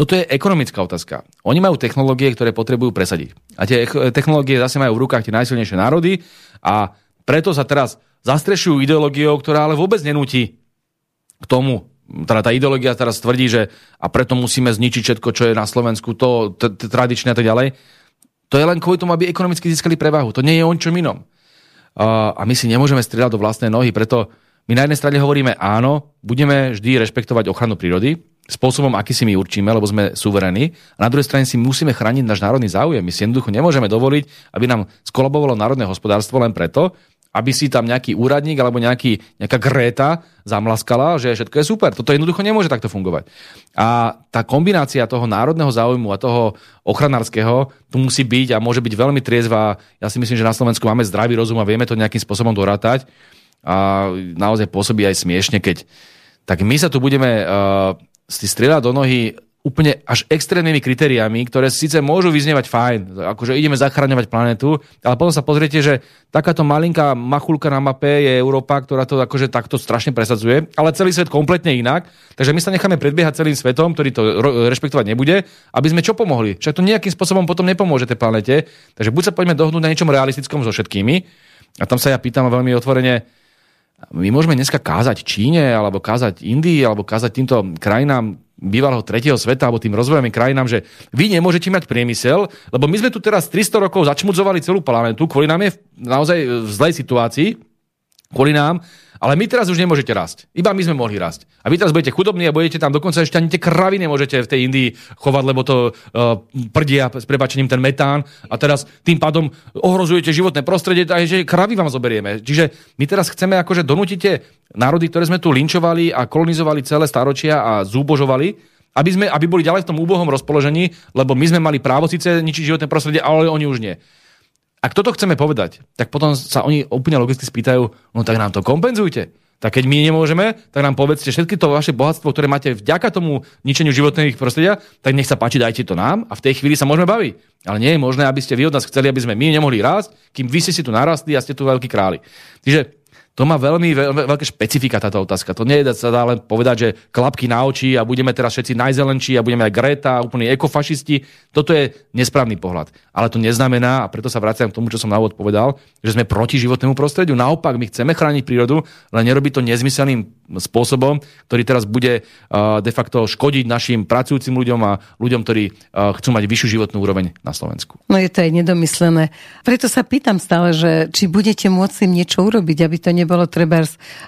Toto je ekonomická otázka. Oni majú technológie, ktoré potrebujú presadiť. A tie technológie zase majú v rukách tie najsilnejšie národy a preto sa teraz zastrešujú ideológiou, ktorá ale vôbec nenúti k tomu, teda tá ideológia teraz tvrdí, že a preto musíme zničiť všetko, čo je na Slovensku, to tradičné a tak ďalej. To je len kvôli tomu, aby ekonomicky získali prevahu. To nie je o čom inom. A my si nemôžeme strieľať do vlastnej nohy, preto my na jednej strane hovoríme áno, budeme vždy rešpektovať ochranu prírody, spôsobom, aký si my určíme, lebo sme suverení. A na druhej strane si musíme chrániť náš národný záujem. My si jednoducho nemôžeme dovoliť, aby nám skolabovalo národné hospodárstvo len preto, aby si tam nejaký úradník alebo nejaký, nejaká Gréta zamlaskala, že všetko je super. Toto jednoducho nemôže takto fungovať. A tá kombinácia toho národného záujmu a toho ochranárskeho tu musí byť a môže byť veľmi triezva. Ja si myslím, že na Slovensku máme zdravý rozum a vieme to nejakým spôsobom dorátať. A naozaj pôsobí aj smiešne, keď tak my sa tu budeme uh, si strieľa do nohy úplne až extrémnymi kritériami, ktoré síce môžu vyznievať fajn, akože ideme zachraňovať planetu, ale potom sa pozriete, že takáto malinká machulka na mape je Európa, ktorá to akože takto strašne presadzuje, ale celý svet kompletne inak, takže my sa necháme predbiehať celým svetom, ktorý to rešpektovať nebude, aby sme čo pomohli. Však to nejakým spôsobom potom nepomôže tej planete, takže buď sa poďme dohnúť na niečom realistickom so všetkými, a tam sa ja pýtam veľmi otvorene, my môžeme dneska kázať Číne, alebo kázať Indii, alebo kázať týmto krajinám bývalého tretieho sveta, alebo tým rozvojovým krajinám, že vy nemôžete mať priemysel, lebo my sme tu teraz 300 rokov začmudzovali celú planetu, kvôli nám je naozaj v zlej situácii, kvôli nám, ale my teraz už nemôžete rásť. Iba my sme mohli rásť. A vy teraz budete chudobní a budete tam dokonca ešte ani tie kravy nemôžete v tej Indii chovať, lebo to uh, prdia s prebačením ten metán a teraz tým pádom ohrozujete životné prostredie, takže kravy vám zoberieme. Čiže my teraz chceme akože donútite národy, ktoré sme tu linčovali a kolonizovali celé staročia a zúbožovali, aby, sme, aby boli ďalej v tom úbohom rozpoložení, lebo my sme mali právo síce ničiť životné prostredie, ale oni už nie. Ak toto chceme povedať, tak potom sa oni úplne logicky spýtajú, no tak nám to kompenzujte. Tak keď my nemôžeme, tak nám povedzte všetky to vaše bohatstvo, ktoré máte vďaka tomu ničeniu životných prostredia, tak nech sa páči, dajte to nám a v tej chvíli sa môžeme baviť. Ale nie je možné, aby ste vy od nás chceli, aby sme my nemohli rásť, kým vy ste si tu narastli a ste tu veľkí králi. Čiže to má veľmi veľ, veľké špecifika táto otázka. To nie je sa dá len povedať, že klapky na oči a budeme teraz všetci najzelenší a budeme aj Greta, úplne ekofašisti. Toto je nesprávny pohľad. Ale to neznamená, a preto sa vraciam k tomu, čo som na úvod povedal, že sme proti životnému prostrediu. Naopak, my chceme chrániť prírodu, ale nerobiť to nezmyselným spôsobom, ktorý teraz bude uh, de facto škodiť našim pracujúcim ľuďom a ľuďom, ktorí uh, chcú mať vyššiu životnú úroveň na Slovensku. No je to aj nedomyslené. Preto sa pýtam stále, že či budete môcť im niečo urobiť, aby to nebolo treba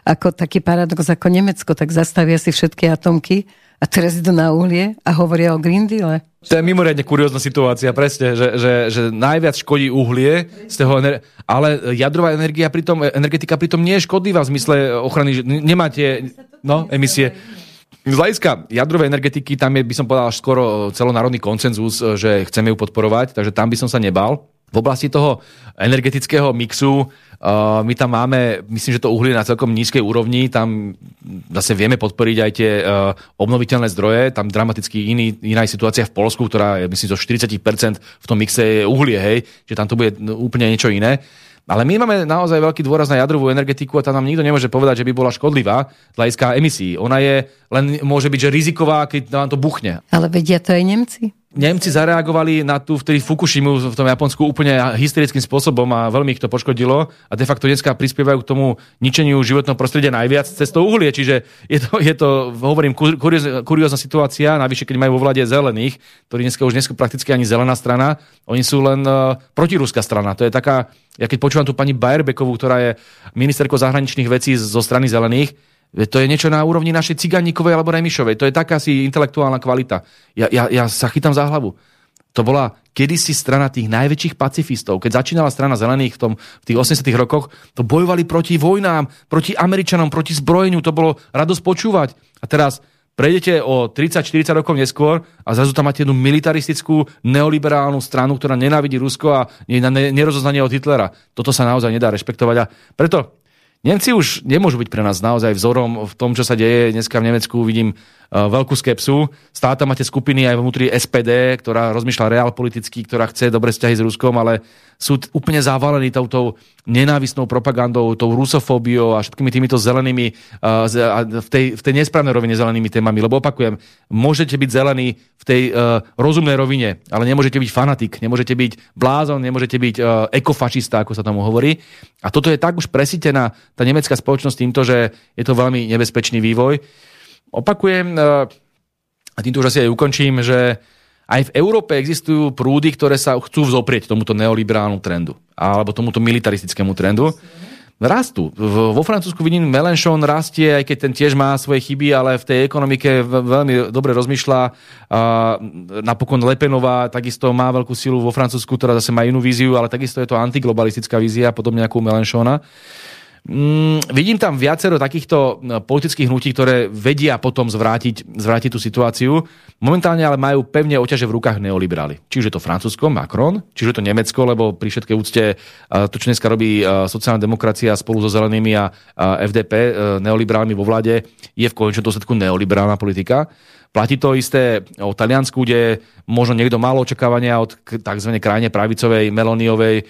ako taký paradox ako Nemecko, tak zastavia si všetky atomky a teraz idú na uhlie a hovoria o Green Deal. To je mimoriadne kuriózna situácia, presne, že, že, že najviac škodí uhlie, z toho ener- ale jadrová energia pritom, energetika pritom nie je škodlivá v zmysle ochrany, že nemáte no, emisie. Z hľadiska jadrovej energetiky tam je, by som povedal, až skoro celonárodný koncenzus, že chceme ju podporovať, takže tam by som sa nebal. V oblasti toho energetického mixu uh, my tam máme, myslím, že to uhlie na celkom nízkej úrovni, tam zase vieme podporiť aj tie uh, obnoviteľné zdroje, tam dramaticky iný, iná je situácia v Polsku, ktorá je, myslím, zo 40% v tom mixe je uhlie, hej, že tam to bude úplne niečo iné. Ale my máme naozaj veľký dôraz na jadrovú energetiku a tam nám nikto nemôže povedať, že by bola škodlivá z hľadiska emisí. Ona je len môže byť, že riziková, keď nám to buchne. Ale vedia to aj Nemci? Nemci zareagovali na tú vtedy Fukushimu v tom Japonsku úplne hysterickým spôsobom a veľmi ich to poškodilo a de facto dneska prispievajú k tomu ničeniu životného prostredia najviac cez to uhlie, čiže je to, je to hovorím, kuriózna, kuriózna situácia, navyše keď majú vo vláde zelených, ktorí dneska už dneska prakticky ani zelená strana, oni sú len uh, protiruská strana. To je taká, ja keď počúvam tu pani Bayerbeckovú, ktorá je ministerkou zahraničných vecí zo strany zelených, to je niečo na úrovni našej ciganíkovej alebo remišovej. To je taká si intelektuálna kvalita. Ja, ja, ja sa chytám za hlavu. To bola kedysi strana tých najväčších pacifistov. Keď začínala strana zelených v, tom, v tých 80 rokoch, to bojovali proti vojnám, proti Američanom, proti zbrojeniu. To bolo radosť počúvať. A teraz prejdete o 30-40 rokov neskôr a zrazu tam máte jednu militaristickú neoliberálnu stranu, ktorá nenávidí Rusko a je na nerozoznanie od Hitlera. Toto sa naozaj nedá rešpektovať. A preto Nemci už nemôžu byť pre nás naozaj vzorom v tom, čo sa deje. Dneska v Nemecku vidím veľkú skepsu. Stále tam máte skupiny aj vnútri SPD, ktorá rozmýšľa reál politicky, ktorá chce dobre vzťahy s Ruskom, ale sú úplne zavalení touto nenávistnou propagandou, tou rusofóbiou a všetkými týmito zelenými, uh, v, tej, v tej nesprávnej rovine zelenými témami. Lebo opakujem, môžete byť zelení v tej uh, rozumnej rovine, ale nemôžete byť fanatik, nemôžete byť blázon, nemôžete byť uh, ekofašista, ako sa tomu hovorí. A toto je tak už presítená tá nemecká spoločnosť týmto, že je to veľmi nebezpečný vývoj. Opakujem, uh, a týmto už asi aj ukončím, že aj v Európe existujú prúdy, ktoré sa chcú vzoprieť tomuto neoliberálnu trendu alebo tomuto militaristickému trendu. Rastú. Vo Francúzsku vidím, Melenchon rastie, aj keď ten tiež má svoje chyby, ale v tej ekonomike veľmi dobre rozmýšľa. Napokon Lepenová takisto má veľkú silu vo Francúzsku, ktorá zase má inú víziu, ale takisto je to antiglobalistická vízia, podobne ako u Melenchona. Mm, vidím tam viacero takýchto politických hnutí, ktoré vedia potom zvrátiť, zvrátiť tú situáciu. Momentálne ale majú pevne oťaže v rukách neoliberáli. Čiže to Francúzsko, Macron, čiže to Nemecko, lebo pri všetkej úcte to, čo dneska robí sociálna demokracia spolu so zelenými a FDP, e, neoliberálmi vo vláde, je v konečnom dôsledku neoliberálna politika. Platí to isté o Taliansku, kde možno niekto mal očakávania od tzv. krajine pravicovej, Meloniovej, e,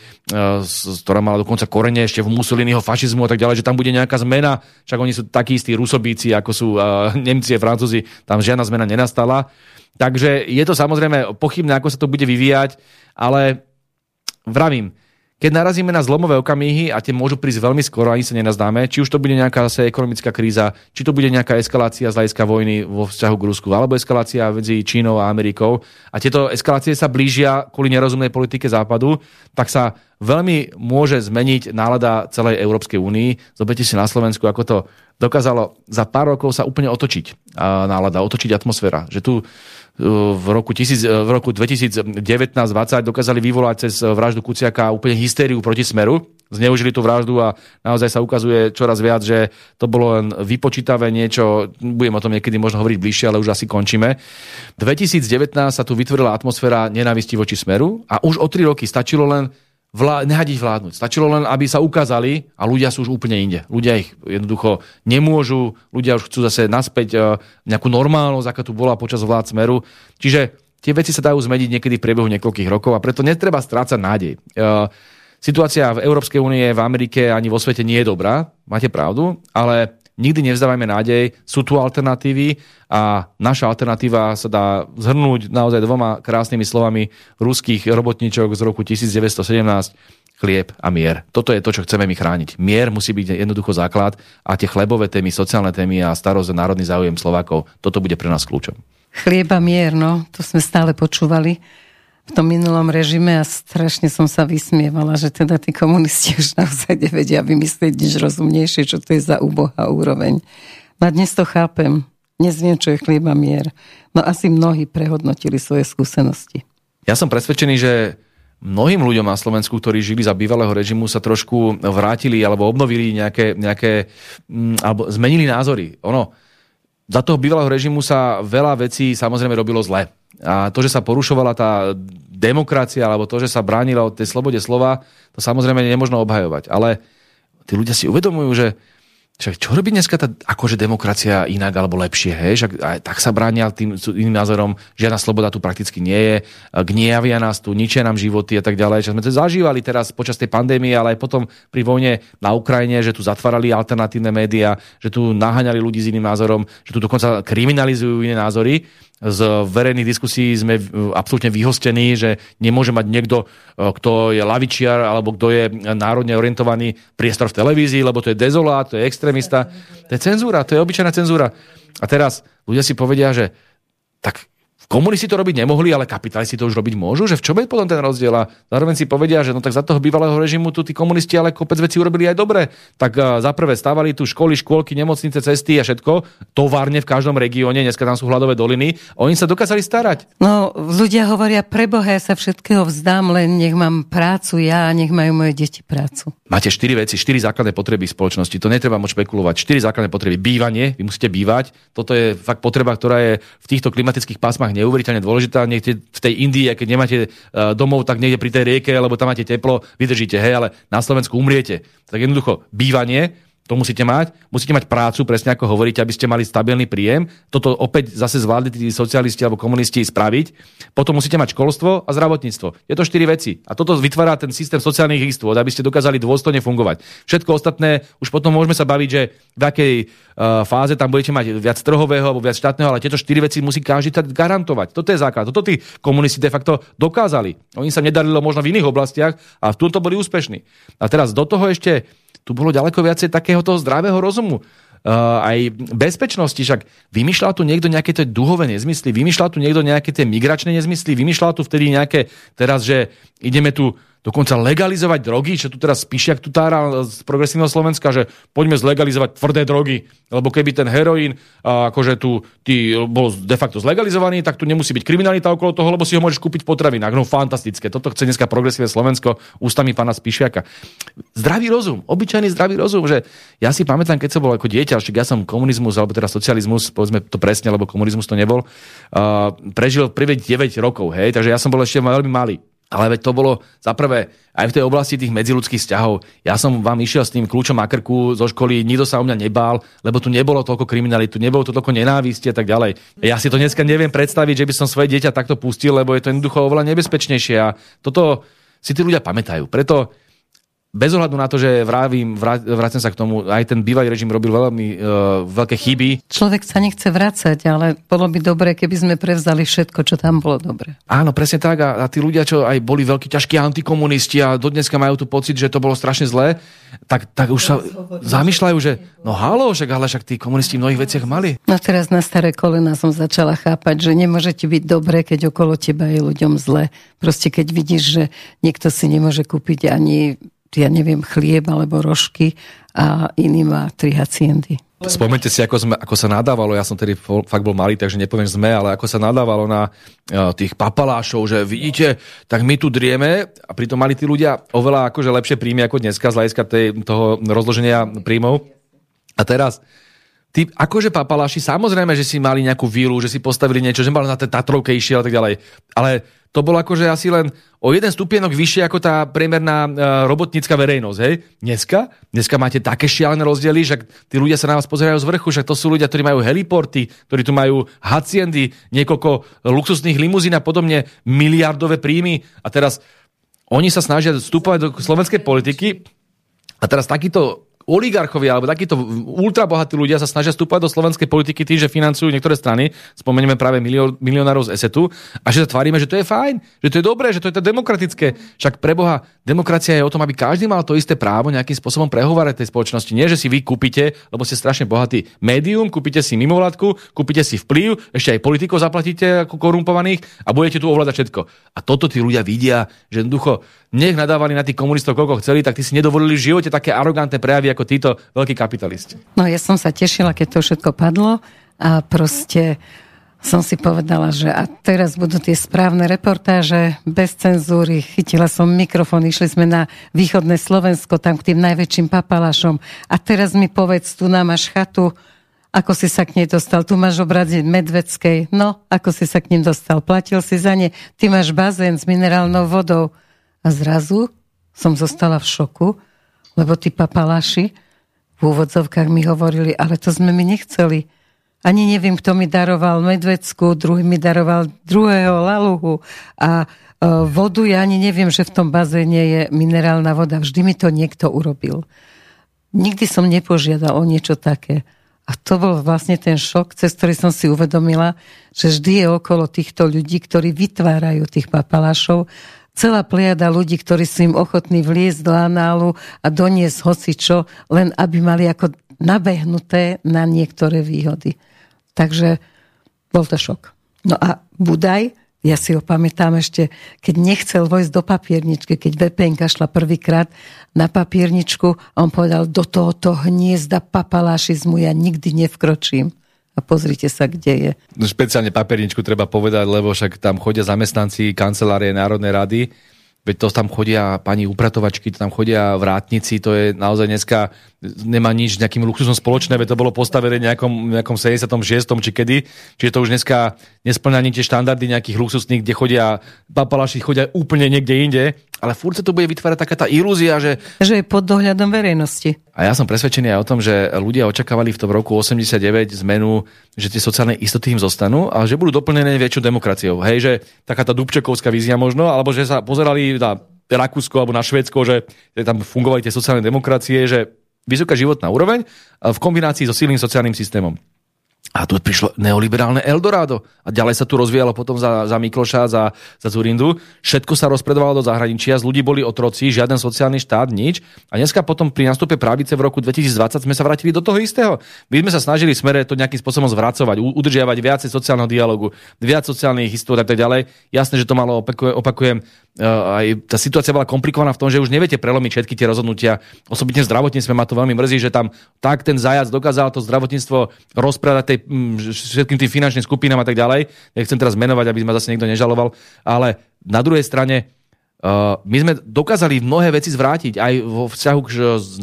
ktorá mala dokonca korene ešte v Mussoliniho fašizmu a tak ďalej, že tam bude nejaká zmena. Však oni sú takí istí rusobíci, ako sú e, Nemci a Francúzi. Tam žiadna zmena nenastala. Takže je to samozrejme pochybné, ako sa to bude vyvíjať, ale vravím, keď narazíme na zlomové okamihy a tie môžu prísť veľmi skoro, ani sa nenazdáme, či už to bude nejaká zase ekonomická kríza, či to bude nejaká eskalácia z hľadiska vojny vo vzťahu k Rusku, alebo eskalácia medzi Čínou a Amerikou. A tieto eskalácie sa blížia kvôli nerozumnej politike Západu, tak sa veľmi môže zmeniť nálada celej Európskej únii. Zoberte si na Slovensku, ako to dokázalo za pár rokov sa úplne otočiť nálada, otočiť atmosféra. Že tu v roku, tisíc, v roku 2019-2020 dokázali vyvolať cez vraždu Kuciaka úplne hystériu proti Smeru. Zneužili tú vraždu a naozaj sa ukazuje čoraz viac, že to bolo len vypočítavé niečo, budem o tom niekedy možno hovoriť bližšie, ale už asi končíme. 2019 sa tu vytvorila atmosféra nenávisti voči Smeru a už o tri roky stačilo len vlá- nehať ich vládnuť. Stačilo len, aby sa ukázali a ľudia sú už úplne inde. Ľudia ich jednoducho nemôžu, ľudia už chcú zase naspäť uh, nejakú normálnosť, aká tu bola počas vlád Smeru. Čiže tie veci sa dajú zmeniť niekedy v priebehu niekoľkých rokov a preto netreba strácať nádej. Uh, situácia v Európskej únie, v Amerike ani vo svete nie je dobrá, máte pravdu, ale nikdy nevzdávajme nádej, sú tu alternatívy a naša alternatíva sa dá zhrnúť naozaj dvoma krásnymi slovami ruských robotníčok z roku 1917 chlieb a mier. Toto je to, čo chceme my chrániť. Mier musí byť jednoducho základ a tie chlebové témy, sociálne témy a starosť a národný záujem Slovákov, toto bude pre nás kľúčom. Chlieb a mier, no, to sme stále počúvali tom minulom režime a strašne som sa vysmievala, že teda tí komunisti už naozaj nevedia vymyslieť nič rozumnejšie, čo to je za úbohá úroveň. A dnes to chápem. Dnes viem, čo je chlieba mier. No asi mnohí prehodnotili svoje skúsenosti. Ja som presvedčený, že mnohým ľuďom na Slovensku, ktorí žili za bývalého režimu, sa trošku vrátili alebo obnovili nejaké, nejaké mm, alebo zmenili názory. Ono, za toho bývalého režimu sa veľa vecí samozrejme robilo zle a to, že sa porušovala tá demokracia, alebo to, že sa bránila od tej slobode slova, to samozrejme nemožno obhajovať. Ale tí ľudia si uvedomujú, že však čo robí dneska tá akože demokracia inak alebo lepšie, hej? Však aj tak sa bránia tým iným názorom, žiadna sloboda tu prakticky nie je, gniavia nás tu, ničia nám životy a tak ďalej. Čo sme to zažívali teraz počas tej pandémie, ale aj potom pri vojne na Ukrajine, že tu zatvárali alternatívne médiá, že tu naháňali ľudí s iným názorom, že tu dokonca kriminalizujú iné názory z verejných diskusí sme absolútne vyhostení, že nemôže mať niekto, e, kto je lavičiar alebo kto je národne orientovaný priestor v televízii, lebo to je dezolát, to je extrémista. To je cenzúra, to je obyčajná cenzúra. A teraz ľudia si povedia, že tak Komunisti to robiť nemohli, ale kapitalisti to už robiť môžu, že v čom je potom ten rozdiel? A zároveň si povedia, že no tak za toho bývalého režimu tu tí komunisti ale kopec veci urobili aj dobre. Tak uh, za prvé stavali tu školy, škôlky, nemocnice, cesty a všetko, továrne v každom regióne, dneska tam sú hladové doliny, oni sa dokázali starať. No, ľudia hovoria, preboha, ja sa všetkého vzdám, len nech mám prácu ja a nech majú moje deti prácu. Máte štyri veci, štyri základné potreby spoločnosti, to netreba moc špekulovať. Štyri základné potreby. Bývanie, vy musíte bývať, toto je fakt potreba, ktorá je v týchto klimatických pásmach neuveriteľne dôležitá. Niekde v tej Indii, keď nemáte e, domov, tak niekde pri tej rieke, lebo tam máte teplo, vydržíte, hej, ale na Slovensku umriete. Tak jednoducho bývanie, to musíte mať. Musíte mať prácu, presne ako hovoríte, aby ste mali stabilný príjem. Toto opäť zase zvládli tí socialisti alebo komunisti spraviť. Potom musíte mať školstvo a zdravotníctvo. Je to štyri veci. A toto vytvára ten systém sociálnych istôt, aby ste dokázali dôstojne fungovať. Všetko ostatné, už potom môžeme sa baviť, že v akej uh, fáze tam budete mať viac trhového alebo viac štátneho, ale tieto štyri veci musí každý garantovať. Toto je základ. Toto tí komunisti de facto dokázali. Oni sa nedarilo možno v iných oblastiach a v tomto boli úspešní. A teraz do toho ešte tu bolo ďaleko viacej takého toho zdravého rozumu. Uh, aj bezpečnosti, však vymýšľal tu niekto nejaké tie duhové nezmysly, vymýšľal tu niekto nejaké tie migračné nezmysly, vymýšľal tu vtedy nejaké, teraz, že ideme tu dokonca legalizovať drogy, čo tu teraz jak tu tára z progresívneho Slovenska, že poďme zlegalizovať tvrdé drogy, lebo keby ten heroín akože tu ty, bol de facto zlegalizovaný, tak tu nemusí byť kriminalita okolo toho, lebo si ho môžeš kúpiť potravinách. No fantastické. Toto chce dneska progresívne Slovensko ústami pána Spišiaka. Zdravý rozum, obyčajný zdravý rozum, že ja si pamätám, keď som bol ako dieťa, však ja som komunizmus, alebo teda socializmus, povedzme to presne, lebo komunizmus to nebol, uh, prežil prvé 9 rokov, hej, takže ja som bol ešte veľmi malý. Ale veď to bolo za prvé aj v tej oblasti tých medziludských vzťahov. Ja som vám išiel s tým kľúčom a krku zo školy, nikto sa o mňa nebál, lebo tu nebolo toľko kriminalitu, nebolo tu toľko nenávisti a tak ďalej. Ja si to dneska neviem predstaviť, že by som svoje dieťa takto pustil, lebo je to jednoducho oveľa nebezpečnejšie a toto si tí ľudia pamätajú. Preto bez ohľadu na to, že vravím, vrátim sa k tomu, aj ten bývalý režim robil veľmi uh, veľké chyby. Človek sa nechce vrácať, ale bolo by dobre, keby sme prevzali všetko, čo tam bolo dobre. Áno, presne tak. A, a tí ľudia, čo aj boli veľkí ťažkí antikomunisti a dodneska majú tu pocit, že to bolo strašne zlé, tak, tak už sa zamýšľajú, že no halo, však ale však tí komunisti v mnohých veciach mali. No teraz na staré kolena som začala chápať, že nemôžete byť dobré, keď okolo teba je ľuďom zle. Proste keď vidíš, že niekto si nemôže kúpiť ani ja neviem, chlieb alebo rožky a iný má tri haciendy. Spomente si, ako, sme, ako sa nadávalo, ja som tedy fakt bol malý, takže nepoviem sme, ale ako sa nadávalo na uh, tých papalášov, že vidíte, tak my tu drieme a pritom mali tí ľudia oveľa akože lepšie príjmy ako dneska z hľadiska toho rozloženia príjmov. A teraz tí akože papalaši, samozrejme, že si mali nejakú vílu, že si postavili niečo, že mali na tej Tatrovke išiel a tak ďalej. Ale to bolo akože asi len o jeden stupienok vyššie ako tá priemerná uh, robotnícka verejnosť. Hej? Dneska? Dneska máte také šialené rozdiely, že tí ľudia sa na vás pozerajú z vrchu, že to sú ľudia, ktorí majú heliporty, ktorí tu majú haciendy, niekoľko luxusných limuzín a podobne, miliardové príjmy. A teraz oni sa snažia vstúpať do slovenskej politiky a teraz takýto oligarchovia alebo takíto ultrabohatí ľudia sa snažia vstúpať do slovenskej politiky tým, že financujú niektoré strany, spomenieme práve milio, milionárov z ESETu, a že sa tvárime, že to je fajn, že to je dobré, že to je to demokratické. Však pre Boha, demokracia je o tom, aby každý mal to isté právo nejakým spôsobom prehovárať tej spoločnosti. Nie, že si vy kúpite, lebo ste strašne bohatý médium, kúpite si mimovládku, kúpite si vplyv, ešte aj politikov zaplatíte ako korumpovaných a budete tu ovládať všetko. A toto tí ľudia vidia, že jednoducho nech nadávali na tých komunistov, koľko chceli, tak tí si nedovolili v živote také arogantné prejavy ako títo veľkí kapitalisti. No ja som sa tešila, keď to všetko padlo a proste som si povedala, že a teraz budú tie správne reportáže bez cenzúry. Chytila som mikrofón, išli sme na východné Slovensko, tam k tým najväčším papalašom. A teraz mi povedz, tu nám máš chatu, ako si sa k nej dostal. Tu máš obrady Medveckej. No, ako si sa k ním dostal. Platil si za ne. Ty máš bazén s minerálnou vodou. A zrazu som zostala v šoku, lebo tí papalaši v úvodzovkách mi hovorili, ale to sme my nechceli. Ani neviem, kto mi daroval medvecku, druhý mi daroval druhého laluhu a e, vodu, ja ani neviem, že v tom bazéne je minerálna voda. Vždy mi to niekto urobil. Nikdy som nepožiadal o niečo také. A to bol vlastne ten šok, cez ktorý som si uvedomila, že vždy je okolo týchto ľudí, ktorí vytvárajú tých papalášov celá pliada ľudí, ktorí sú im ochotní vliesť do análu a doniesť hoci čo, len aby mali ako nabehnuté na niektoré výhody. Takže bol to šok. No a Budaj, ja si ho pamätám ešte, keď nechcel vojsť do papierničky, keď VPN šla prvýkrát na papierničku, on povedal, do tohoto hniezda papalášizmu ja nikdy nevkročím a pozrite sa, kde je. Špeciálne paperničku treba povedať, lebo však tam chodia zamestnanci kancelárie Národnej rady, veď to tam chodia pani upratovačky, to tam chodia vrátnici, to je naozaj dneska nemá nič nejakým luxusom spoločné, veď to bolo postavené nejakom, nejakom 76. či kedy, čiže to už dneska nesplňa tie štandardy nejakých luxusných, kde chodia papalaši, chodia úplne niekde inde, ale furt sa to bude vytvárať taká tá ilúzia, že... Že je pod dohľadom verejnosti. A ja som presvedčený aj o tom, že ľudia očakávali v tom roku 89 zmenu, že tie sociálne istoty im zostanú a že budú doplnené väčšou demokraciou. Hej, že taká tá dubčekovská vízia možno, alebo že sa pozerali na Rakúsko alebo na Švédsko, že tam fungovali tie sociálne demokracie, že vysoká životná úroveň v kombinácii so silným sociálnym systémom. A tu prišlo neoliberálne Eldorado. A ďalej sa tu rozvíjalo potom za, za Mikloša, za, za Zurindu. Všetko sa rozpredovalo do zahraničia, z ľudí boli otroci, žiaden sociálny štát, nič. A dneska potom pri nástupe pravice v roku 2020 sme sa vrátili do toho istého. My sme sa snažili smere to nejakým spôsobom zvracovať, udržiavať viacej sociálneho dialogu, viac sociálnych histórií a tak ďalej. Jasné, že to malo, opakujem aj tá situácia bola komplikovaná v tom, že už neviete prelomiť všetky tie rozhodnutia. Osobitne zdravotníctve ma to veľmi mrzí, že tam tak ten zajac dokázal to zdravotníctvo rozprávať tej, všetkým tým finančným skupinám a tak ďalej. Nechcem teraz menovať, aby ma zase niekto nežaloval, ale na druhej strane my sme dokázali mnohé veci zvrátiť aj vo vzťahu k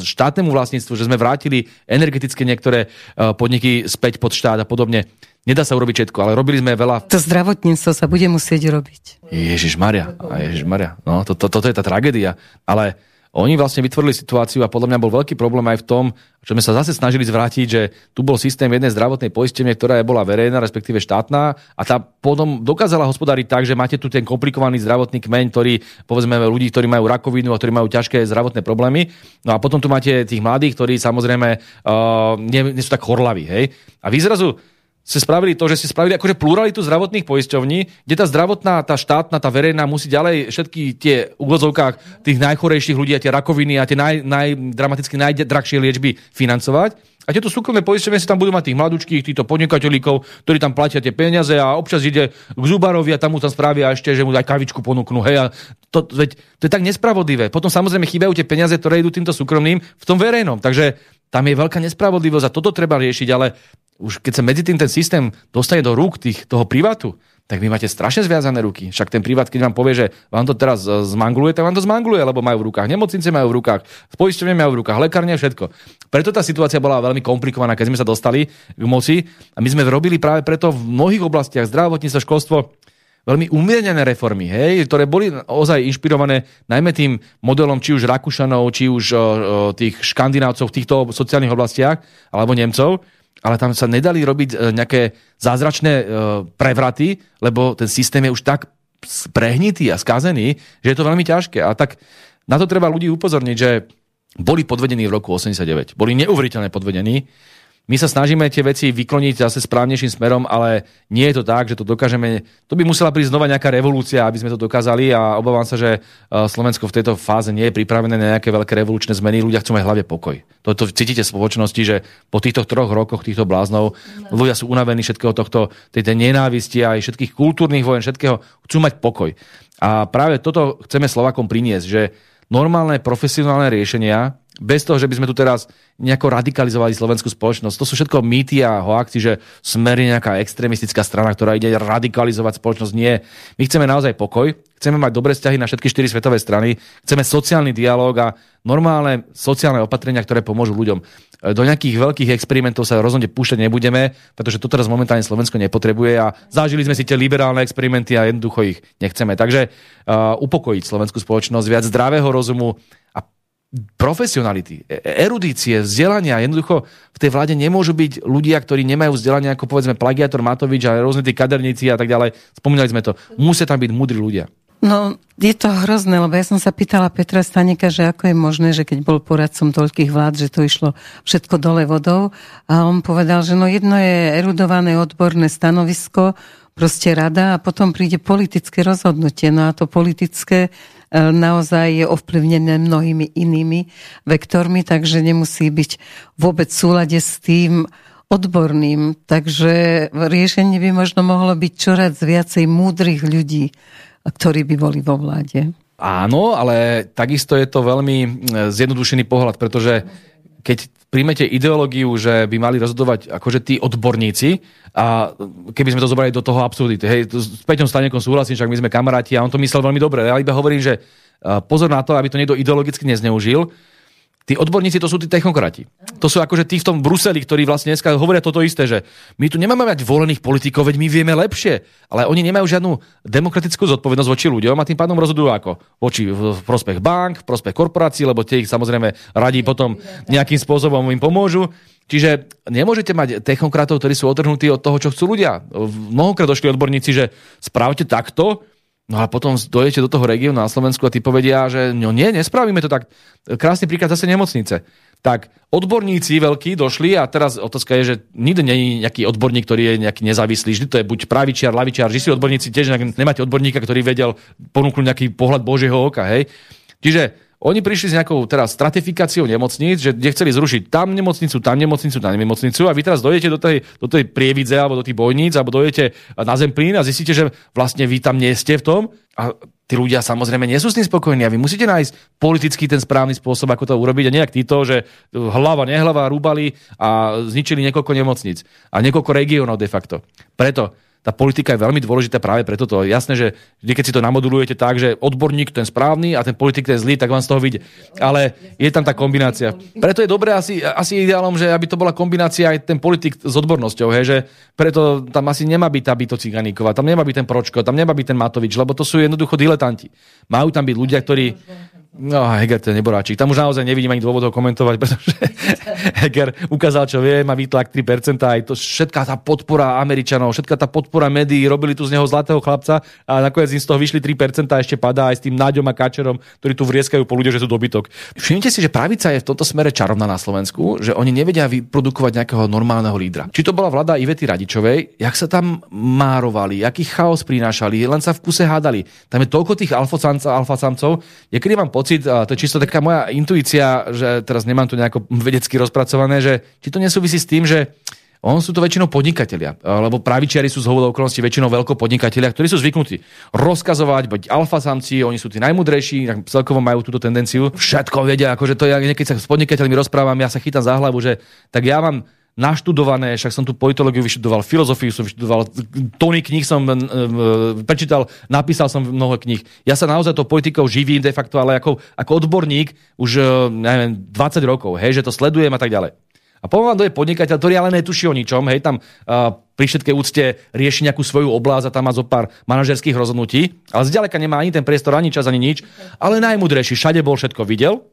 štátnemu vlastníctvu, že sme vrátili energetické niektoré uh, podniky späť pod štát a podobne. Nedá sa urobiť všetko, ale robili sme veľa. To zdravotníctvo sa bude musieť robiť. Ježiš Maria, Ježiš Maria. No, to, to, toto je tá tragédia. Ale oni vlastne vytvorili situáciu a podľa mňa bol veľký problém aj v tom, že sme sa zase snažili zvrátiť, že tu bol systém jednej zdravotnej poistenie, ktorá bola verejná, respektíve štátna a tá potom dokázala hospodáriť tak, že máte tu ten komplikovaný zdravotný kmeň, ktorý, povedzme, ľudí, ktorí majú rakovinu a ktorí majú ťažké zdravotné problémy. No a potom tu máte tých mladých, ktorí samozrejme uh, nie, nie sú tak horlaví. Hej? A vy zrazu ste spravili to, že ste spravili akože pluralitu zdravotných poisťovní, kde tá zdravotná, tá štátna, tá verejná musí ďalej všetky tie úvodzovkách tých najchorejších ľudí a tie rakoviny a tie naj, najdramaticky najdrahšie liečby financovať. A tieto súkromné poisťovne si tam budú mať tých mladúčkých, týchto podnikateľíkov, ktorí tam platia tie peniaze a občas ide k zubarovi a tam mu tam spravia ešte, že mu aj kavičku ponúknú. Hej, a to, veď, to je tak nespravodlivé. Potom samozrejme chýbajú tie peniaze, ktoré idú týmto súkromným v tom verejnom. Takže tam je veľká nespravodlivosť a toto treba riešiť, ale už keď sa medzi tým ten systém dostane do rúk tých, toho privátu, tak vy máte strašne zviazané ruky. Však ten privát, keď vám povie, že vám to teraz e, zmanguluje, tak vám to zmanguluje, lebo majú v rukách nemocnice, majú v rukách, poisťovne majú v rukách, lekárne, všetko. Preto tá situácia bola veľmi komplikovaná, keď sme sa dostali k moci a my sme robili práve preto v mnohých oblastiach zdravotníctvo, školstvo, veľmi umiernené reformy, hej, ktoré boli ozaj inšpirované najmä tým modelom či už Rakúšanov, či už o, o, tých škandinávcov v týchto sociálnych oblastiach, alebo Nemcov ale tam sa nedali robiť e, nejaké zázračné e, prevraty, lebo ten systém je už tak prehnitý a skazený, že je to veľmi ťažké. A tak na to treba ľudí upozorniť, že boli podvedení v roku 89. Boli neuveriteľne podvedení my sa snažíme tie veci vykloniť zase správnejším smerom, ale nie je to tak, že to dokážeme. To by musela prísť znova nejaká revolúcia, aby sme to dokázali a obávam sa, že e, Slovensko v tejto fáze nie je pripravené na nejaké veľké revolučné zmeny. Ľudia chcú mať hlavne pokoj. Toto cítite v spoločnosti, že po týchto troch rokoch týchto bláznov ľudia sú unavení všetkého tohto, tej, tej nenávisti aj všetkých kultúrnych vojen, všetkého. Chcú mať pokoj. A práve toto chceme Slovakom priniesť, že normálne profesionálne riešenia bez toho, že by sme tu teraz nejako radikalizovali slovenskú spoločnosť. To sú všetko mýty a hoaxi, že smer je nejaká extrémistická strana, ktorá ide radikalizovať spoločnosť. Nie. My chceme naozaj pokoj, chceme mať dobré vzťahy na všetky štyri svetové strany, chceme sociálny dialog a normálne sociálne opatrenia, ktoré pomôžu ľuďom. Do nejakých veľkých experimentov sa rozhodne púšťať nebudeme, pretože to teraz momentálne Slovensko nepotrebuje a zažili sme si tie liberálne experimenty a jednoducho ich nechceme. Takže uh, upokojiť slovenskú spoločnosť, viac zdravého rozumu, profesionality, e, erudície, vzdelania. Jednoducho v tej vláde nemôžu byť ľudia, ktorí nemajú vzdelanie ako povedzme plagiator Matovič a rôzne tí kaderníci a tak ďalej. Spomínali sme to. Musia tam byť múdri ľudia. No, je to hrozné, lebo ja som sa pýtala Petra Staneka, že ako je možné, že keď bol poradcom toľkých vlád, že to išlo všetko dole vodou. A on povedal, že no jedno je erudované odborné stanovisko, proste rada a potom príde politické rozhodnutie. No a to politické E, naozaj je ovplyvnené mnohými inými vektormi, takže nemusí byť vôbec v súlade s tým odborným. Takže riešenie by možno mohlo byť čoraz viacej múdrych ľudí, ktorí by boli vo vláde. Áno, ale takisto je to veľmi e, zjednodušený pohľad, pretože keď príjmete ideológiu, že by mali rozhodovať akože tí odborníci a keby sme to zobrali do toho absurdity. Hej, s Peťom Stanekom súhlasím, však my sme kamaráti a on to myslel veľmi dobre. Ja iba hovorím, že pozor na to, aby to niekto ideologicky nezneužil, Tí odborníci to sú tí technokrati. To sú akože tí v tom Bruseli, ktorí vlastne dneska hovoria toto isté, že my tu nemáme mať volených politikov, veď my vieme lepšie. Ale oni nemajú žiadnu demokratickú zodpovednosť voči ľuďom a tým pádom rozhodujú ako? Voči v prospech bank, v prospech korporácií, lebo tie ich samozrejme radí potom nejakým spôsobom im pomôžu. Čiže nemôžete mať technokratov, ktorí sú otrhnutí od toho, čo chcú ľudia. Mnohokrát došli odborníci, že spravte takto, No a potom dojete do toho regiónu na Slovensku a ty povedia, že no nie, nespravíme to tak. Krásny príklad zase nemocnice. Tak odborníci veľkí došli a teraz otázka je, že nikdy nie je nejaký odborník, ktorý je nejaký nezávislý. Vždy to je buď pravičiar, lavičiar, že si odborníci tiež nemáte odborníka, ktorý vedel ponúknuť nejaký pohľad Božieho oka. Hej? Čiže oni prišli s nejakou teraz stratifikáciou nemocníc, že kde zrušiť tam nemocnicu, tam nemocnicu, tam nemocnicu a vy teraz dojete do tej, do tej prievidze alebo do tých bojníc alebo dojete na Zemplín a zistíte, že vlastne vy tam nie ste v tom a tí ľudia samozrejme nie sú s tým spokojní a vy musíte nájsť politicky ten správny spôsob, ako to urobiť a nejak títo, že hlava, nehlava rúbali a zničili niekoľko nemocnic a niekoľko regiónov de facto. Preto tá politika je veľmi dôležitá práve preto. To jasné, že vždy, keď si to namodulujete tak, že odborník ten správny a ten politik ten zlý, tak vám z toho vyjde. Ale je tam tá kombinácia. Preto je dobré asi, asi ideálom, že aby to bola kombinácia aj ten politik s odbornosťou, hej, že preto tam asi nemá byť tá Byto Ciganíková, tam nemá byť ten Pročko, tam nemá byť ten Matovič, lebo to sú jednoducho diletanti. Majú tam byť ľudia, ktorí No, Heger to je neboráčik. Tam už naozaj nevidím ani dôvodov komentovať, pretože Heger ukázal, čo vie, má výtlak 3%, aj to všetká tá podpora Američanov, všetká tá podpora médií, robili tu z neho zlatého chlapca a nakoniec z toho vyšli 3% a ešte padá aj s tým Náďom a Kačerom, ktorí tu vrieskajú po ľudia, že sú dobytok. Všimnite si, že pravica je v tomto smere čarovná na Slovensku, že oni nevedia vyprodukovať nejakého normálneho lídra. Či to bola vláda Ivety Radičovej, jak sa tam márovali, aký chaos prinášali, len sa v kuse hádali. Tam je toľko tých alfasamcov, kedy mám pocit, a to je čisto taká moja intuícia, že teraz nemám tu nejako vedecky rozpracované, že či to nesúvisí s tým, že on sú to väčšinou podnikatelia, lebo pravičiari sú z hovodov okolností väčšinou veľko podnikatelia, ktorí sú zvyknutí rozkazovať, byť alfa samci, oni sú tí najmudrejší, celkovo majú túto tendenciu. Všetko vedia, akože to ja keď sa s podnikateľmi rozprávam, ja sa chytám za hlavu, že tak ja vám naštudované, však som tu politológiu vyštudoval, filozofiu som vyštudoval, tóny kníh som e, prečítal, napísal som mnoho kníh. Ja sa naozaj to politikou živím de facto, ale ako, ako odborník už e, neviem, 20 rokov, hej, že to sledujem a tak ďalej. A poviem vám, je podnikateľ, ktorý ale netuší o ničom, hej, tam uh, pri všetkej úcte rieši nejakú svoju oblasť a tam má zo pár manažerských rozhodnutí, ale zďaleka nemá ani ten priestor, ani čas, ani nič, ale najmudrejší, všade bol, všetko videl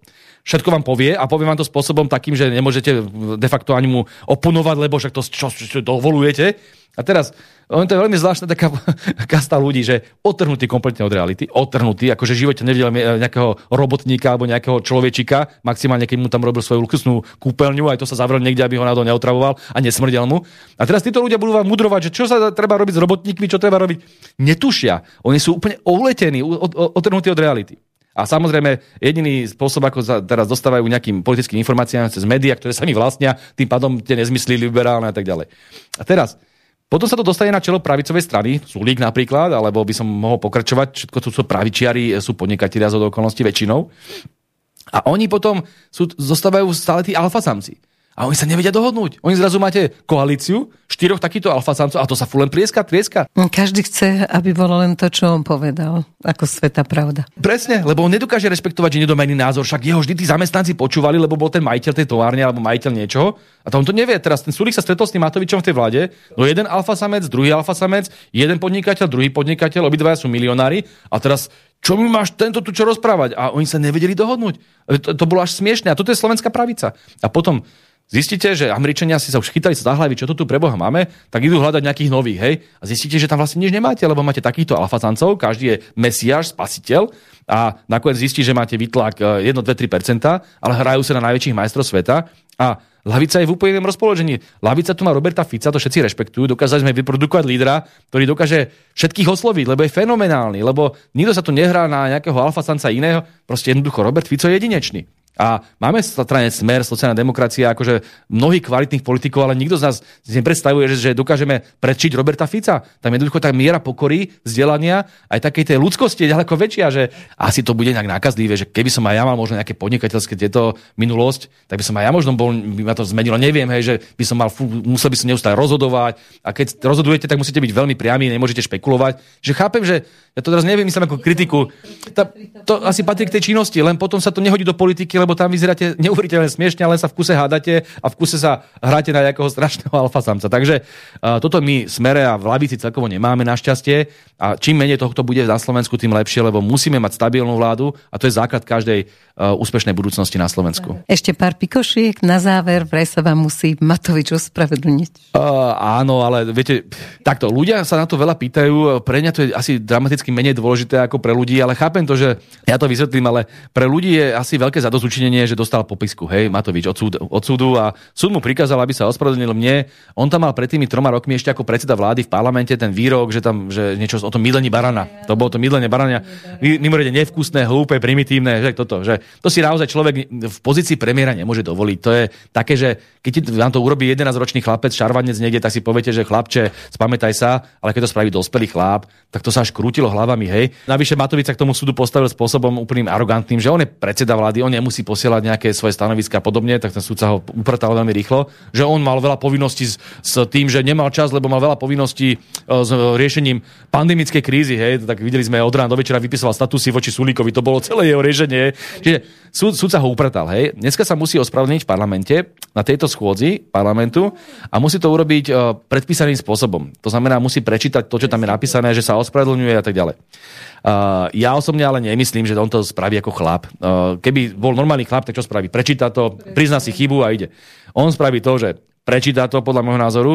všetko vám povie a povie vám to spôsobom takým, že nemôžete de facto ani mu oponovať, lebo však to čo, čo, čo dovolujete. A teraz, on to je veľmi zvláštna taká kasta ľudí, že otrhnutí kompletne od reality, otrhnutí, akože v živote nevidel nejakého robotníka alebo nejakého človečika, maximálne keď mu tam robil svoju luxusnú kúpeľňu, aj to sa zavrel niekde, aby ho náhodou neotravoval a nesmrdel mu. A teraz títo ľudia budú vám mudrovať, že čo sa treba robiť s robotníkmi, čo treba robiť. Netušia. Oni sú úplne uletení, otrhnutí od reality. A samozrejme, jediný spôsob, ako sa teraz dostávajú nejakým politickým informáciám cez médiá, ktoré sa mi vlastnia, tým pádom tie nezmysly liberálne a tak ďalej. A teraz, potom sa to dostane na čelo pravicovej strany, Sulík napríklad, alebo by som mohol pokračovať, všetko to sú pravičiari, sú podnikatelia z okolností väčšinou. A oni potom sú, zostávajú stále tí alfasamci. A oni sa nevedia dohodnúť. Oni zrazu máte koalíciu štyroch takýchto alfasamcov a to sa fu len prieska, trieska. Každý chce, aby bolo len to, čo on povedal, ako sveta pravda. Presne, lebo on nedokáže rešpektovať nedomajný názor, však jeho vždy tí zamestnanci počúvali, lebo bol ten majiteľ tej továrne alebo majiteľ niečoho. A to on to nevie. Teraz ten Sulik sa stretol s tým Matovičom v tej vláde. No jeden alfasamec, druhý alfasamec, jeden podnikateľ, druhý podnikateľ, obidvaja sú milionári. A teraz čo mi máš tento tu čo rozprávať? A oni sa nevedeli dohodnúť. To, to bolo až smiešne. A toto je slovenská pravica. A potom Zistíte, že Američania si sa už chytali za hlavy, čo to tu pre Boha máme, tak idú hľadať nejakých nových, hej? A zistíte, že tam vlastne nič nemáte, lebo máte takýchto alfazancov, každý je mesiáš, spasiteľ a nakoniec zistí, že máte vytlak 1, 2, 3%, ale hrajú sa na najväčších majstrov sveta a Lavica je v úplne inom rozpoložení. Lavica tu má Roberta Fica, to všetci rešpektujú. Dokázali sme vyprodukovať lídra, ktorý dokáže všetkých osloviť, lebo je fenomenálny, lebo nikto sa tu nehrá na nejakého alfasanca iného. Proste jednoducho Robert Fico je jedinečný. A máme strane smer, sociálna demokracia, akože mnohých kvalitných politikov, ale nikto z nás si nepredstavuje, že, že dokážeme predčiť Roberta Fica. Tam jednoducho tá miera pokory, vzdelania, aj takej tej ľudskosti je ďaleko väčšia, že asi to bude nejak nákazlivé, že keby som aj ja mal možno nejaké podnikateľské tieto minulosť, tak by som aj ja možno bol, by ma to zmenilo, neviem, hej, že by som mal, musel by som neustále rozhodovať a keď rozhodujete, tak musíte byť veľmi priami, nemôžete špekulovať. Že chápem, že ja to teraz neviem, myslím ako kritiku. Tá, to asi patrí k tej činnosti, len potom sa to nehodí do politiky, lebo tam vyzeráte neuveriteľne smiešne, ale sa v kuse hádate a v kuse sa hráte na nejakého strašného alfasamca. Takže uh, toto my smere a v lavici celkovo nemáme našťastie a čím menej tohto bude na Slovensku, tým lepšie, lebo musíme mať stabilnú vládu a to je základ každej uh, úspešnej budúcnosti na Slovensku. Ešte pár pikošiek na záver, vraj sa vám musí Matovič ospravedlniť. Uh, áno, ale viete, takto, ľudia sa na to veľa pítajú, pre mňa to je asi dramaticky menej dôležité ako pre ľudí, ale chápem to, že ja to vysvetlím, ale pre ľudí je asi veľké zadozučenie učinenie, že dostal popisku, hej, Matovič od, súd, od súdu a súd mu prikázal, aby sa ospravedlnil mne. On tam mal pred tými troma rokmi ešte ako predseda vlády v parlamente ten výrok, že tam že niečo o tom mydlení barana. To bolo to mydlenie barania. Mimoriadne nevkusné, hlúpe, primitívne, že toto, že to si naozaj človek v pozícii premiéra nemôže dovoliť. To je také, že keď vám to urobí 11-ročný chlapec, šarvanec niekde, tak si poviete, že chlapče, spamätaj sa, ale keď to spraví dospelý chlap, tak to sa až krútilo hlavami, hej. Navyše Matovič sa k tomu súdu postavil spôsobom úplným arogantným, že on je predseda vlády, on nemusí posielať nejaké svoje stanoviska a podobne, tak ten súd sa ho uprtal veľmi rýchlo, že on mal veľa povinností s, s tým, že nemal čas, lebo mal veľa povinností e, s riešením pandemickej krízy, hej, tak videli sme od rána do večera vypisoval statusy voči Sulíkovi, to bolo celé jeho riešenie. Čiže súd, sa ho upratal, hej. Dneska sa musí ospravedlniť v parlamente na tejto schôdzi parlamentu a musí to urobiť uh, predpísaným spôsobom. To znamená, musí prečítať to, čo tam je napísané, že sa ospravedlňuje a tak ďalej. Uh, ja osobne ale nemyslím, že on to spraví ako chlap. Uh, keby bol normálny chlap, tak čo spraví? Prečíta to, prizná si chybu a ide. On spraví to, že prečíta to podľa môjho názoru,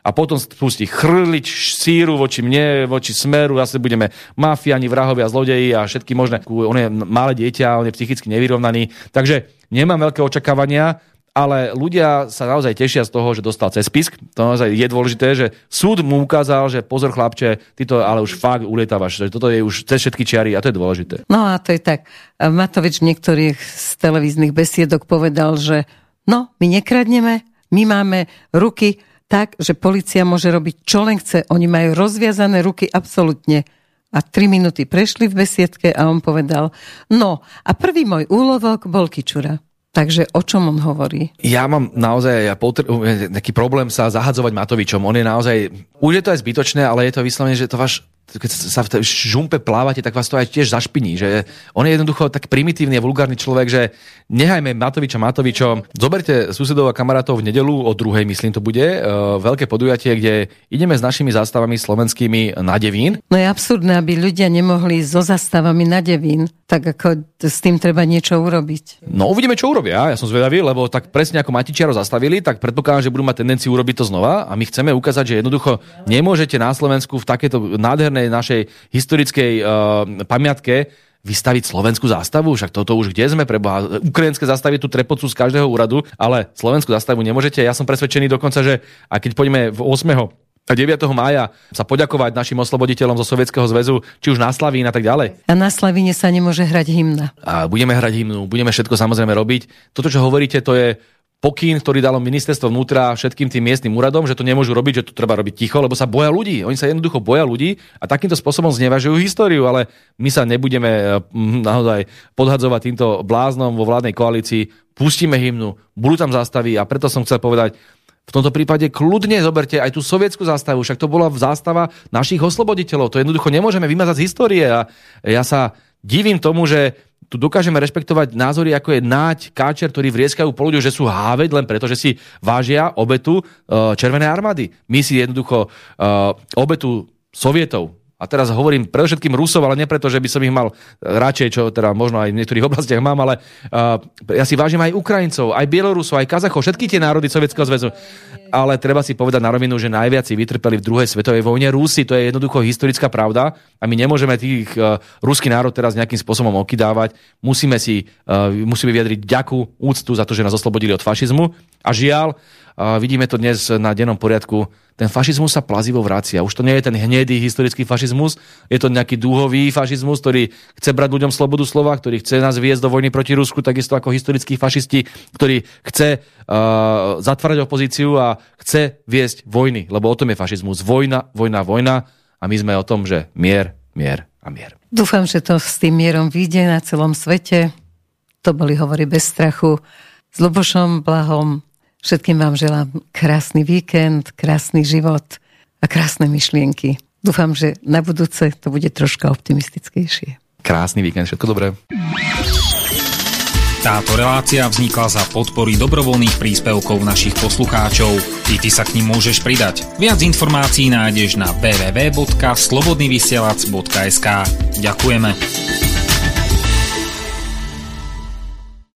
a potom spustí chrliť síru voči mne, voči smeru, zase budeme mafiani, vrahovia, zlodeji a všetky možné. On je malé dieťa, on je psychicky nevyrovnaný, takže nemám veľké očakávania, ale ľudia sa naozaj tešia z toho, že dostal cez pisk. To naozaj je dôležité, že súd mu ukázal, že pozor chlapče, ty to ale už fakt ulietávaš, toto je už cez všetky čiary a to je dôležité. No a to je tak. Matovič v niektorých z televíznych besiedok povedal, že no, my nekradneme, my máme ruky tak, že policia môže robiť čo len chce. Oni majú rozviazané ruky absolútne. A tri minúty prešli v besiedke a on povedal, no a prvý môj úlovok bol Kičura. Takže o čom on hovorí? Ja mám naozaj ja potr- nejaký problém sa zahadzovať Matovičom. On je naozaj, už je to aj zbytočné, ale je to vyslovene, že to váš keď sa v tej žumpe plávate, tak vás to aj tiež zašpiní. Že on je jednoducho tak primitívny a vulgárny človek, že nehajme Matoviča Matovičom. Zoberte susedov a kamarátov v nedelu o druhej, myslím to bude, uh, veľké podujatie, kde ideme s našimi zástavami slovenskými na Devín. No je absurdné, aby ľudia nemohli so zástavami na Devín, tak ako s tým treba niečo urobiť. No uvidíme, čo urobia. Ja som zvedavý, lebo tak presne ako Matičiaro zastavili, tak predpokladám, že budú mať tendenciu urobiť to znova a my chceme ukázať, že jednoducho nemôžete na Slovensku v takéto nádhernej jednej našej historickej uh, pamiatke vystaviť slovenskú zástavu, však toto už kde sme, preboha, ukrajinské zástavy tu trepocú z každého úradu, ale slovenskú zástavu nemôžete. Ja som presvedčený dokonca, že a keď poďme v 8. a 9. mája sa poďakovať našim osloboditeľom zo Sovietskeho zväzu, či už na Slavín a tak ďalej. A na Slavíne sa nemôže hrať hymna. A budeme hrať hymnu, budeme všetko samozrejme robiť. Toto, čo hovoríte, to je pokyn, ktorý dalo ministerstvo vnútra všetkým tým miestnym úradom, že to nemôžu robiť, že to treba robiť ticho, lebo sa boja ľudí. Oni sa jednoducho boja ľudí a takýmto spôsobom znevažujú históriu, ale my sa nebudeme eh, naozaj podhadzovať týmto bláznom vo vládnej koalícii. Pustíme hymnu, budú tam zastavy a preto som chcel povedať, v tomto prípade kľudne zoberte aj tú sovietskú zástavu, však to bola zástava našich osloboditeľov. To jednoducho nemôžeme vymazať z histórie a ja sa divím tomu, že tu dokážeme rešpektovať názory, ako je Náď, Káčer, ktorí vrieskajú po ľuďu, že sú háveď len preto, že si vážia obetu uh, Červenej armády. My si jednoducho uh, obetu Sovietov, a teraz hovorím predovšetkým Rusov, ale nie preto, že by som ich mal radšej, čo teda možno aj v niektorých oblastiach mám, ale uh, ja si vážim aj Ukrajincov, aj Bielorusov, aj Kazachov, všetky tie národy Sovietskeho zväzu. Ale treba si povedať na rovinu, že najviac si vytrpeli v druhej svetovej vojne Rusi, to je jednoducho historická pravda a my nemôžeme tých uh, ruský národ teraz nejakým spôsobom okydávať. Musíme si uh, musíme vyjadriť ďaku, úctu za to, že nás oslobodili od fašizmu. A žiaľ, vidíme to dnes na dennom poriadku, ten fašizmus sa plazivo vracia. Už to nie je ten hnedý historický fašizmus, je to nejaký dúhový fašizmus, ktorý chce brať ľuďom slobodu slova, ktorý chce nás viesť do vojny proti Rusku, takisto ako historickí fašisti, ktorý chce uh, zatvárať opozíciu a chce viesť vojny, lebo o tom je fašizmus. Vojna, vojna, vojna a my sme o tom, že mier, mier a mier. Dúfam, že to s tým mierom vyjde na celom svete. To boli hovorí bez strachu. S Lubošom Blahom Všetkým vám želám krásny víkend, krásny život a krásne myšlienky. Dúfam, že na budúce to bude troška optimistickejšie. Krásny víkend, všetko dobré. Táto relácia vznikla za podpory dobrovoľných príspevkov našich poslucháčov. Ty, ty sa k ním môžeš pridať. Viac informácií nájdeš na www.slobodnyvysielac.sk Ďakujeme.